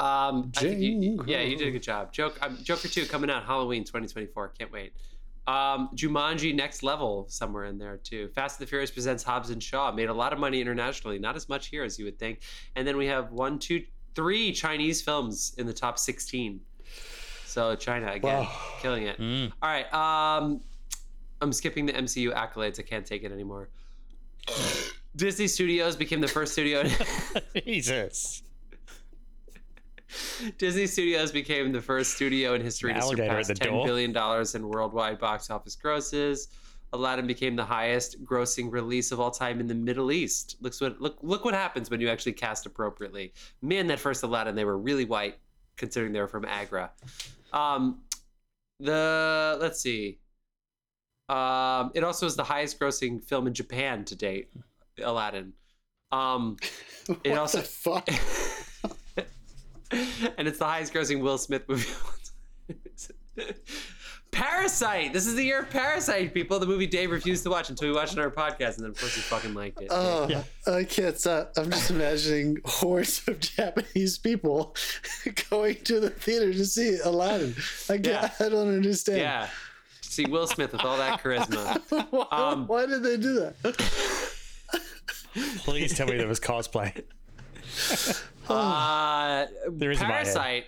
S1: Um, you, yeah, you did a good job. Joke, um, Joker two coming out Halloween 2024. Can't wait. Um, Jumanji Next Level somewhere in there too. Fast and the Furious presents Hobbs and Shaw made a lot of money internationally, not as much here as you would think. And then we have one, two, three Chinese films in the top 16. So China again,
S3: Wow.
S1: killing it.
S2: Mm.
S1: All right, um, I'm skipping the MCU accolades. I can't take it anymore. Disney Studios became the first studio.
S2: Jesus.
S1: Disney Studios became the first studio in history to surpass ten billion dollars in worldwide box office grosses. Aladdin became the highest grossing release of all time in the Middle East. Looks what look look what happens when you actually cast appropriately. Man, that first Aladdin, they were really white, considering they were from Agra. Um, the let's see. Um, it also is the highest grossing film in Japan to date, Aladdin. Um, it also
S3: the fuck?
S1: and it's the highest grossing Will Smith movie. Parasite. This is the year of Parasite, people. The movie Dave refused to watch until we watched it on our podcast, and then of course he fucking liked it.
S3: Oh,
S2: Yeah.
S3: I can't stop. I'm just imagining hordes of Japanese people going to the theater to see Aladdin. I can't,
S1: Yeah.
S3: I don't understand.
S1: yeah. See Will Smith with all that charisma.
S3: why,
S1: Um,
S3: why did they do that?
S2: Please tell me there was cosplay.
S1: Uh,
S2: There is in my head.
S1: Parasite.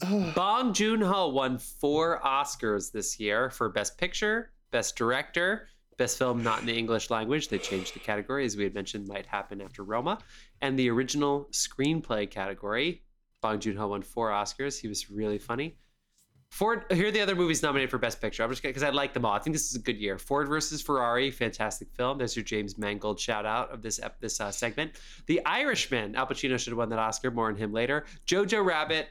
S1: Bong Joon Ho won four Oscars this year for Best Picture, Best Director, Best Film Not in the English Language. They changed the category, as we had mentioned, might happen after Roma, and the Original Screenplay category. Bong Joon Ho won four Oscars. He was really funny. Ford. Here are the other movies nominated for Best Picture. I'm just because I like them all. I think this is a good year. Ford versus Ferrari, fantastic film. There's your James Mangold shout out of this ep- this uh, segment. The Irishman. Al Pacino should have won that Oscar. More on him later. Jojo Rabbit.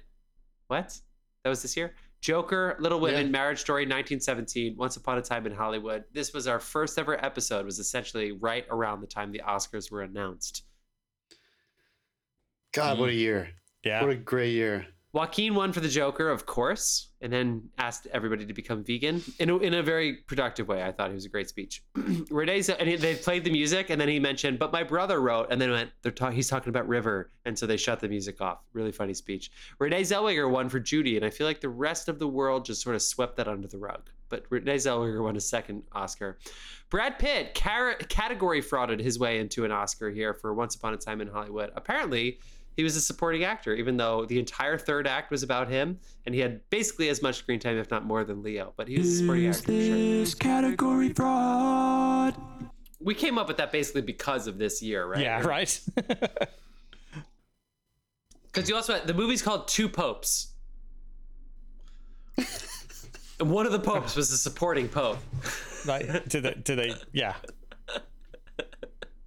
S1: What? That was this year. Joker, Little Women,
S3: Yeah.
S1: Marriage Story, 1917, Once Upon a Time in Hollywood. This was our first ever episode. Was essentially right around the time the Oscars were announced.
S3: God, what a year.
S2: Yeah.
S3: What a great year.
S1: Joaquin won for the Joker, of course, and then asked everybody to become vegan in a, in a very productive way. I thought it was a great speech. Renee, and he, they played the music, and then he mentioned, "But my brother wrote," and then went, "They're talking. He's talking about River," and so they shut the music off. Really funny speech. Renee Zellweger won for Judy, and I feel like the rest of the world just sort of swept that under the rug. But Renee Zellweger won a second Oscar. Brad Pitt car- category frauded his way into an Oscar here for Once Upon a Time in Hollywood. Apparently, he was a supporting actor, even though the entire third act was about him, and he had basically as much screen time, if not more, than Leo. But he was a supporting actor for sure.
S4: This category fraud.
S1: We came up with that basically because of this year, right?
S2: Yeah, right.
S1: Because you also had, the movie's called Two Popes, and one of the popes was a supporting pope.
S2: like, do they? Do they? Yeah.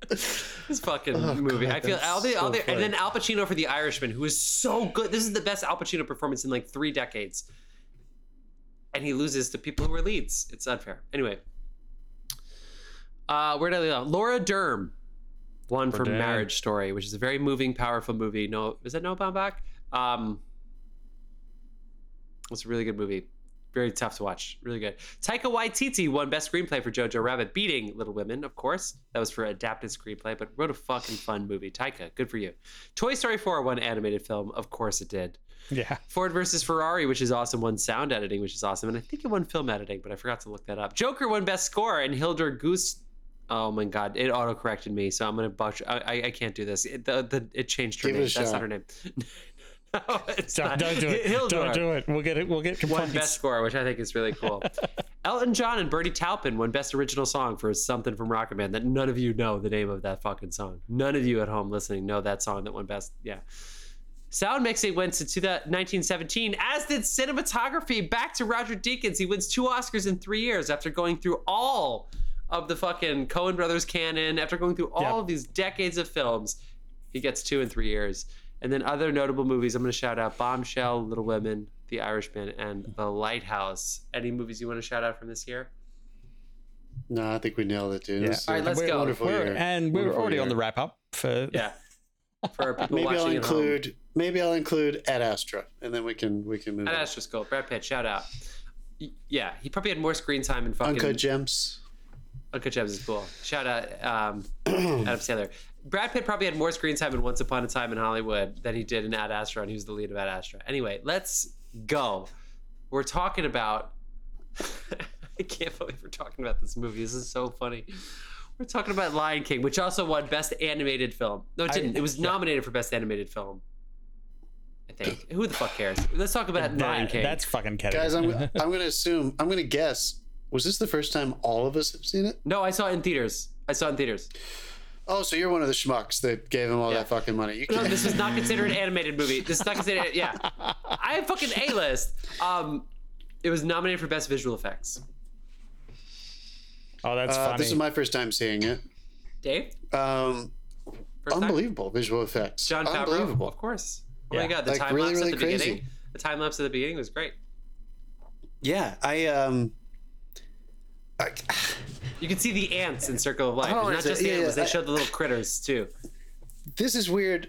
S1: This fucking movie. I feel all the, all
S3: so
S1: the, and then Al Pacino for The Irishman, who is so good. This is the best Al Pacino performance in like three decades, and he loses to people who are leads. It's unfair. Anyway, uh, where did I leave off? Laura Dern won for. Marriage Story, which is a very moving, powerful movie. No, is that Noah Baumbach? Um, it's a really good movie. Very tough to watch. Really good. Taika Waititi won Best Screenplay for Jojo Rabbit, beating Little Women, of course. That was for adapted screenplay, but wrote a fucking fun movie. Taika, good for you. Toy Story 4 won animated film. Of course it did.
S2: Yeah.
S1: Ford versus Ferrari, which is awesome, won sound editing, which is awesome. And I think it won film editing, but I forgot to look that up. Joker won Best Score, and Hildur Goose. Oh my god, it auto corrected me, so I'm gonna butcher. I, I, I can't do this. It, the, the, it changed her
S3: Give it
S1: name.
S3: a
S1: That's
S3: shot.
S1: not her name. no,
S2: Don't, don't do it. Don't do it. We'll get it. We'll get complaints.
S1: Best Score, which I think is really cool. Elton John and Bernie Taupin won Best Original Song for something from Rocketman that none of you know the name of that fucking song. None of you at home listening know that song that won Best. Yeah. Sound mixing went to 1917, as did cinematography. Back to Roger Deakins. He wins two Oscars in three years after going through all of the fucking Coen Brothers canon, after going through all
S2: Yep.
S1: of these decades of films. He gets two in three years. And then other notable movies, I'm going to shout out Bombshell, Little Women, The Irishman, and The Lighthouse. Any movies you want to shout out from this year?
S3: No, I think we nailed it, dude.
S2: Yeah.
S3: This is
S1: All right, let's go.
S3: Wonderful
S2: We're-
S3: year.
S2: and we're
S3: Wonderful
S2: already on the wrap up for.
S1: Yeah. For our people
S3: Maybe I'll include. Maybe I'll include Ad Astra, and then we can we can move.
S1: At
S3: on.
S1: Astra Skull, Brad Pitt, shout out. Yeah, he probably had more screen time in fucking
S3: Uncut Gems.
S1: Uncut Gems is cool. Shout out um, Adam Sandler. Brad Pitt probably had more screen time in Once Upon a Time in Hollywood than he did in Ad Astra, and he was the lead of Ad Astra. Anyway, let's go. We're talking about. I can't believe we're talking about this movie. This is so funny. We're talking about Lion King, which also won Best Animated Film. No, it didn't. it was
S2: yeah.
S1: nominated for Best Animated Film. I think. Who the fuck cares? Let's talk about Lion
S2: That,
S1: King.
S2: that's fucking category.
S3: Guys, I'm I'm gonna assume I'm gonna guess. Was this the first time all of us have seen it?
S1: No, I saw it in theaters. I saw it in theaters.
S3: Oh, so you're one of the schmucks that gave him all
S1: Yeah.
S3: that fucking money. You
S1: No,
S3: can't.
S1: this is not considered an animated movie. This is not considered. Yeah, I have fucking A list. Um, it was nominated for best visual effects.
S2: Oh, that's
S3: Uh,
S2: funny.
S3: this is my first time seeing it.
S1: Dave,
S3: Um,
S1: first time?
S3: unbelievable visual effects.
S1: Jon Favreau,
S3: unbelievable.
S1: of course. Oh
S2: Yeah.
S1: my god, the
S3: Like,
S1: time
S3: really,
S1: lapse
S3: really
S1: at the
S3: crazy.
S1: beginning. The time lapse at the beginning was great.
S3: Yeah, I um, I,
S1: You can see the ants in Circle of Life.
S3: Oh,
S1: Not
S3: is it?
S1: just
S3: Yeah,
S1: animals;
S3: yeah,
S1: they showed the little critters too.
S3: this is weird.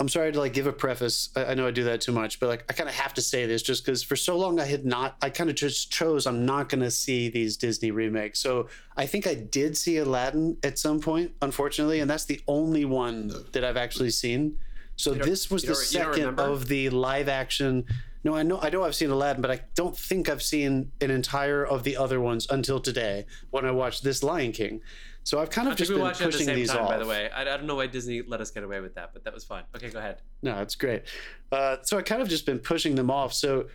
S3: I'm sorry to like give a preface. I, I know I do that too much, but like I kind of have to say this just because for so long I had not. I kind of just chose I'm not going to see these Disney remakes. So I think I did see Aladdin at some point, unfortunately, and that's the only one that I've actually seen. So this was the
S1: don't- you don't
S3: second of the live action. No, I know I know I've seen Aladdin, but I don't think I've seen an entire of the other ones until today when I watched this Lion King. So I've kind of
S1: I
S3: just been
S1: it at the
S3: pushing
S1: same
S3: these
S1: time,
S3: off.
S1: by the way. I, I don't know why Disney let us get away with that, but that was fun. Okay, go ahead.
S3: No, it's great. Uh, so I kind of just been pushing them off. So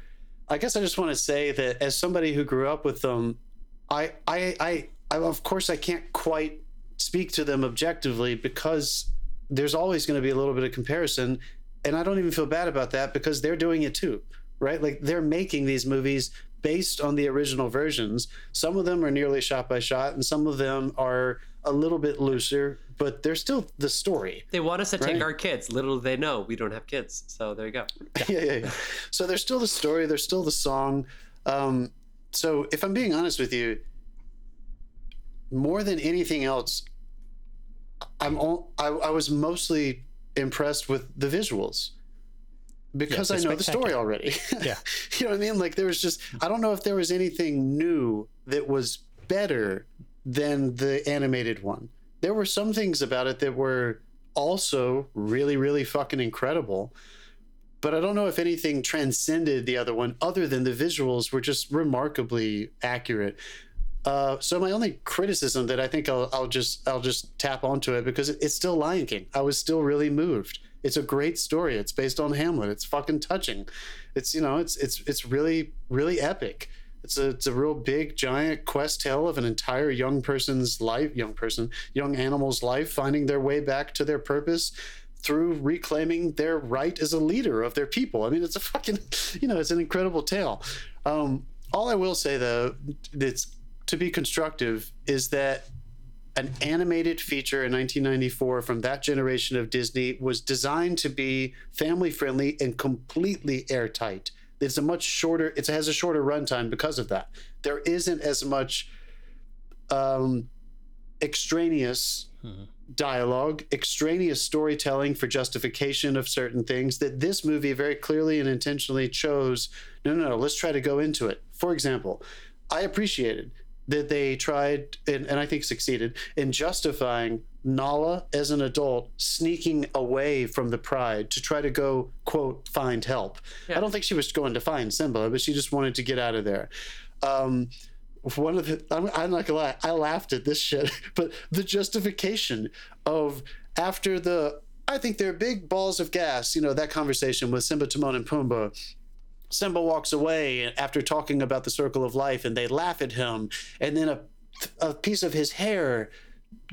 S3: I guess I just want to say that as somebody who grew up with them, I, I, I, I of course I can't quite speak to them objectively because there's always going to be a little bit of comparison, and I don't even feel bad about that because they're doing it too, right? Like they're making these movies based on the original versions. Some of them are nearly shot by shot, and some of them are a little bit looser, but they're still the story.
S1: They want us to take our kids. Little do they know we don't have kids. So there you go.
S3: yeah, yeah, yeah. So there's still the story, there's still the song. Um, so if I'm being honest with you, more than anything else, I'm all, I, I was mostly impressed with the visuals because I know the story already.
S2: Yeah.
S3: you know what I mean? Like there was just I don't know if there was anything new that was better than the animated one. There were some things about it that were also really really fucking incredible. But I don't know if anything transcended the other one other than the visuals were just remarkably accurate. Uh, so my only criticism that I think I'll, I'll just I'll just tap onto it because it's still Lion King. I was still really moved. It's a great story. It's based on Hamlet. It's fucking touching. It's you know it's it's it's really really epic. It's a it's a real big giant quest tale of an entire young person's life, young person, young animal's life finding their way back to their purpose through reclaiming their right as a leader of their people. I mean, it's a fucking, you know, it's an incredible tale. Um, all I will say though, that's to be constructive, is that an animated feature in 1994 from that generation of Disney was designed to be family friendly and completely airtight. It's a much shorter. It has a shorter runtime because of that. There isn't as much um, extraneous dialogue, extraneous storytelling for justification of certain things that this movie very clearly and intentionally chose. No, no, no, let's try to go into it. For example, I appreciated that they tried, and, and I think succeeded, in justifying Nala as an adult sneaking away from the pride to try to go, quote, find help.
S1: Yeah.
S3: I don't think she was going to find Simba, but she just wanted to get out of there. Um, one of the I'm, I'm not gonna lie i laughed at this shit but the justification of after the i think they're big balls of gas you know that conversation with simba timon and pumbaa simba walks away after talking about the circle of life and they laugh at him. And then a, a piece of his hair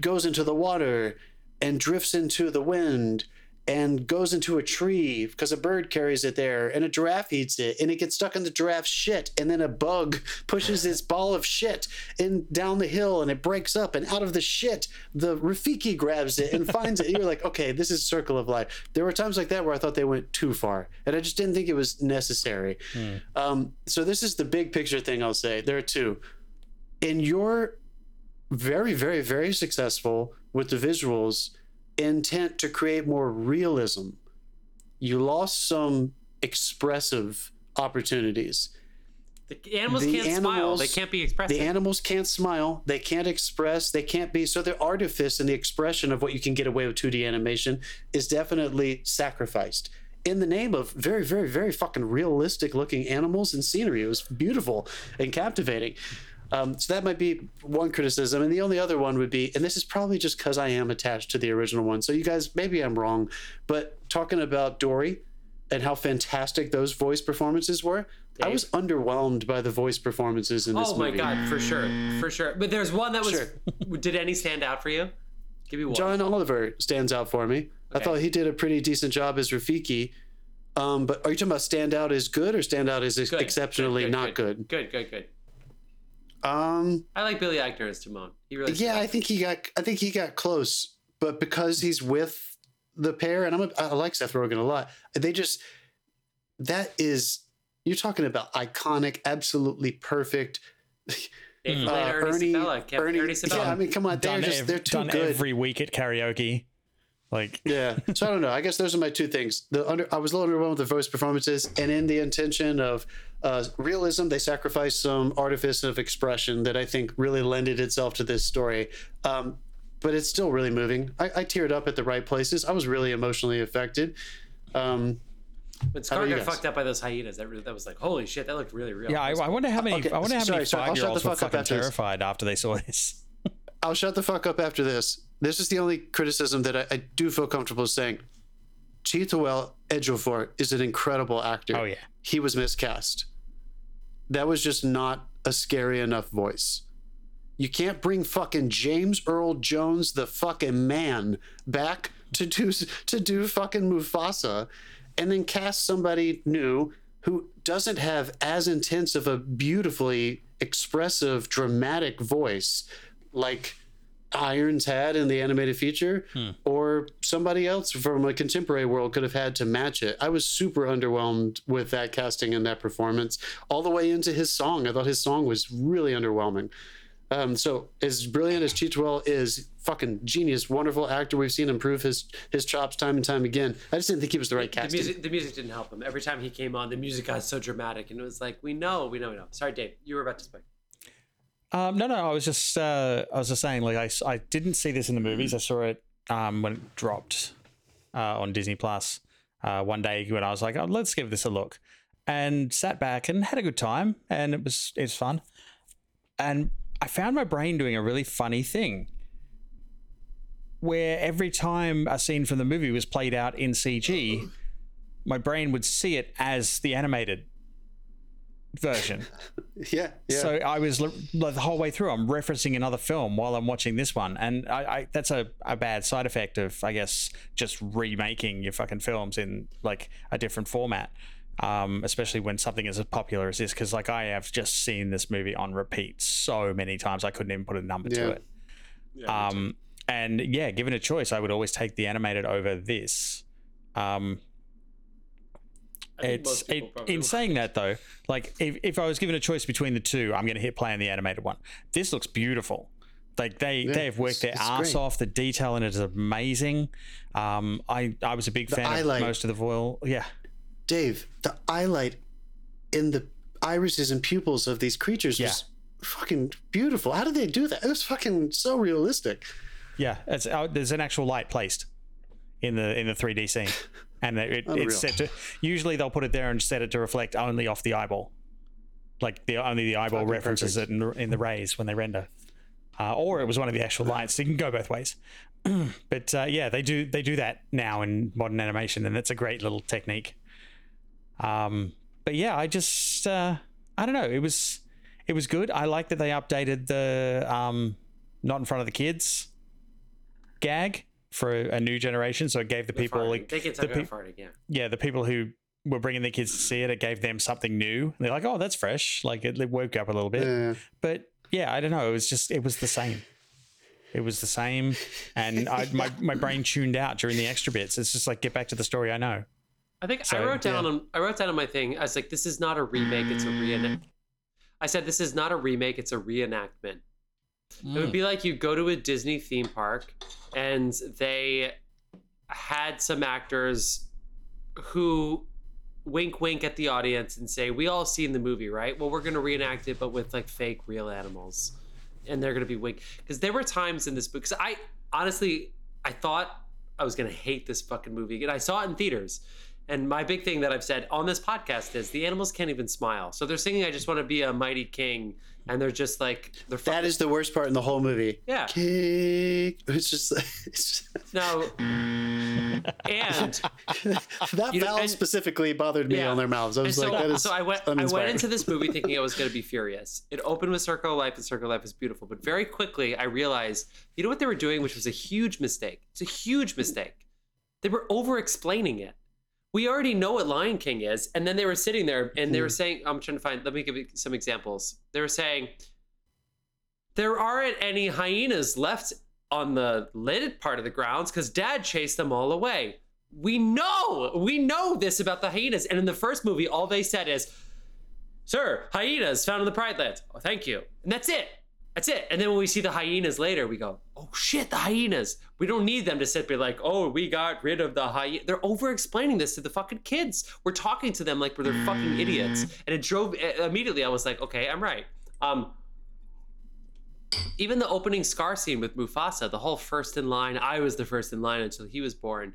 S3: goes into the water and drifts into the wind and goes into a tree because a bird carries it there and a giraffe eats it and it gets stuck in the giraffe's shit and then a bug pushes this ball of shit in down the hill and it breaks up and out of the shit the Rafiki grabs it and finds it. You're like, okay, this is circle of life. There were times like that where I thought they went too far and I just didn't think it was necessary. Um, so this is the big picture thing I'll say. There are two. In your very, very, very successful with the visuals intent to create more realism, you lost some expressive opportunities.
S1: The animals
S3: The
S1: can't smile. They can't be expressive.
S3: The animals can't smile, they can't express, they can't be. So the artifice and the expression of what you can get away with 2D animation is definitely sacrificed. In the name of very, very, very fucking realistic looking animals and scenery. It was beautiful and captivating. Um, so that might be one criticism. And the only other one would be, and this is probably just because I am attached to the original one. So you guys, maybe I'm wrong, but talking about Dory and how fantastic those voice performances were, I was underwhelmed by the voice performances in this
S1: oh my
S3: movie.
S1: god, for sure, for sure. But there's one that was.
S3: Sure.
S1: Did any stand out for you? Give me one.
S3: John Oliver stands out for me. I thought he did a pretty decent job as Rafiki. Um, but are you talking about stand out as good or stand out as
S1: Good,
S3: exceptionally
S1: good, good,
S3: not good?
S1: Good, good, good.
S3: Um,
S1: I like Billy Eichner as Timon. He really.
S3: yeah, I think he got. I think he got close, but because he's with the pair, and I'm a, I like Seth Rogen a lot. They just that is you're talking about iconic, absolutely perfect.
S1: They
S2: Mm.
S3: Uh,
S1: Ernie,
S3: Ernie-
S1: Sabella.
S3: Ernie,
S1: Ernie Sabella.
S3: yeah, I mean, come on, they're
S2: done
S3: just
S2: ev-
S3: they're too
S2: done
S3: good.
S2: every week at karaoke. Like,
S3: Yeah. So I don't know. I guess those are my two things. The under I was a little underwhelmed with the voice performances, and in the intention of uh, realism, they sacrificed some artifice of expression that I think really lended itself to this story. Um, but it's still really moving. I, I teared up at the right places. I was really emotionally affected. Um,
S1: When
S3: How
S1: Scar got fucked up by those hyenas, that really, that was like, holy shit, that looked really real.
S2: yeah, I, I wonder how many.
S3: Okay,
S2: I wonder how
S3: sorry,
S2: many
S3: sorry, I'll
S2: five
S3: shut
S2: year olds
S3: the
S2: were
S3: fuck up
S2: fucking
S3: after this.
S2: terrified after they saw this.
S3: I'll shut the fuck up after this. This is the only criticism that I, I do feel comfortable saying. Chiwetel Ejiofor is an incredible actor.
S2: Oh yeah,
S3: he was miscast. That was just not a scary enough voice. You can't bring fucking James Earl Jones, the fucking man, back to do to do fucking Mufasa, and then cast somebody new who doesn't have as intense of a beautifully expressive, dramatic voice like Irons had in the animated feature, or somebody else from a contemporary world could have had to match it. I was super underwhelmed with that casting and that performance, all the way into his song. I thought his song was really underwhelming. Um, so as brilliant as Chiwetel is, fucking genius, wonderful actor. We've seen him prove his his chops time and time again. I just didn't think he was the right
S1: the
S3: casting.
S1: music, the music didn't help him. Every time he came on, the music got so dramatic, and it was like, we know, we know, we know. Sorry, Dave, you were about to speak.
S2: Um, no, no, I was just, uh, I was just saying, like, I, I didn't see this in the movies. I saw it um, when it dropped uh, on Disney Plus uh, one day when I was like, oh, let's give this a look, and sat back and had a good time, and it was, it's fun, and I found my brain doing a really funny thing, where every time a scene from the movie was played out in CG, my brain would see it as the animated version.
S3: yeah, yeah.
S2: So I was like, the whole way through. I'm referencing another film while I'm watching this one, and I, I that's a, a bad side effect of I guess just remaking your fucking films in like a different format. Um, especially when something is as popular as this, because like I have just seen this movie on repeat so many times I couldn't even put a number
S3: Yeah.
S2: to it. Yeah, Um, and yeah, given a choice, I would always take the animated over this. Um,
S1: I think
S2: it's it, in saying that though like if, if i was given a choice between the two i'm going to hit play on the animated one this looks beautiful like they
S3: Yeah,
S2: they have worked their
S3: it's- it's
S2: ass
S3: great.
S2: off the detail in it is amazing um i i was a big fan
S3: eyelight.
S2: of most of the voil yeah
S3: Dave, the eyelight in the irises and pupils of these creatures was fucking beautiful. How did they do that? It was fucking so realistic.
S2: yeah it's uh, there's an actual light placed in the in the 3d scene and it, it's set to usually they'll put it there and set it to reflect only off the eyeball. Like the only the eyeball
S3: Fucking
S2: references
S3: perfect.
S2: it in, in the rays when they render. Uh, or it was one of the actual lights. So you can go both ways. But uh, yeah they do they do that now in modern animation and it's a great little technique. Um, but yeah i just uh, i don't know. It was it was good. I like that they updated the um, not in front of the kids gag for a, a new generation so it gave the
S1: The
S2: people
S1: farting.
S2: like
S1: they can
S2: the
S1: talk about
S2: peop-
S1: farting, yeah.
S2: yeah, the people who were bringing their kids to see it, it gave them something new. And they're like, oh, that's fresh. Like it, it woke up a little bit.
S3: Yeah.
S2: But yeah, I don't know. It was just, it was the same. It was the same. And I, my, my brain tuned out during the extra bits. It's just like, get back to the story I know.
S1: I think I wrote down
S2: yeah.
S1: on I wrote down on my thing. I was like, "This is not a remake; it's a reenact." I said, "This is not a remake; it's a reenactment." It would mm. be like you go to a Disney theme park, and they had some actors who wink, wink at the audience and say, "We all seen the movie, right? Well, we're gonna reenact it, but with like fake real animals." and they're gonna be wink because there were times in this book because I honestly I thought I was gonna hate this fucking movie and I saw it in theaters. And my big thing that I've said on this podcast is the animals can't even smile. So they're singing "I just want to be a mighty king," and they're just like they're
S3: That is the worst part in the whole movie.
S1: yeah.
S3: Kick. It's just, it's just
S1: No, and
S3: that vowel
S1: and-
S3: specifically bothered me
S1: Yeah.
S3: on their mouths. I was
S1: so,
S3: like, that is
S1: so I went. I went into this movie thinking I was going to be furious. It opened with Circle of Life, and Circle of Life is beautiful. But very quickly, I realized, you know what they were doing, which was a huge mistake. It's a huge mistake. They were over-explaining it. We already know what Lion King is, and then they were sitting there and they hmm. were saying, "I'm trying to find. Let me give you some examples." They were saying, there aren't any hyenas left on the lit part of the grounds because dad chased them all away. We know, we know this about the hyenas. And in the first movie, all they said is, Sir, hyenas found in the Pride Lands. Oh, thank you. And that's it. That's it. And then when we see the hyenas later, we go, oh shit, the hyenas. We don't need them to sit there like, oh, we got rid of the hyena. They're over explaining this to the fucking kids. We're talking to them like we're they're fucking idiots. And it drove uh, immediately. I was like, okay, I'm right. Um, even the opening scar scene with Mufasa, the whole first in line, I was the first in line until he was born.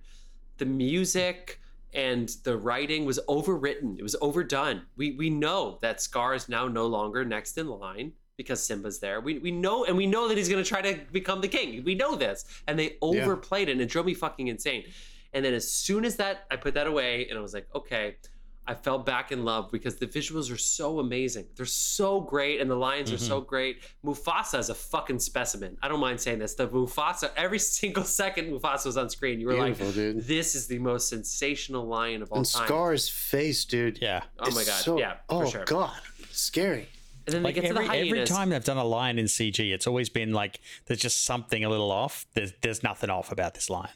S1: The music and the writing was overwritten. It was overdone. We we know that Scar is now no longer next in line because Simba's there. We we know and we know that he's gonna try to become the king. We know this. And they overplayed it and it drove me fucking insane. And then as soon as that I put that away and I was like, okay, I fell back in love because the visuals are so amazing. They're so great, and the lions are so mm-hmm. great. Mufasa is a fucking specimen. I don't mind saying this. The Mufasa, every single second Mufasa was on screen, you were
S3: Beautiful,
S1: like,
S3: dude.
S1: "This is the most sensational lion of all
S3: And
S1: time."
S3: Scar's face, dude.
S2: Yeah.
S1: oh my god,
S3: so-
S1: yeah, for
S3: oh
S1: sure.
S3: god, scary.
S1: And then
S2: Like
S1: they get
S2: every,
S1: to the hyenas.
S2: every time they've done a lion in CG, it's always been like there's just something a little off. There's there's nothing off about this lion.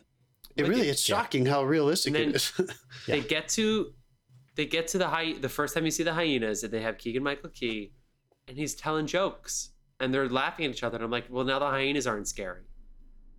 S3: It really, it's shocking how realistic
S1: And
S3: it is.
S1: they get to they get to the hy- the first time you see the hyenas and they have Keegan Michael Key and he's telling jokes and they're laughing at each other and I'm like, well now the hyenas aren't scary.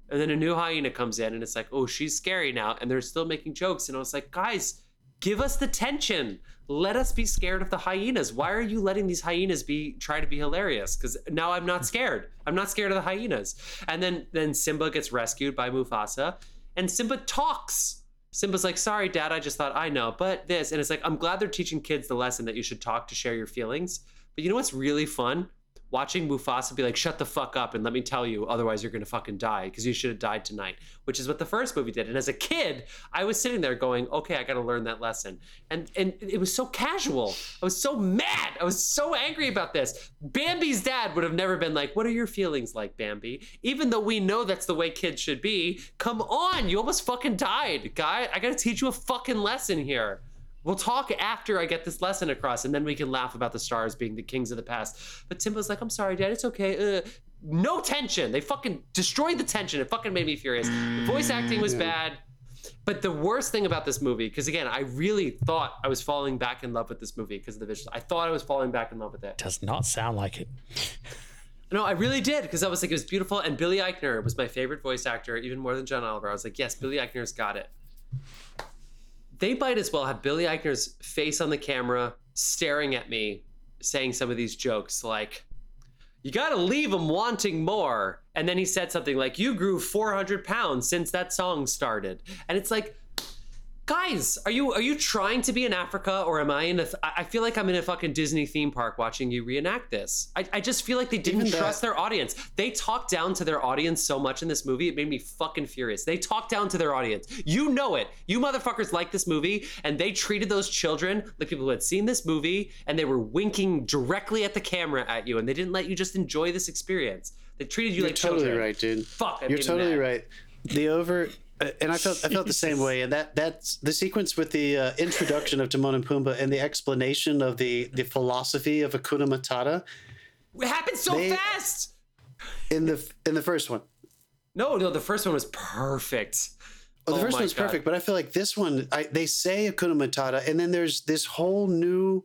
S1: And then a new hyena comes in and it's like, oh, she's scary now. And they're still making jokes. And I was like, guys, give us the tension. Let us be scared of the hyenas. Why are you letting these hyenas be try to be hilarious? Because now I'm not scared. I'm not scared of the hyenas. And then then Simba gets rescued by Mufasa, and Simba talks. Simba's like, sorry, dad, I just thought I know, but this. And it's like, I'm glad they're teaching kids the lesson that you should talk to share your feelings. But you know what's really fun? Watching Mufasa be like, shut the fuck up and let me tell you, otherwise you're gonna fucking die because you should have died tonight, which is what the first movie did. And as a kid, I was sitting there going, okay, I gotta learn that lesson. And and it was so casual. I was so mad. I was so angry about this. Bambi's dad would have never been like, what are your feelings like, Bambi? Even though we know that's the way kids should be. Come on, you almost fucking died, guy. I gotta teach you a fucking lesson here. We'll talk after I get this lesson across, and then we can laugh about the stars being the kings of the past. But Timba's like, I'm sorry, Dad, it's okay. Uh, no tension. They fucking destroyed the tension. It fucking made me furious. The voice acting was bad. But the worst thing about this movie, because again, I really thought I was falling back in love with this movie because of the visuals. I thought I was falling back in love with it.
S2: Does not sound like it.
S1: No, I really did because I was like, it was beautiful. And Billy Eichner was my favorite voice actor, even more than John Oliver. I was like, yes, Billy Eichner's got it. They might as well have Billy Eichner's face on the camera, staring at me, saying some of these jokes like, you got to leave him wanting more. And then he said something like, you grew 400 pounds since that song started. And it's like, guys are you are you trying to be in africa or am i in a th- i I feel like i'm in a fucking disney theme park watching you reenact this. I, I just feel like they didn't
S3: Even that-
S1: trust their audience. They talked down to their audience so much in this movie it made me fucking furious. They talked down to their audience. You know it. You motherfuckers like this movie and they treated those children like people who had seen this movie and they were winking directly at the camera at you and they didn't let you just enjoy this experience. They treated you
S3: You're
S1: like
S3: totally
S1: children.
S3: right, dude.
S1: Fuck, that
S3: You're totally right. The over, and I felt I felt the same way. And that that's the sequence with the uh, introduction of Timon and Pumbaa and the explanation of the the philosophy of Hakuna Matata
S1: it happened so
S3: They-
S1: fast
S3: in the in the first one.
S1: No, no, the first one was perfect.
S3: Well, the
S1: Oh
S3: first one's
S1: God.
S3: perfect, but I feel like this one, I, they say Hakuna Matata, and then there's this whole new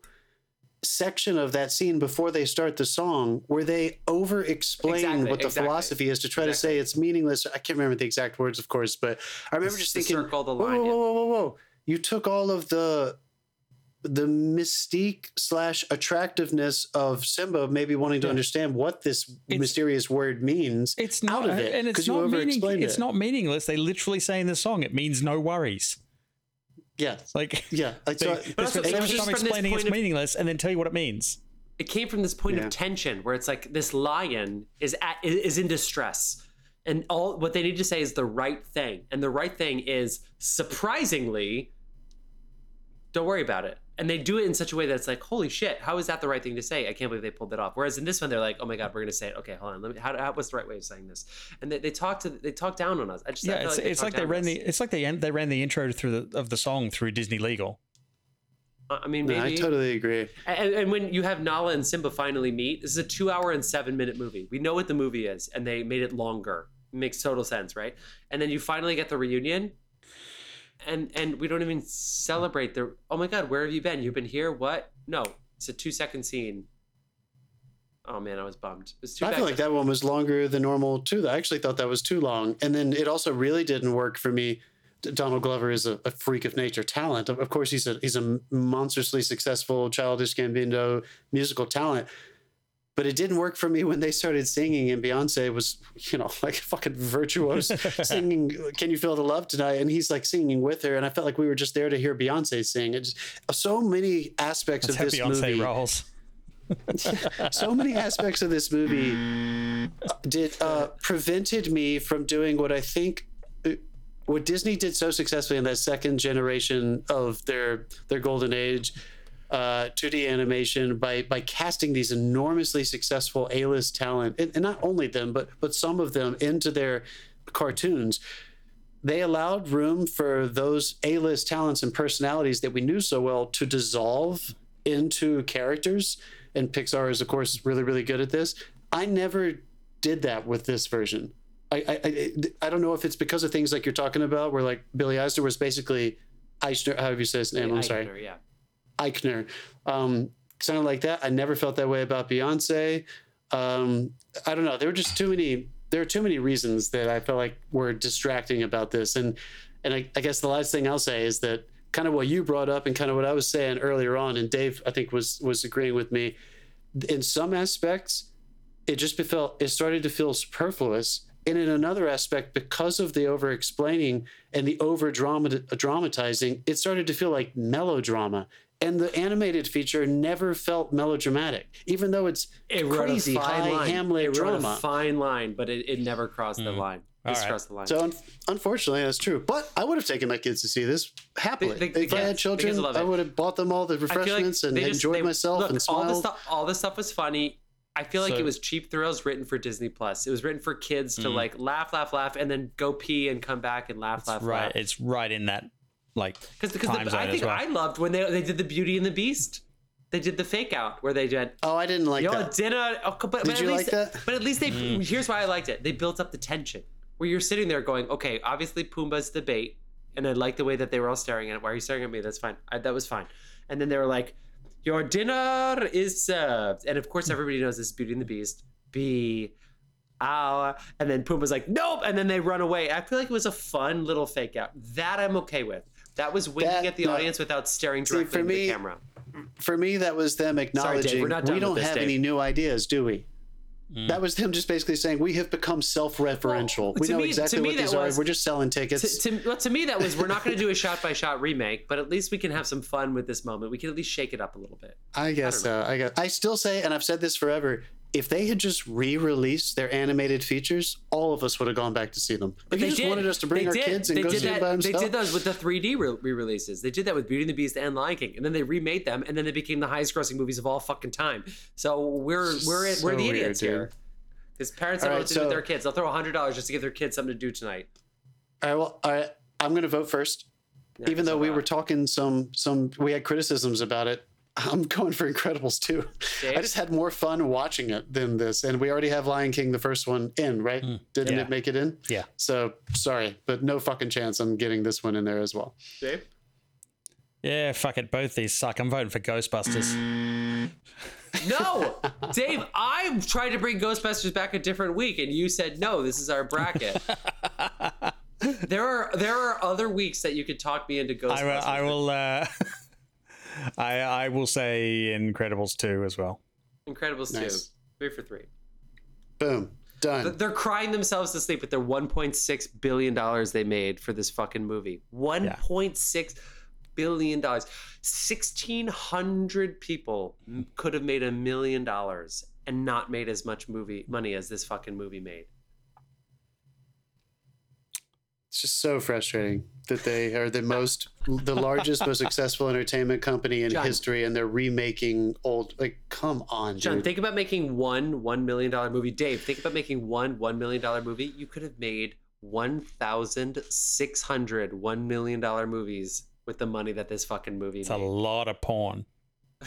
S3: section of that scene before they start the song where they over explain
S1: Exactly,
S3: what the
S1: exactly.
S3: philosophy is to try to say it's meaningless. I can't remember the exact words, of course, but I remember just thinking,
S1: circle, the
S3: whoa,
S1: line,
S3: whoa, whoa, whoa, whoa, whoa. You took all of the the mystique slash attractiveness of Simba maybe wanting to understand what this
S2: It's-
S3: mysterious word means
S2: It's
S3: out
S2: not,
S3: of it
S2: and it's not meaning, It's
S3: it.
S2: not meaningless. They literally say in the song, it means no worries.
S3: Yeah
S2: Like
S3: yeah like,
S2: they,
S3: so,
S2: they
S1: also,
S2: spend
S1: it
S2: so much time
S1: from this
S2: explaining it's
S1: point of-
S2: meaningless and then tell you what it means.
S1: It came from this point
S3: Yeah.
S1: of tension where it's like this lion is at, is in distress. And all what they need to say is the right thing. And the right thing is surprisingly don't worry about it. And they do it in such a way that's like, holy shit, how is that the right thing to say? I can't believe they pulled that off. Whereas in this one, they're like, oh my god, we're gonna say it. Okay, hold on. Let me. How, how what's the right way of saying this? And they, they talk to they talk down on us. I just I
S2: Yeah,
S1: feel
S2: it's, it's
S1: talk
S2: like they
S1: down on
S2: ran
S1: us.
S2: the it's like they en- they ran the intro through the of the song through Disney Legal.
S1: I mean,
S3: No. I totally agree.
S1: And, and when you have Nala and Simba finally meet, this is a two hour and seven minute movie. We know what the movie is, and they made it longer. It makes total sense, right? And then you finally get the reunion, and and we don't even celebrate the. Oh my God, where have you been? You've been here? What? No, it's a two second scene. Oh man, I was bummed. Too
S3: I
S1: bad.
S3: feel like that one was longer than normal too. I actually thought that was too long, and then it also really didn't work for me. Donald Glover is a, a freak of nature talent. Of of course, he's a he's a monstrously successful Childish Gambino musical talent. But it didn't work for me when they started singing, and Beyonce was, you know, like a fucking virtuose singing "Can You Feel the Love Tonight," and he's like singing with her, and I felt like we were just there to hear Beyonce sing. It just, so many aspects
S2: That's
S3: of this
S2: Beyonce
S3: movie
S2: rolls.
S3: so many aspects of this movie did uh, prevented me from doing what I think uh, what Disney did so successfully in that second generation of their their golden age. Uh, 2D animation by by casting these enormously successful A-list talent, and, and not only them, but but some of them into their cartoons they allowed room for those A-list talents and personalities that we knew so well to dissolve into characters. And Pixar is, of course, really, really good at this. I never did that with this version. I I, I, I don't know if it's because of things like you're talking about, where like Billy Eisner was basically Eisner. How however you say his name. I'm sorry.
S1: Yeah.
S3: Eichner. Um, sounded like that. I never felt that way about Beyonce. Um, I don't know. There were just too many. There are too many reasons that I felt like were distracting about this, and and I, I guess the last thing I'll say is that kind of what you brought up and kind of what I was saying earlier on, and Dave I think was was agreeing with me. In some aspects, it just felt it started to feel superfluous. And in another aspect, because of the over explaining and the over dramatizing, it started to feel like melodrama. And the animated feature never felt melodramatic, even though it's
S1: It
S3: crazy
S1: a fine
S3: high
S1: line.
S3: Hamlet
S1: it wrote
S3: drama.
S1: a fine line, but it, it never crossed the mm. line.
S2: All
S1: It's
S2: right.
S1: crossed the line.
S3: So un- unfortunately, that's true. But I would have taken my kids to see this happily.
S1: The- the
S3: if I had children,
S1: kids
S3: I would have bought them all the
S1: I feel like
S3: refreshments and
S1: they just-
S3: enjoyed
S1: they-
S3: myself
S1: look,
S3: and
S1: all
S3: smiled.
S1: this stuff. All this stuff was funny. I feel like
S2: So-
S1: it was cheap thrills written for Disney Plus. It was written for kids to mm. like laugh, laugh, laugh, and then go pee and come back and laugh, laugh,
S2: Right.
S1: laugh.
S2: It's right in that like
S1: Because because I think
S2: well.
S1: I loved when they they did the Beauty and the Beast. They did the fake out where they did
S3: oh, I didn't like
S1: yo
S3: that.
S1: dinner. Oh, but, but
S3: Did
S1: at
S3: you like
S1: least,
S3: that?
S1: But at least they. Here's why I liked it. They built up the tension where you're sitting there going, okay, obviously Pumbaa's the bait, and I like the way that they were all staring at it. Why are you staring at me? That's fine. I, that was fine. And then they were like, your dinner is served, and of course everybody knows this Beauty and the Beast. Be our and then Pumbaa's like nope and then they run away. I feel like it was a fun little fake out. That I'm okay with. That was winking
S3: That-
S1: at the
S3: no.
S1: audience without staring
S3: See,
S1: directly
S3: for
S1: into
S3: me,
S1: the camera.
S3: For me, that was them acknowledging
S1: we're not done
S3: we don't
S1: this,
S3: have
S1: Dave.
S3: any new ideas, do we? Mm. That was them just basically saying we have become self-referential.
S1: Well,
S3: we know
S1: me-
S3: exactly what these
S1: that
S3: are. We're just selling tickets.
S1: To, to, well, to me, that was we're not going to do a shot by shot remake, but at least we can have some fun with this moment. We can at least shake it up a little bit.
S3: I guess so. Uh, I guess I still say, and I've said this forever. If they had just re-released their animated features, all of us would have gone back to see them. But they just wanted us to bring
S1: They
S3: our
S1: did.
S3: kids and
S1: They
S3: go
S1: did
S3: see
S1: that,
S3: it by
S1: They did those with the 3D re- re-releases. They did that with Beauty and the Beast and Lion King, and then they remade them, and then they became the highest-grossing movies of all fucking time. So we're we're
S3: So
S1: we're the
S3: weird,
S1: idiots
S3: dude.
S1: here. Because parents don't know
S3: right,
S1: what to do with their kids. They'll throw hundred dollars just to give their kids something to do tonight.
S3: All right, well, all right. I'm going to vote first,
S1: Yeah,
S3: even
S1: so
S3: though we were talking some some we had criticisms about it. I'm going for Incredibles too.
S1: Dave?
S3: I just had more fun watching it than this, and we already have Lion King, the first one, in right? Didn't
S2: Yeah.
S3: it make it in?
S2: Yeah.
S3: So sorry, but no fucking chance. I'm getting this one in there as well.
S1: Dave?
S2: Yeah, fuck it. Both these suck. I'm voting for Ghostbusters.
S1: No, Dave. I tried to bring Ghostbusters back a different week, and you said no. This is our bracket. there are there are other weeks that you could talk me into Ghostbusters.
S2: I will. I will. Uh, I I will say Incredibles two as well.
S1: Incredibles
S3: Nice.
S1: two, three for three.
S3: Boom, done.
S1: They're crying themselves to sleep with their 1.6 billion dollars they made for this fucking movie. 1.6 billion dollars. 1600 people could have made a million dollars and not made as much movie money as this fucking movie made.
S3: It's just so frustrating that they are the most, the largest, most successful entertainment company in
S1: John.
S3: history, and they're remaking old. Like, come on,
S1: John,
S3: dude.
S1: think about making one one million dollar movie. Dave, think about making one one million dollar movie. You could have made 1,600 one million dollar movies with the money that this fucking movie
S2: It's a lot of porn.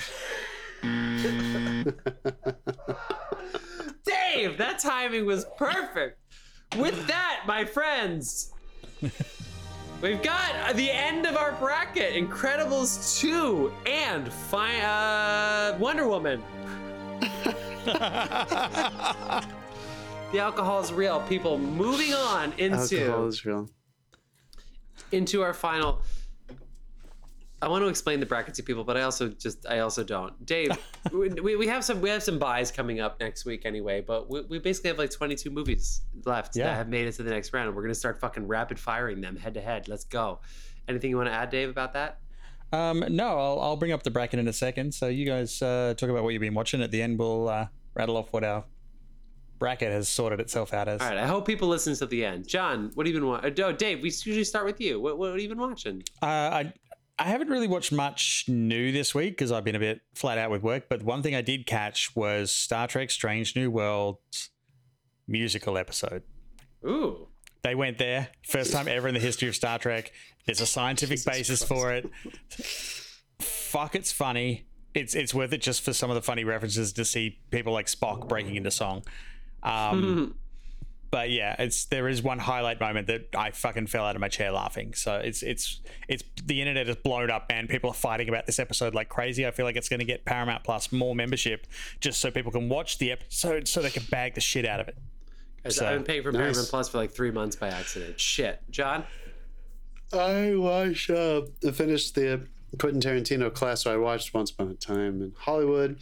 S1: Dave, that timing was perfect. With that, my friends, we've got the end of our bracket Incredibles 2 and fi- uh, Wonder Woman. the alcohol is real. People, moving on into
S3: Alcohol is real.
S1: into our final. I want to explain the bracket to people, but I also just I also don't. Dave, we, we have some we have some buys coming up next week anyway, but we, we basically have like 22 movies left
S2: Yeah.
S1: that have made it to the next round, we're gonna start fucking rapid firing them head to head. Let's go. Anything you want to add, Dave, about that?
S2: Um, no, I'll, I'll bring up the bracket in a second. So you guys uh, talk about what you've been watching. At the end, we'll uh, rattle off what our bracket has sorted itself out as.
S1: All right, I hope people listen to the end. John, what have you been watching? Oh, Dave, we usually start with you. What, what have you been watching?
S2: Uh, I I haven't really watched much new this week because I've been a bit flat out with work. But one thing I did catch was Star Trek: Strange New Worlds musical episode.
S1: Ooh,
S2: They went there first time ever in the history of Star Trek. There's a scientific basis for it. Fuck, it's funny. It's it's worth it just for some of the funny references to see people like Spock breaking into song. Um, but yeah, it's there is one highlight moment that I fucking fell out of my chair laughing. So it's it's it's the internet is blown up, man. People are fighting about this episode like crazy. I feel like it's going to get Paramount Plus more membership just so people can watch the episode so they can bag the shit out of it. So,
S1: I've been paying for
S3: nice.
S1: Paramount Plus for like three months by accident. Shit, John.
S3: I watched, uh, I finished the Quentin Tarantino class, so I watched Once Upon a Time in Hollywood.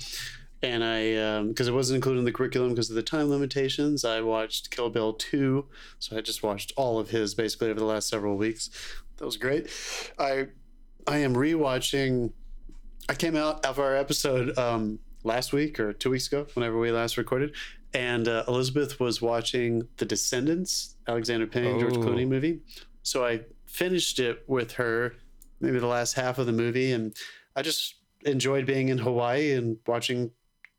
S3: And I, because it wasn't included in the curriculum because of the time limitations, I watched Kill Bill 2. So I just watched all of his basically over the last several weeks. That was great. I, I am rewatching. I came out of our episode um, last week or two weeks ago, whenever we last recorded, and uh, Elizabeth was watching The Descendants, Alexander Payne, George
S2: Oh.
S3: Clooney movie. So I finished it with her, maybe the last half of the movie, and I just enjoyed being in Hawaii and watching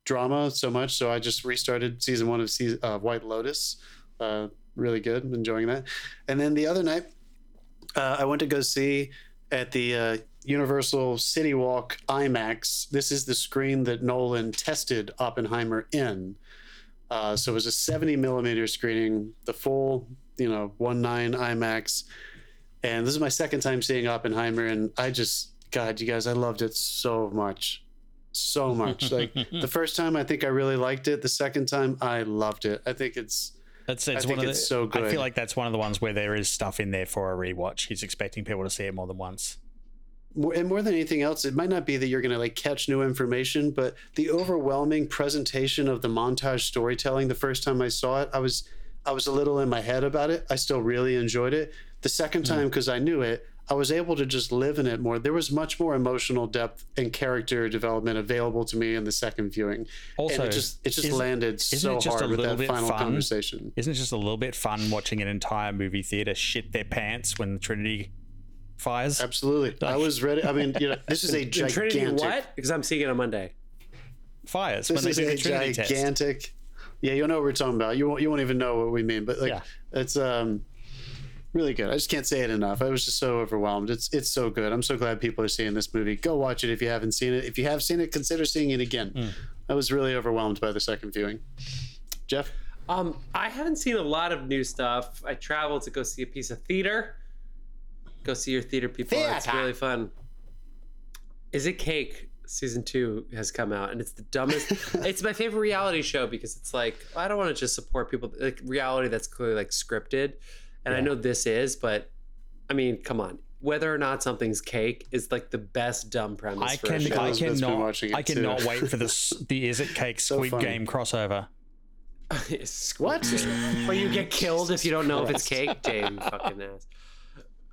S3: drama so much. So I just restarted season one of season, uh, White Lotus. Uh, really good, enjoying that. And then the other night, uh, I went to go see at the uh, Universal City Walk IMAX. This is the screen that Nolan tested Oppenheimer in. Uh, so it was a 70 millimeter screening, the full, you know, one nine IMAX. And this is my second time seeing Oppenheimer, and I just, God, you guys, I loved it so much, so much. Like the first time, I think I really liked it. The second time, I loved it. I think it's
S2: That's it's
S3: think
S2: one of
S3: it's
S2: the,
S3: so good.
S2: I feel like that's one of the ones where there is stuff in there for a rewatch. He's expecting people to see it more than once.
S3: more, and more than anything else, it might not be that you're going to like catch new information, but the overwhelming presentation of the montage storytelling. The first time I saw it, I was I was a little in my head about it. I still really enjoyed it. The second
S2: Hmm.
S3: time, because I knew it, I was able to just live in it more. There was much more emotional depth and character development available to me in the second viewing.
S2: Also,
S3: and it just it just
S2: isn't-
S3: landed so
S2: isn't it just
S3: hard
S2: a
S3: with
S2: little
S3: that
S2: bit
S3: final
S2: fun?
S3: conversation.
S2: Isn't it just a little bit fun watching an entire movie theater shit their pants when the Trinity fires?
S3: Absolutely, I was ready. I mean, you know, this is a
S1: The
S3: gigantic.
S1: Trinity what? Because I'm seeing it on Monday.
S2: Fires
S3: This
S2: when they
S3: is a
S2: the Trinity test.
S3: gigantic. Yeah, you'll know what we're talking about. You won't. You won't even know what we mean. But like,
S2: Yeah.
S3: it's um, really good. I just can't say it enough. I was just so overwhelmed. It's it's so good. I'm so glad people are seeing this movie. Go watch it if you haven't seen it. If you have seen it, consider seeing it again.
S2: Hmm.
S3: I was really overwhelmed by the second viewing. Jeff,
S1: Um, I haven't seen a lot of new stuff. I traveled to go see a piece of theater. Go see your theater people. It's really fun. Is it cake? Season two has come out, and it's the dumbest. it's my favorite reality show because it's like I don't want to just support people like reality that's clearly like scripted, and I know this is, but I mean, come on. Whether or not something's cake is like the best dumb premise
S2: I
S1: for a
S2: can
S1: show.
S2: I
S3: Elizabeth's
S2: cannot
S3: watching it
S2: I cannot
S3: too.
S2: wait for this the Is It Cake
S3: So
S2: Squid
S3: funny.
S2: Game crossover.
S3: what?
S1: Where you get killed if you don't know if it's cake, Dave, you fucking ass.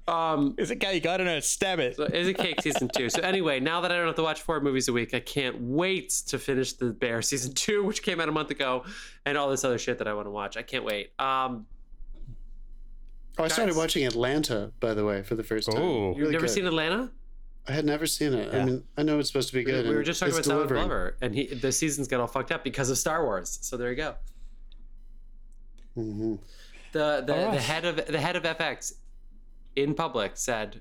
S1: Um,
S2: Is it cake? I don't know. Stab it.
S1: So is it cake season two? So anyway, now that I don't have to watch four movies a week, I can't wait to finish the Bear season two, which came out a month ago, and all this other shit that I want to watch. I can't wait. Um,
S3: Oh, I started watching Atlanta, by the way, for the first time.
S2: Ooh.
S1: you've never
S3: good.
S1: seen Atlanta?
S3: I had never seen it. I mean, I know it's supposed to be good.
S1: we were just talking about
S3: it's
S1: Donald. Glover, and he the seasons got all fucked up because of Star Wars. So there you go.
S3: Mhm.
S1: The the,
S2: All right.
S1: the head of the head of FX in public said,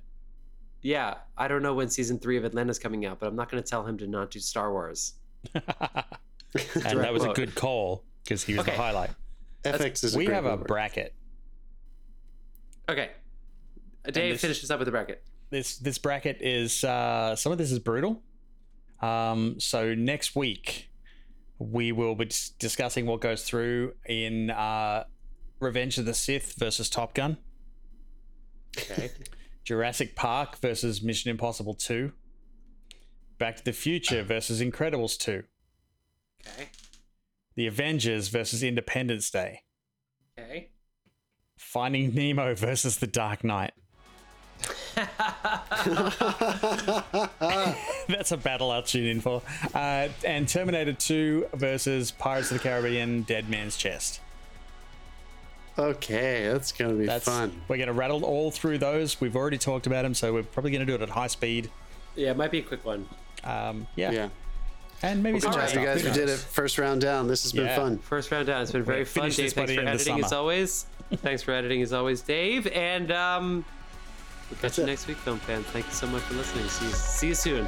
S1: yeah, I don't know when season three of Atlanta's coming out, but I'm not going to tell him to not do Star Wars.
S2: and that was a good call because he was
S1: Okay.
S2: the highlight.
S3: FX is
S2: We
S3: great
S2: have a bracket.
S1: Okay. Dave
S2: this-
S1: finishes up with the bracket.
S2: This this bracket is uh, some of this is brutal. Um, so next week we will be discussing what goes through in uh, Revenge of the Sith versus Top Gun,
S1: Okay.
S2: Jurassic Park versus Mission Impossible Two, Back to the Future versus Incredibles Two,
S1: okay.
S2: The Avengers versus Independence Day,
S1: Okay.
S2: Finding Nemo versus The Dark Knight. That's a battle I'll tune in for. Uh, and Terminator 2 versus Pirates of the Caribbean Dead Man's Chest.
S3: okay, that's gonna be
S2: That's
S3: fun.
S2: We're going to rattle all through those. We've already talked about them, so we're probably going to do it at high speed.
S1: yeah, it might be a quick one.
S2: Um, yeah.
S3: Yeah.
S2: And maybe some
S3: Good job, you guys
S2: Who
S3: who did it first round down. This has been fun.
S1: First round down. It's been very
S2: We'll
S1: fun.
S2: finish
S1: Dave, thanks for
S2: end of
S1: editing as always. Thanks for editing as always, Dave. And um, we'll catch
S3: That's
S1: you
S3: it.
S1: next week, film fans. Thank you so much for listening. See you, see you soon.